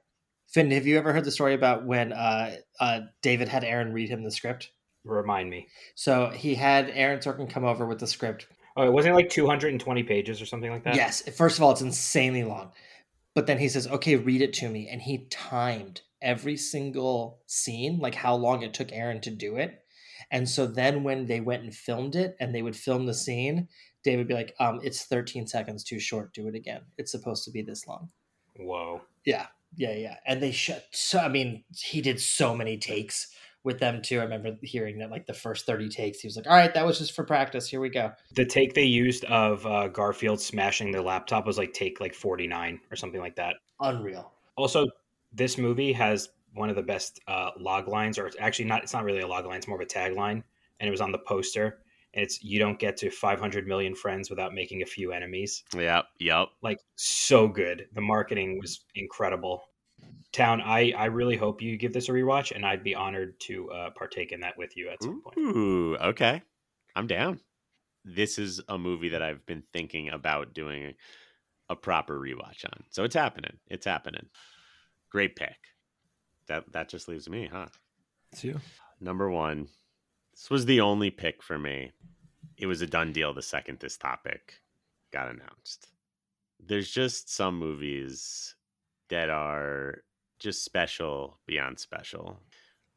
Finn, have you ever heard the story about when uh, uh, David had Aaron read him the script? Remind me. So he had Aaron Sorkin come over with the script. Oh, it wasn't like 220 pages or something like that. Yes. First of all, it's insanely long. But then he says, okay, read it to me. And he timed every single scene, like how long it took Aaron to do it. And so then when they went and filmed it and they would film the scene, David would be like, um, it's 13 seconds too short. Do it again. It's supposed to be this long. Whoa. Yeah. Yeah. Yeah. And they shut. So, I mean, he did so many takes with them too. I remember hearing that like the first 30 takes, he was like, all right, that was just for practice. Here we go. The take they used of uh, Garfield smashing the laptop was like take like 49 or something like that. Unreal. Also, this movie has one of the best uh, log lines, or actually not. It's not really a log line. It's more of a tagline, and it was on the poster. And it's you don't get to 500 million friends without making a few enemies. Yep, yep. Like so good. The marketing was incredible. Town, I I really hope you give this a rewatch, and I'd be honored to uh, partake in that with you at some point. Ooh, okay. I'm down. This is a movie that I've been thinking about doing a proper rewatch on. So it's happening. It's happening. Great pick. That that just leaves me, huh? It's you. Number one. This was the only pick for me. It was a done deal the second this topic got announced. There's just some movies that are just special beyond special.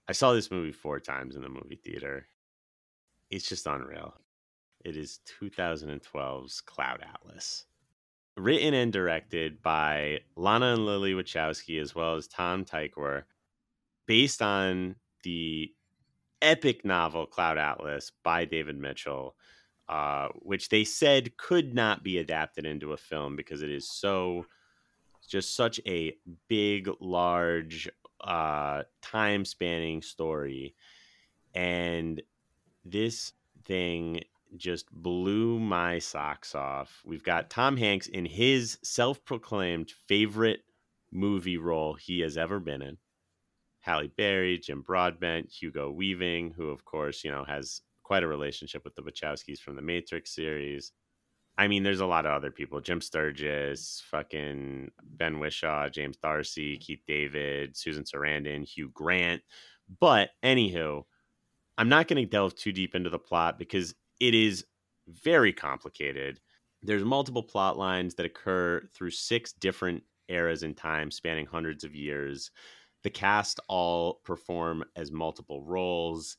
I saw this movie four times in the movie theater. It's just unreal. It is 2012's Cloud Atlas. Written and directed by Lana and Lily Wachowski as well as Tom Tykwer, based on the epic novel Cloud Atlas by David Mitchell, uh, which they said could not be adapted into a film because it is so just such a big, large, uh, time spanning story. And this thing just blew my socks off. We've got Tom Hanks in his self proclaimed favorite movie role he has ever been in. Halle Berry, Jim Broadbent, Hugo Weaving, who of course, you know, has quite a relationship with the Wachowskis from the Matrix series. I mean, there's a lot of other people: Jim Sturgis, fucking Ben Whishaw, James D'Arcy, Keith David, Susan Sarandon, Hugh Grant. But anywho, I'm not going to delve too deep into the plot because it is very complicated. There's multiple plot lines that occur through six different eras in time, spanning hundreds of years. The cast all perform as multiple roles.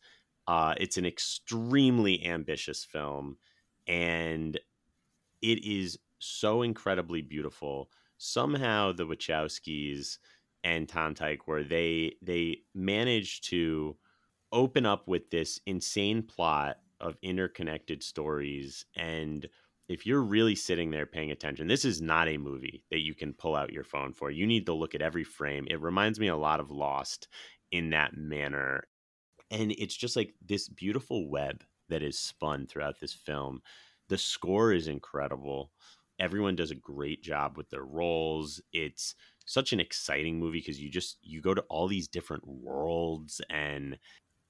Uh, it's an extremely ambitious film, and it is so incredibly beautiful. Somehow, the Wachowskis and Tom Tykwer they they managed to open up with this insane plot of interconnected stories and if you're really sitting there paying attention this is not a movie that you can pull out your phone for. You need to look at every frame. It reminds me a lot of lost in that manner. And it's just like this beautiful web that is spun throughout this film. The score is incredible. Everyone does a great job with their roles. It's such an exciting movie because you just you go to all these different worlds and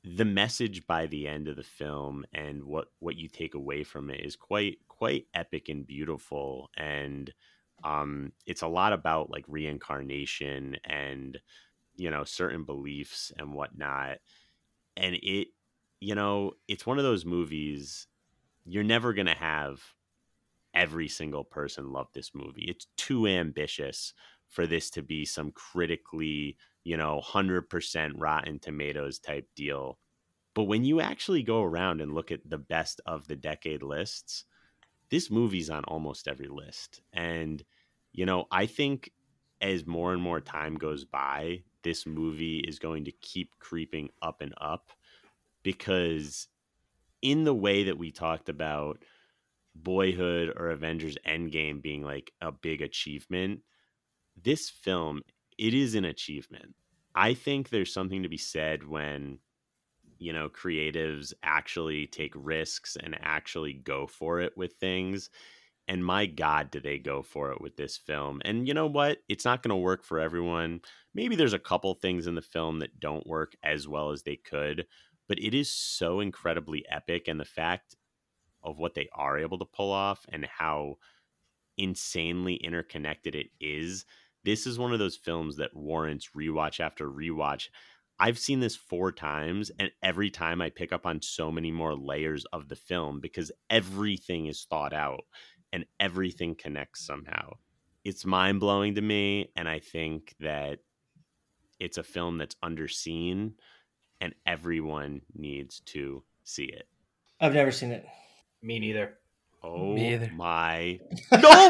the message by the end of the film and what what you take away from it is quite quite epic and beautiful and um it's a lot about like reincarnation and you know certain beliefs and whatnot and it you know it's one of those movies you're never gonna have every single person love this movie. It's too ambitious for this to be some critically you know 100% rotten tomatoes type deal but when you actually go around and look at the best of the decade lists this movie's on almost every list and you know i think as more and more time goes by this movie is going to keep creeping up and up because in the way that we talked about boyhood or avengers endgame being like a big achievement this film it is an achievement. I think there's something to be said when you know creatives actually take risks and actually go for it with things and my god do they go for it with this film. And you know what? It's not going to work for everyone. Maybe there's a couple things in the film that don't work as well as they could but it is so incredibly epic and the fact of what they are able to pull off and how insanely interconnected it is this is one of those films that warrants rewatch after rewatch I've seen this four times, and every time I pick up on so many more layers of the film because everything is thought out and everything connects somehow. It's mind blowing to me, and I think that it's a film that's underseen, and everyone needs to see it. I've never seen it. Me neither. Oh Me either. my! No,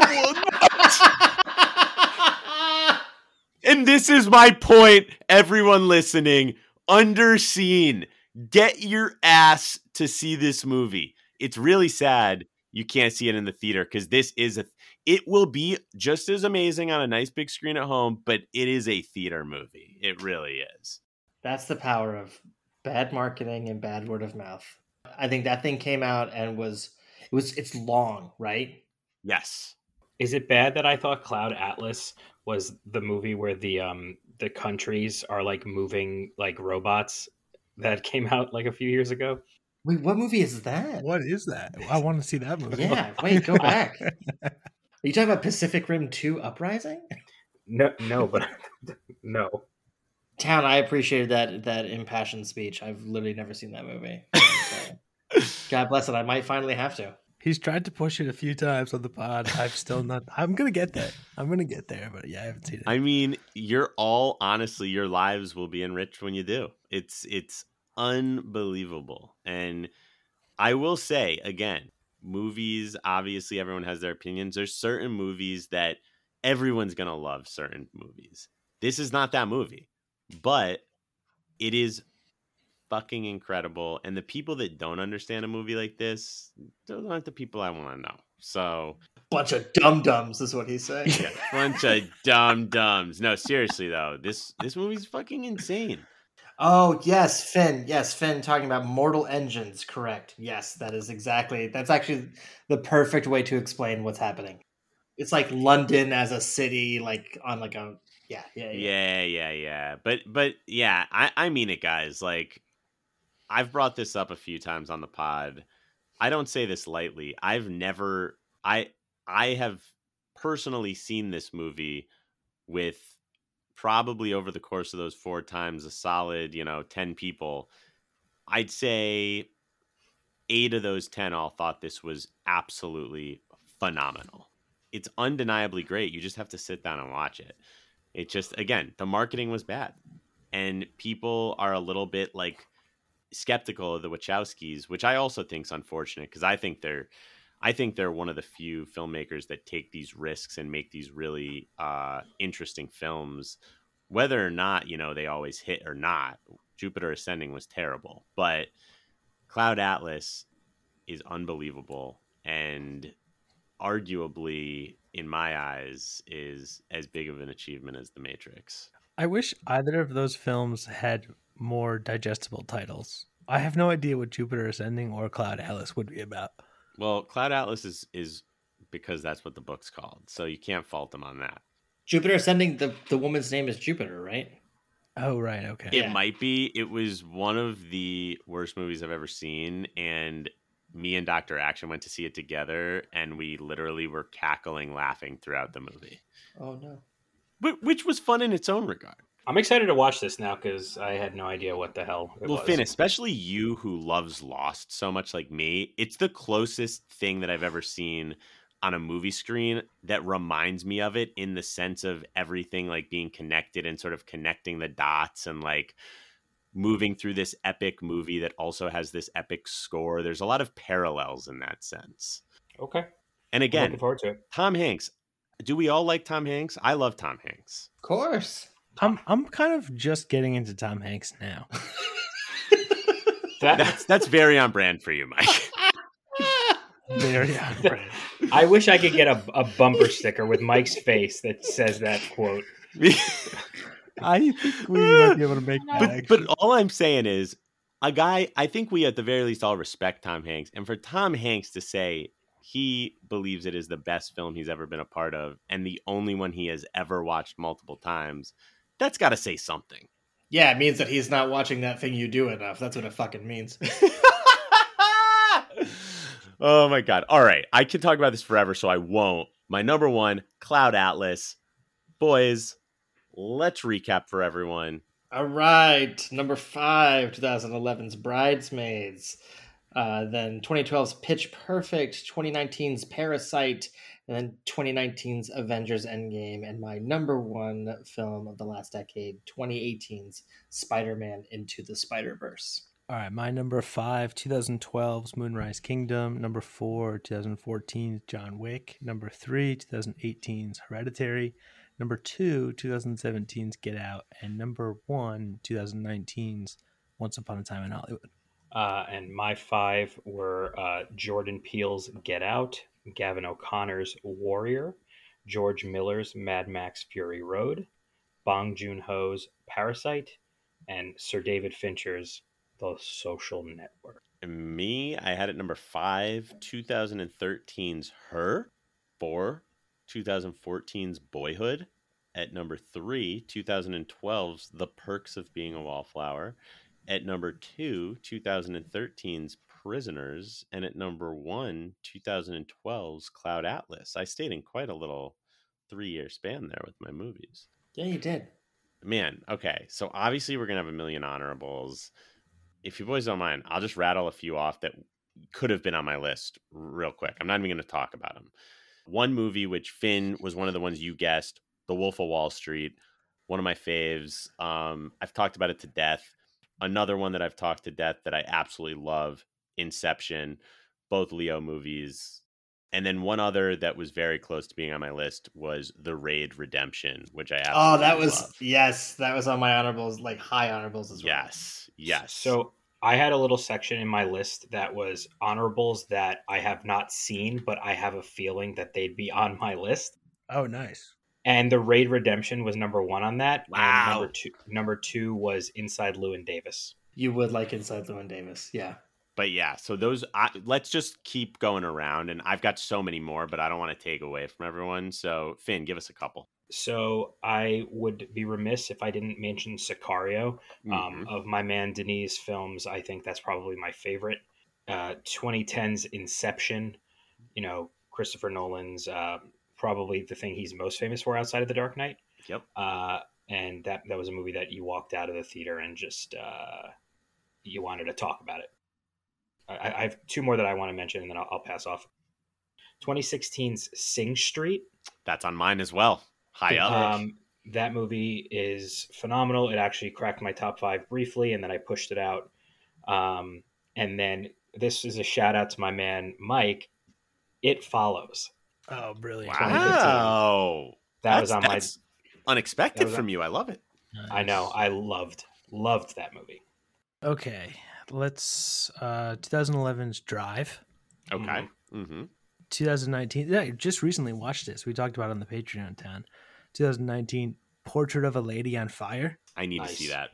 And this is my point, everyone listening. Underseen. Get your ass to see this movie. It's really sad you can't see it in the theater because this is a it will be just as amazing on a nice big screen at home, but it is a theater movie. It really is. That's the power of bad marketing and bad word of mouth. I think that thing came out and was it was it's long, right? Yes. Is it bad that I thought Cloud Atlas was the movie where the um the countries are like moving like robots that came out like a few years ago? Wait, what movie is that? What is that? I want to see that movie. Yeah, wait, go back. Are you talking about Pacific Rim 2 Uprising? No, no, but no. Town, I appreciated that that impassioned speech. I've literally never seen that movie. God bless it. I might finally have to. He's tried to push it a few times on the pod. I've still not. I'm gonna get there. I'm gonna get there, but yeah, I haven't seen it. I mean, you're all honestly, your lives will be enriched when you do. It's it's unbelievable. And I will say again, movies, obviously everyone has their opinions. There's certain movies that everyone's gonna love certain movies. This is not that movie, but it is fucking incredible. And the people that don't understand a movie like this, those aren't the people I want to know. So Bunch of dum dums is what he's saying. yeah, bunch of dumb dumbs. No, seriously though, this this movie's fucking insane. Oh yes, Finn. Yes, Finn talking about mortal engines. Correct. Yes, that is exactly. That's actually the perfect way to explain what's happening. It's like London as a city, like on like a yeah, yeah, yeah. Yeah, yeah, yeah. But but yeah, I I mean it, guys. Like I've brought this up a few times on the pod. I don't say this lightly. I've never I I have personally seen this movie with probably over the course of those four times a solid, you know, 10 people. I'd say 8 of those 10 all thought this was absolutely phenomenal. It's undeniably great. You just have to sit down and watch it. It just again, the marketing was bad. And people are a little bit like skeptical of the Wachowskis, which I also think is unfortunate because I think they're I think they're one of the few filmmakers that take these risks and make these really uh, interesting films whether or not you know they always hit or not. Jupiter Ascending was terrible, but Cloud Atlas is unbelievable and arguably in my eyes is as big of an achievement as The Matrix. I wish either of those films had more digestible titles. I have no idea what Jupiter Ascending or Cloud Atlas would be about. Well, Cloud Atlas is is because that's what the book's called. So you can't fault them on that. Jupiter Ascending, the, the woman's name is Jupiter, right? Oh, right. Okay. It Yeah. might be. It was one of the worst movies I've ever seen, and me and Doctor Action went to see it together, and we literally were cackling, laughing throughout the movie, Oh no. Wh- which was fun in its own regard. I'm excited to watch this now because I had no idea what the hell it well, was. Finn, especially you who loves Lost so much like me, it's the closest thing that I've ever seen on a movie screen that reminds me of it in the sense of everything like being connected and sort of connecting the dots and like moving through this epic movie that also has this epic score. There's a lot of parallels in that sense. Okay. And I'm again, looking forward to it. Tom Hanks. Do we all like Tom Hanks? I love Tom Hanks. Of course. I'm I'm kind of just getting into Tom Hanks now. That, That's that's very on brand for you, Mike. Very on brand. I wish I could get a, a bumper sticker with Mike's face that says that quote. I think we might be able to make that. but actually. but all I'm saying is a guy I think we at the very least all respect Tom Hanks and for Tom Hanks to say he believes it is the best film he's ever been a part of and the only one he has ever watched multiple times that's got to say something. Yeah, it means that he's not watching that thing you do enough. That's what it fucking means. oh my god. All right. I can talk about this forever so I won't. My number 1 Cloud Atlas. Boys let's recap for everyone. All right, number five, 2011's Bridesmaids. Uh, then 2012's Pitch Perfect, 2019's Parasite, and then 2019's Avengers Endgame, and my number one film of the last decade, 2018's Spider Man Into the Spider Verse. All right, my number five, 2012's Moonrise Kingdom. Number four, 2014's John Wick. Number three, 2018's Hereditary. Number two, 2017's Get Out. And number one, 2019's Once Upon a Time in Hollywood. Uh, and my five were uh, Jordan Peele's Get Out, Gavin O'Connor's Warrior, George Miller's Mad Max Fury Road, Bong Joon Ho's Parasite, and Sir David Fincher's The Social Network. And me, I had it number five, 2013's Her, four, 2014's Boyhood, at number three, 2012's The Perks of Being a Wallflower, at number two, 2013's Prisoners, and at number one, 2012's Cloud Atlas. I stayed in quite a little three year span there with my movies. Yeah, you did. Man, okay. So obviously we're gonna have a million honorables. If you boys don't mind, I'll just rattle a few off that could have been on my list real quick. I'm not even gonna talk about them. One movie which Finn was one of the ones you guessed, The Wolf of Wall Street, one of my faves. Um, I've talked about it to death. Another one that I've talked to death that I absolutely love, Inception, both Leo movies. And then one other that was very close to being on my list was The Raid Redemption, which I absolutely Oh, that was love. yes, that was on my honorables, like high honorables as well. Yes, yes. So I had a little section in my list that was honorables that I have not seen, but I have a feeling that they'd be on my list. Oh, nice. And the Raid Redemption was number one on that. Wow. And number two, number two was Inside Llewyn Davis. You would like Inside Llewyn Davis, yeah. But yeah, so those I, let's just keep going around, and I've got so many more, but I don't want to take away from everyone. So Finn, give us a couple. So I would be remiss if I didn't mention Sicario. Mhm. Um, of my man Denise films, I think that's probably my favorite. Uh, 2010's Inception, you know, Christopher Nolan's uh, probably the thing he's most famous for outside of The Dark Knight. Yep. Uh, and that that was a movie that you walked out of the theater and just uh, you wanted to talk about it. I, I have two more that I want to mention, and then I'll, I'll pass off. 2016's Sing Street. That's on mine as well. High up. Um, that movie is phenomenal. It actually cracked my top five briefly, and then I pushed it out. Um, and then this is a shout out to my man Mike. It follows. Oh, brilliant. wow, That was on my unexpected on- from you. I love it. I know. I loved loved that movie. Okay, let's uh 2011's Drive. Okay. Mm-hmm. 2019. Yeah, I just recently watched this. We talked about it on the Patreon town. 2019 Portrait of a Lady on Fire. I need to see that.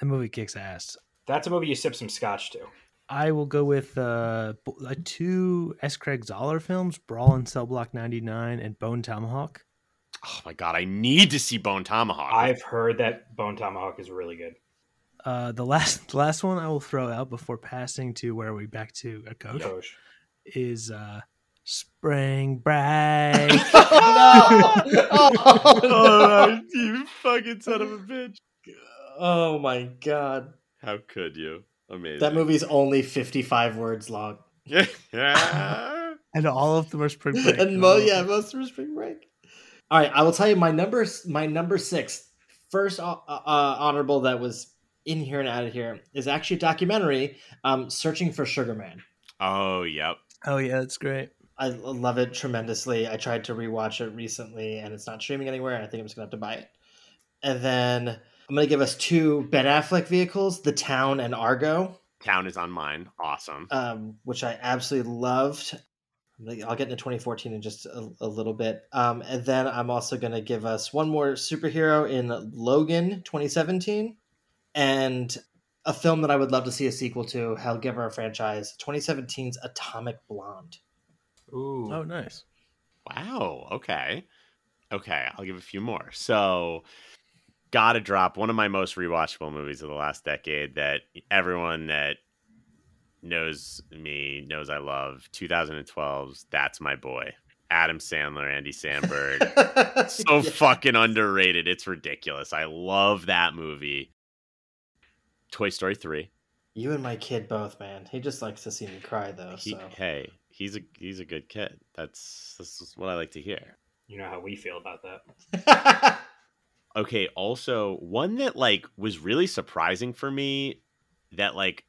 That movie kicks ass. That's a movie you sip some scotch to. I will go with uh, uh two S. Craig Zahler films, Brawl in Cell Block 99 and Bone Tomahawk. Oh my god, I need to see Bone Tomahawk. I've heard that Bone Tomahawk is really good. Uh, the last the last one I will throw out before passing to where are we back to a coach Coach. is uh, Spring Break. oh, you fucking son of a bitch. oh my god. How could you? Amazing. That movie's only 55 words long. yeah. and all of them are Spring Break. and mo- yeah, most of spring break. All right, I will tell you my number my number six first uh, uh, honorable that was in here and out of here is actually a documentary, um, searching for Sugar Man. oh, yep. Oh yeah, that's great. I love it tremendously. I tried to rewatch it recently, and it's not streaming anywhere. I think I'm just gonna have to buy it. And then I'm gonna give us two Ben Affleck vehicles, The Town and Argo, Town is on mine. Awesome. um, which I absolutely loved. I'll get into 2014 in just a, a little bit. Um, and then I'm also going to give us one more superhero in Logan 2017 and a film that I would love to see a sequel to, Hell Give Her a franchise, 2017's Atomic Blonde. Ooh. Oh nice. Wow. Okay. Okay. I'll give a few more. So, gotta drop one of my most rewatchable movies of the last decade that everyone that knows me knows I love 2012's That's My Boy. Adam Sandler, Andy Samberg. so Yeah. fucking underrated. It's ridiculous. I love that movie. Toy Story 3. You and my kid both, man. He just likes to see me cry, though. He, So Hey, he's a he's a good kid. That's this is what I like to hear. You know how we feel about that. Okay, also one that like was really surprising for me that like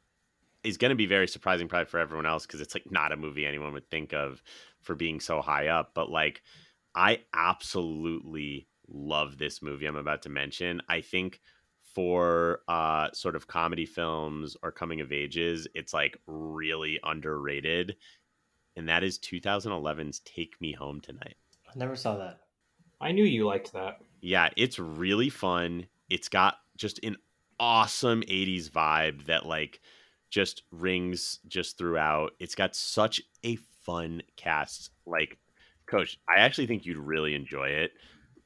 is going to be very surprising probably for everyone else because it's like not a movie anyone would think of for being so high up, but like I absolutely love this movie I'm about to mention. I think for uh sort of comedy films or coming of ages, it's like really underrated. And that is 2011's Take Me Home Tonight. I never saw that. I knew you liked that. Yeah, it's really fun. It's got just an awesome 80s vibe that like just rings just throughout. It's got such a fun cast. Like coach, I actually think you'd really enjoy it.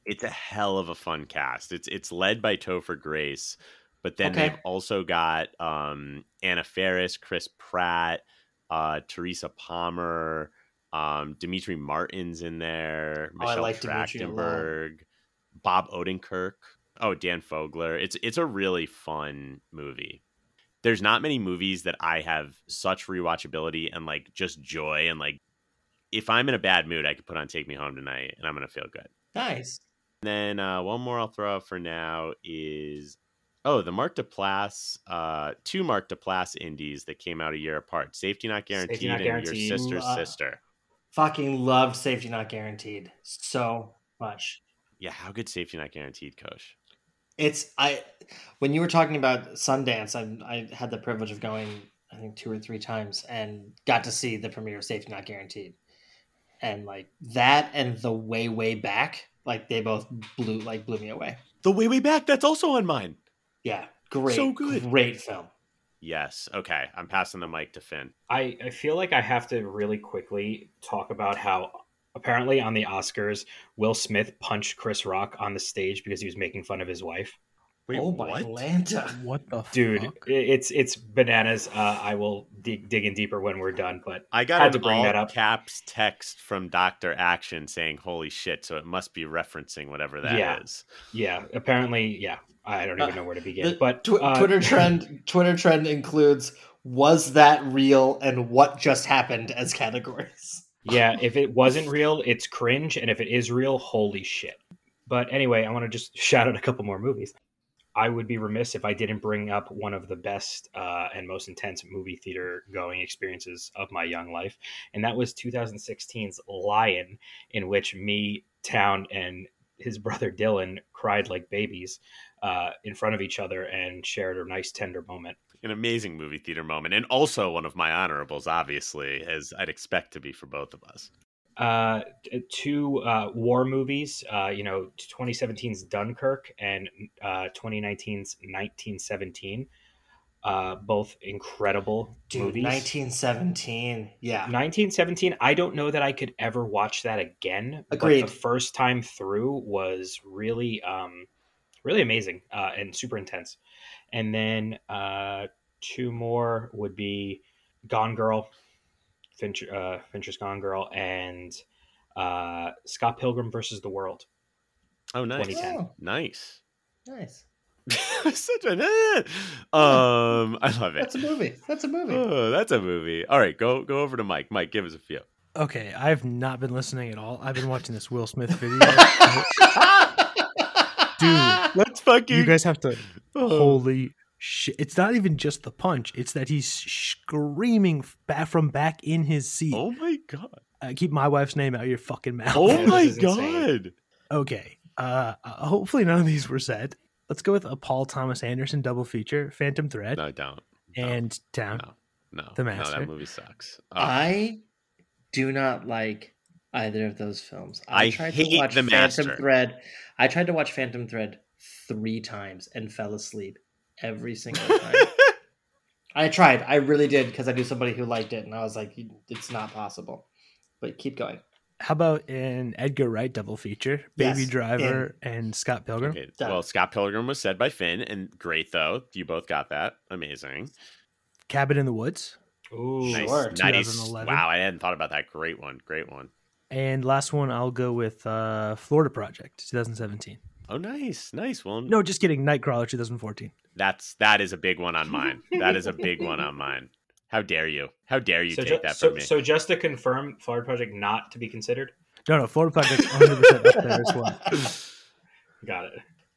It's a hell of a fun cast. It's it's led by Topher Grace, but then Okay. they've also got um Anna Faris, Chris Pratt, uh Teresa Palmer, um Demetri Martin's in there, Oh, Michelle like Demetri a lot. Trachtenberg, Bob Odenkirk. Oh, Dan Fogler. It's it's a really fun movie. There's not many movies that I have such rewatchability and like just joy and like if I'm in a bad mood, I could put on Take Me Home Tonight and I'm gonna feel good. Nice. And then uh, one more I'll throw out for now is oh the Mark Duplass, uh, two Mark Duplass indies that came out a year apart. Safety Not Guaranteed Safety Not and Your Sister's Uh, Sister. Fucking loved Safety Not Guaranteed so much. Yeah, how good Safety Not Guaranteed, Coach? It's I when you were talking about Sundance, I I had the privilege of going I think two or three times and got to see the premiere of Safety Not Guaranteed. And like that and the way way back, like they both blew like blew me away. The Way Way Back. That's also on mine. Yeah, great, So good. great film. Yes. Okay. I'm passing the mic to Finn. I, I feel like I have to really quickly talk about how apparently on the Oscars, Will Smith punched Chris Rock on the stage because he was making fun of his wife. Oh my Atlanta. What the Dude, fuck? it's it's bananas. Uh, I will dig, dig in deeper when we're done, but I got Had an to bring all that up. caps text from Doctor Action saying "Holy shit!" So it must be referencing whatever that is. Yeah. yeah, apparently, yeah. I don't even know where to begin. The but tw- uh, Twitter trend Twitter trend includes was that real and what just happened as categories. yeah, if it wasn't real, it's cringe, and if it is real, holy shit. But anyway, I want to just shout out a couple more movies. I would be remiss if I didn't bring up one of the best uh, and most intense movie theater going experiences of my young life, and that was 2016's Lion, in which me, Town, and his brother Dylan cried like babies uh, in front of each other and shared a nice tender moment. An amazing movie theater moment, and also one of my honorables, obviously, as I'd expect to be for both of us. Uh, two uh, war movies, uh, you know, 2017's Dunkirk and uh, 2019's 1917. Uh, both incredible Dude, movies. 1917. Yeah. 1917 i don't know that i could ever watch that again Agreed. but the first time through was really um really amazing uh and super intense and then uh two more would be gone girl fincher uh fincher's gone girl and uh scott pilgrim versus the world Oh, nice, 2010. Oh, nice. nice. Such an eh. um, I love it. That's a movie. That's a movie. Oh, that's a movie. All right, go go over to Mike. Mike, give us a few. Okay, I've not been listening at all. I've been watching this Will Smith video. Dude, Let's fucking. you guys have to. Oh. Holy shit! It's not even just the punch; it's that he's screaming back from back in his seat. Oh my god. Uh, keep my wife's name out of your fucking mouth. Oh my god. Okay. Uh, uh, hopefully none of these were said. Let's go with a Paul Thomas Anderson double feature: Phantom Thread No, don't. and Town. No. No. The No, that movie sucks. Oh, I do not like either of those films. I tried hate to watch The Phantom Master. Thread. I tried to watch Phantom Thread three times and fell asleep every single time. I tried. I really did because I knew somebody who liked it, and I was like, "It's not possible." But keep going. How about an Edgar Wright double feature: Baby Yes, Driver and Scott Pilgrim? okay. Well, Scott Pilgrim was said by Finn, and great though. You both got that. Amazing. Cabin in the Woods, Ooh, Nice. Sure. Nice. 2011. Wow, I hadn't thought about that. Great one. Great one. and last one I'll go with uh, Florida Project, 2017. Oh, nice, nice. Well, No, just kidding. Nightcrawler, 2014. That's that is a big one on mine. That is a big one on mine. How dare you? How dare you so, take ju- that so, from me? so just to confirm florida project not to be considered No, no, Florida Project's 100% up there as well. got it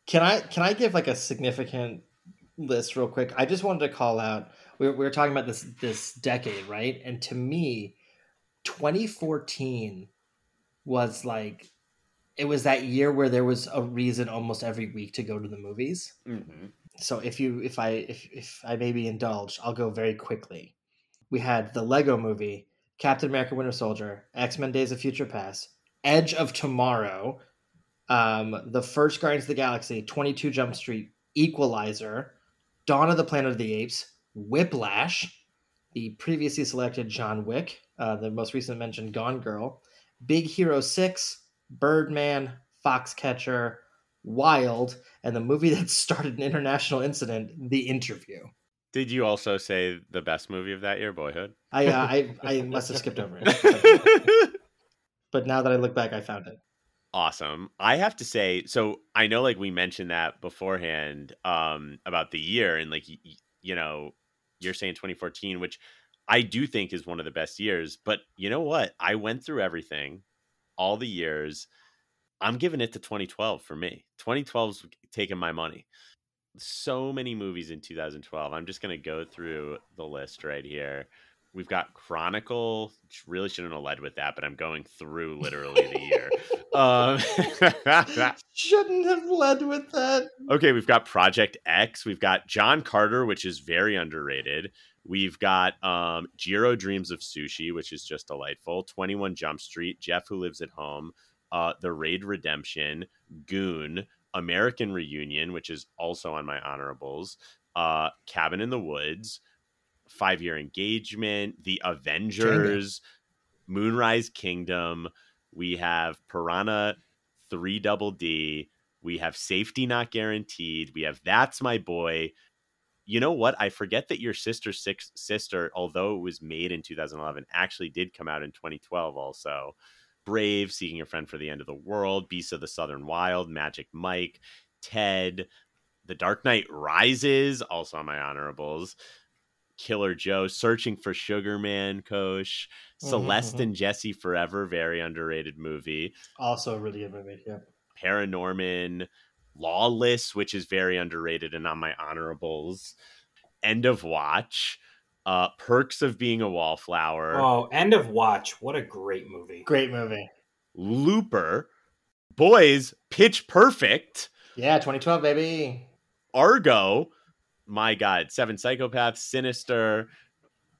Can I can I give like a significant list real quick? I just wanted to call out. We were, we were talking about this this decade, right? And to me, 2014 was like it was that year where there was a reason almost every week to go to the movies. Mhm. So if you if I if, if I maybe indulge, I'll go very quickly. We had the Lego movie, Captain America Winter Soldier, X-Men Days of Future Past, Edge of Tomorrow, um, the first Guardians of the Galaxy, 22 Jump Street, Equalizer, Dawn of the Planet of the Apes, Whiplash, the previously selected John Wick, uh, the most recent mentioned Gone Girl, Big Hero 6, Birdman, Foxcatcher, Wild, and the movie that started an international incident, The Interview. Did you also say the best movie of that year, Boyhood? I, uh, I, I must have skipped over it. But now that I look back, I found it. awesome. I have to say, so I know like we mentioned that beforehand um about the year and like y- you know, you're saying 2014, which I do think is one of the best years, but you know what? I went through everything, all the years. I'm giving it to 2012 for me. 2012's taking my money. So many movies in 2012. I'm just going to go through the list right here. We've got Chronicle. Really shouldn't have led with that, but I'm going through literally the year. Um, Shouldn't have led with that. okay, we've got Project X. We've got John Carter, which is very underrated. We've got um, Jiro Dreams of Sushi, which is just delightful. 21 Jump Street, Jeff Who Lives at Home, uh, The Raid Redemption, Goon, American Reunion, which is also on my honorables, uh, Cabin in the Woods, Five Year Engagement, The Avengers, Moonrise Kingdom. We have Piranha 3 Double D. We have Safety Not Guaranteed. We have That's My Boy. You know what? I forget that your sister six sister, although it was made in 2011, actually did come out in 2012 also. Brave, Seeking a Friend for the End of the World, Beasts of the Southern Wild, Magic Mike, Ted, The Dark Knight Rises, also on my honorables. Killer Joe, Searching for Sugar Man, Kosh, Mhm, Celeste mhm. and Jesse Forever, very underrated movie. Also a really good movie. Yeah. Paranorman, Lawless, which is very underrated and on my honorables. End of Watch, uh, Perks of Being a Wallflower, oh end of watch what a great movie Great movie. Looper, Boys, Pitch Perfect, Yeah, 2012, baby. Argo, my God, Seven Psychopaths, Sinister,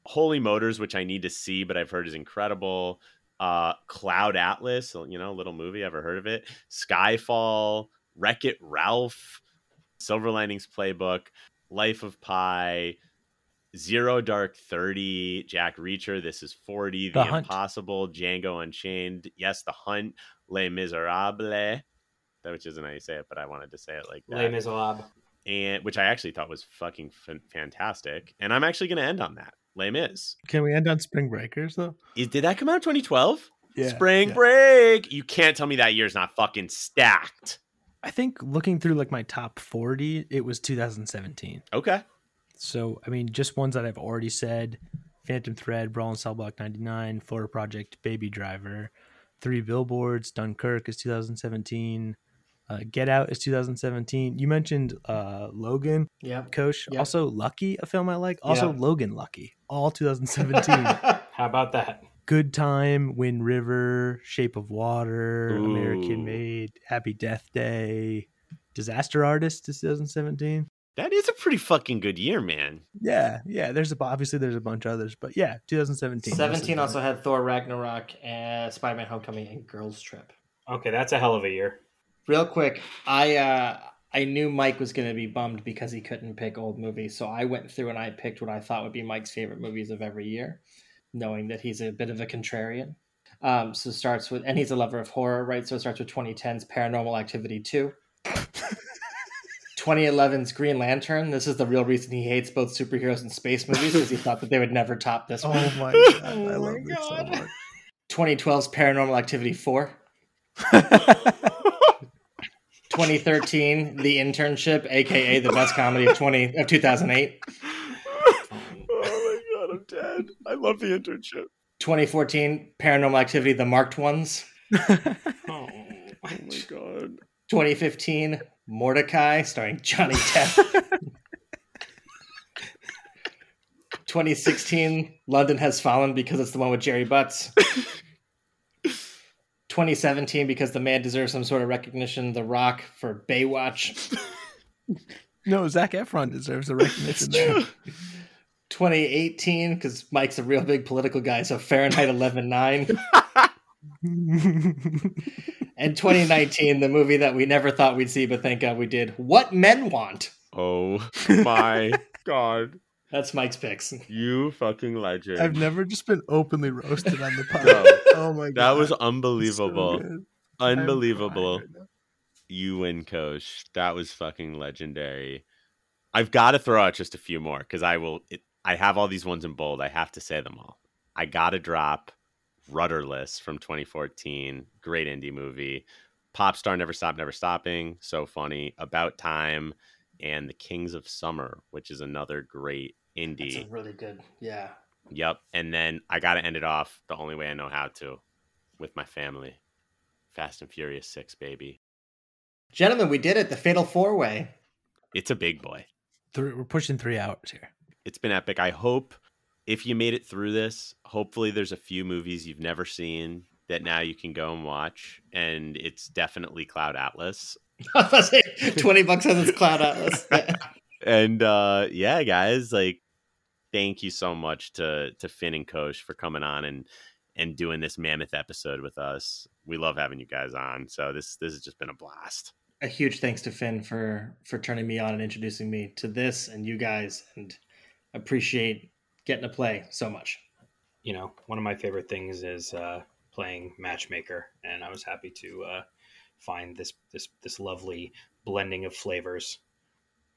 Holy Motors, which I need to see, but I've heard is incredible. Uh, Cloud Atlas, you know, little movie, ever heard of it? Skyfall, Wreck It Ralph, Silver Linings Playbook, Life of Pi, Zero Dark 30, Jack Reacher, This is 40, The, The Impossible, Django Unchained, yes, The Hunt, Les Miserables, that which isn't how you say it, but I wanted to say it like that Les Miserables. and which I actually thought was fucking f- fantastic. And I'm actually going to end on that. Les Mis. Can we end on Spring Breakers though? Is, did that come out 2012? Yeah, Spring yeah. Break. You can't tell me that year's not fucking stacked. I think looking through like my top 40, it was 2017. Okay. So, I mean, just ones that I've already said Phantom Thread, Brawl and Cell Block 99, Florida Project, Baby Driver, Three Billboards, Dunkirk is 2017, uh, Get Out is 2017. You mentioned uh, Logan, Yep. Coach. Yep. Also, Lucky, a film I like. Also, Yeah. Logan Lucky, all 2017. How about that? Good Time, Wind River, Shape of Water, Ooh. American Made, Happy Death Day, Disaster Artist is 2017. That is a pretty fucking good year, man. Yeah, yeah. There's a obviously there's a bunch of others, but yeah, 2017. 17 also had Thor Ragnarok, and Spider-Man: Homecoming, and Girls Trip. Okay, that's a hell of a year. Real quick, I uh, I knew Mike was going to be bummed because he couldn't pick old movies, so I went through and I picked what I thought would be Mike's favorite movies of every year, knowing that he's a bit of a contrarian. Um, so starts with, and he's a lover of horror, right? So it starts with 2010's Paranormal Activity 2. 2011's Green Lantern. This is the real reason he hates both superheroes and space movies because he thought that they would never top this oh one. Oh my god, I Oh love my this so much. 2012's Paranormal Activity 4. 2013, The Internship, aka the best comedy of 20 of 2008. oh my god, I'm dead. I love the internship. 2014, Paranormal Activity, The Marked Ones. Oh, Oh my god. 2015, Mortdecai, starring Johnny Depp. 2016, London Has Fallen because it's the one with Jerry Butts. 2017, because the man deserves some sort of recognition, The Rock for Baywatch. no, Zac Efron deserves a recognition there. 2018, because Mike's a real big political guy, so Fahrenheit 11.9. And 2019, the movie that we never thought we'd see, but thank God we did. What Men Want. Oh my god. That's Mike's picks. You fucking legend. I've never just been openly roasted on the pod. No. Oh my god, that was It's so unbelievable. unbelievable. right you win, Coach. That was fucking legendary. I've got to throw out just a few more because I will. It, I have all these ones in bold. I have to say them all. I got to drop Rudderless from 2014. Great indie movie. Pop Star Never Stop, Never Stopping. So funny. About Time. And The Kings of Summer, which is another great That's indie. a really good. Yeah. Yep. And then I got to end it off the only way I know how to with my family. Fast and Furious 6, baby. Gentlemen, we did it. The Fatal Four Way. It's a big boy. Three, we're pushing three hours here. It's been epic. I hope if you made it through this, hopefully there's a few movies you've never seen that now you can go and watch. And it's definitely Cloud Atlas. I was say, 20 bucks on this Cloud Atlas. And uh yeah, guys, like thank you so much to to Finn and Kosh for coming on and and doing this mammoth episode with us. We love having you guys on. So this this has just been a blast. a huge thanks to Finn for for turning me on and introducing me to this and you guys and appreciate getting to play so much. you know, one of my favorite things is uh, playing matchmaker, and I was happy to uh, find this this this lovely blending of flavors.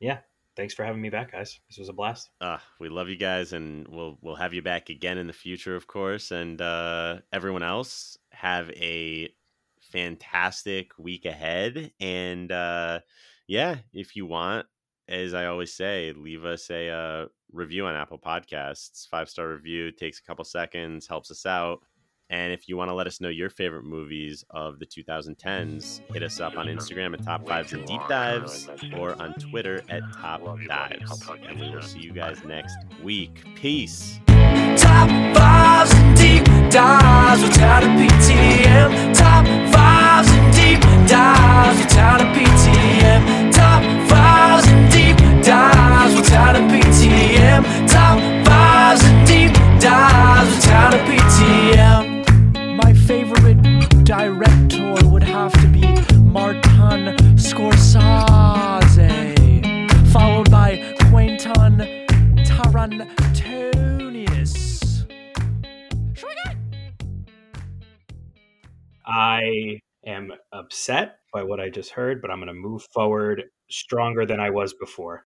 Yeah, thanks for having me back, guys. This was a blast. Uh, we love you guys, and we'll we'll have you back again in the future, of course. And uh, everyone else, have a fantastic week ahead. And uh, yeah, if you want, as I always say, leave us a uh, review on Apple Podcasts. Five star review takes a couple seconds, helps us out. And if you want to let us know your favorite movies of the 2010s, hit us up on Instagram at Top Fives and Deep Dives or on Twitter at Top Dives. And we will see you guys next week. Peace. Top fives and deep dives without a PTM. Top fives and deep deep dives without a PTM. Top fives and deep dives without a PTM. Top fives and deep dives without a PTM. My favorite director would have to be Martin Scorsese, followed by Quentin Tarantonius. I am upset by what I just heard, but I'm going to move forward stronger than I was before.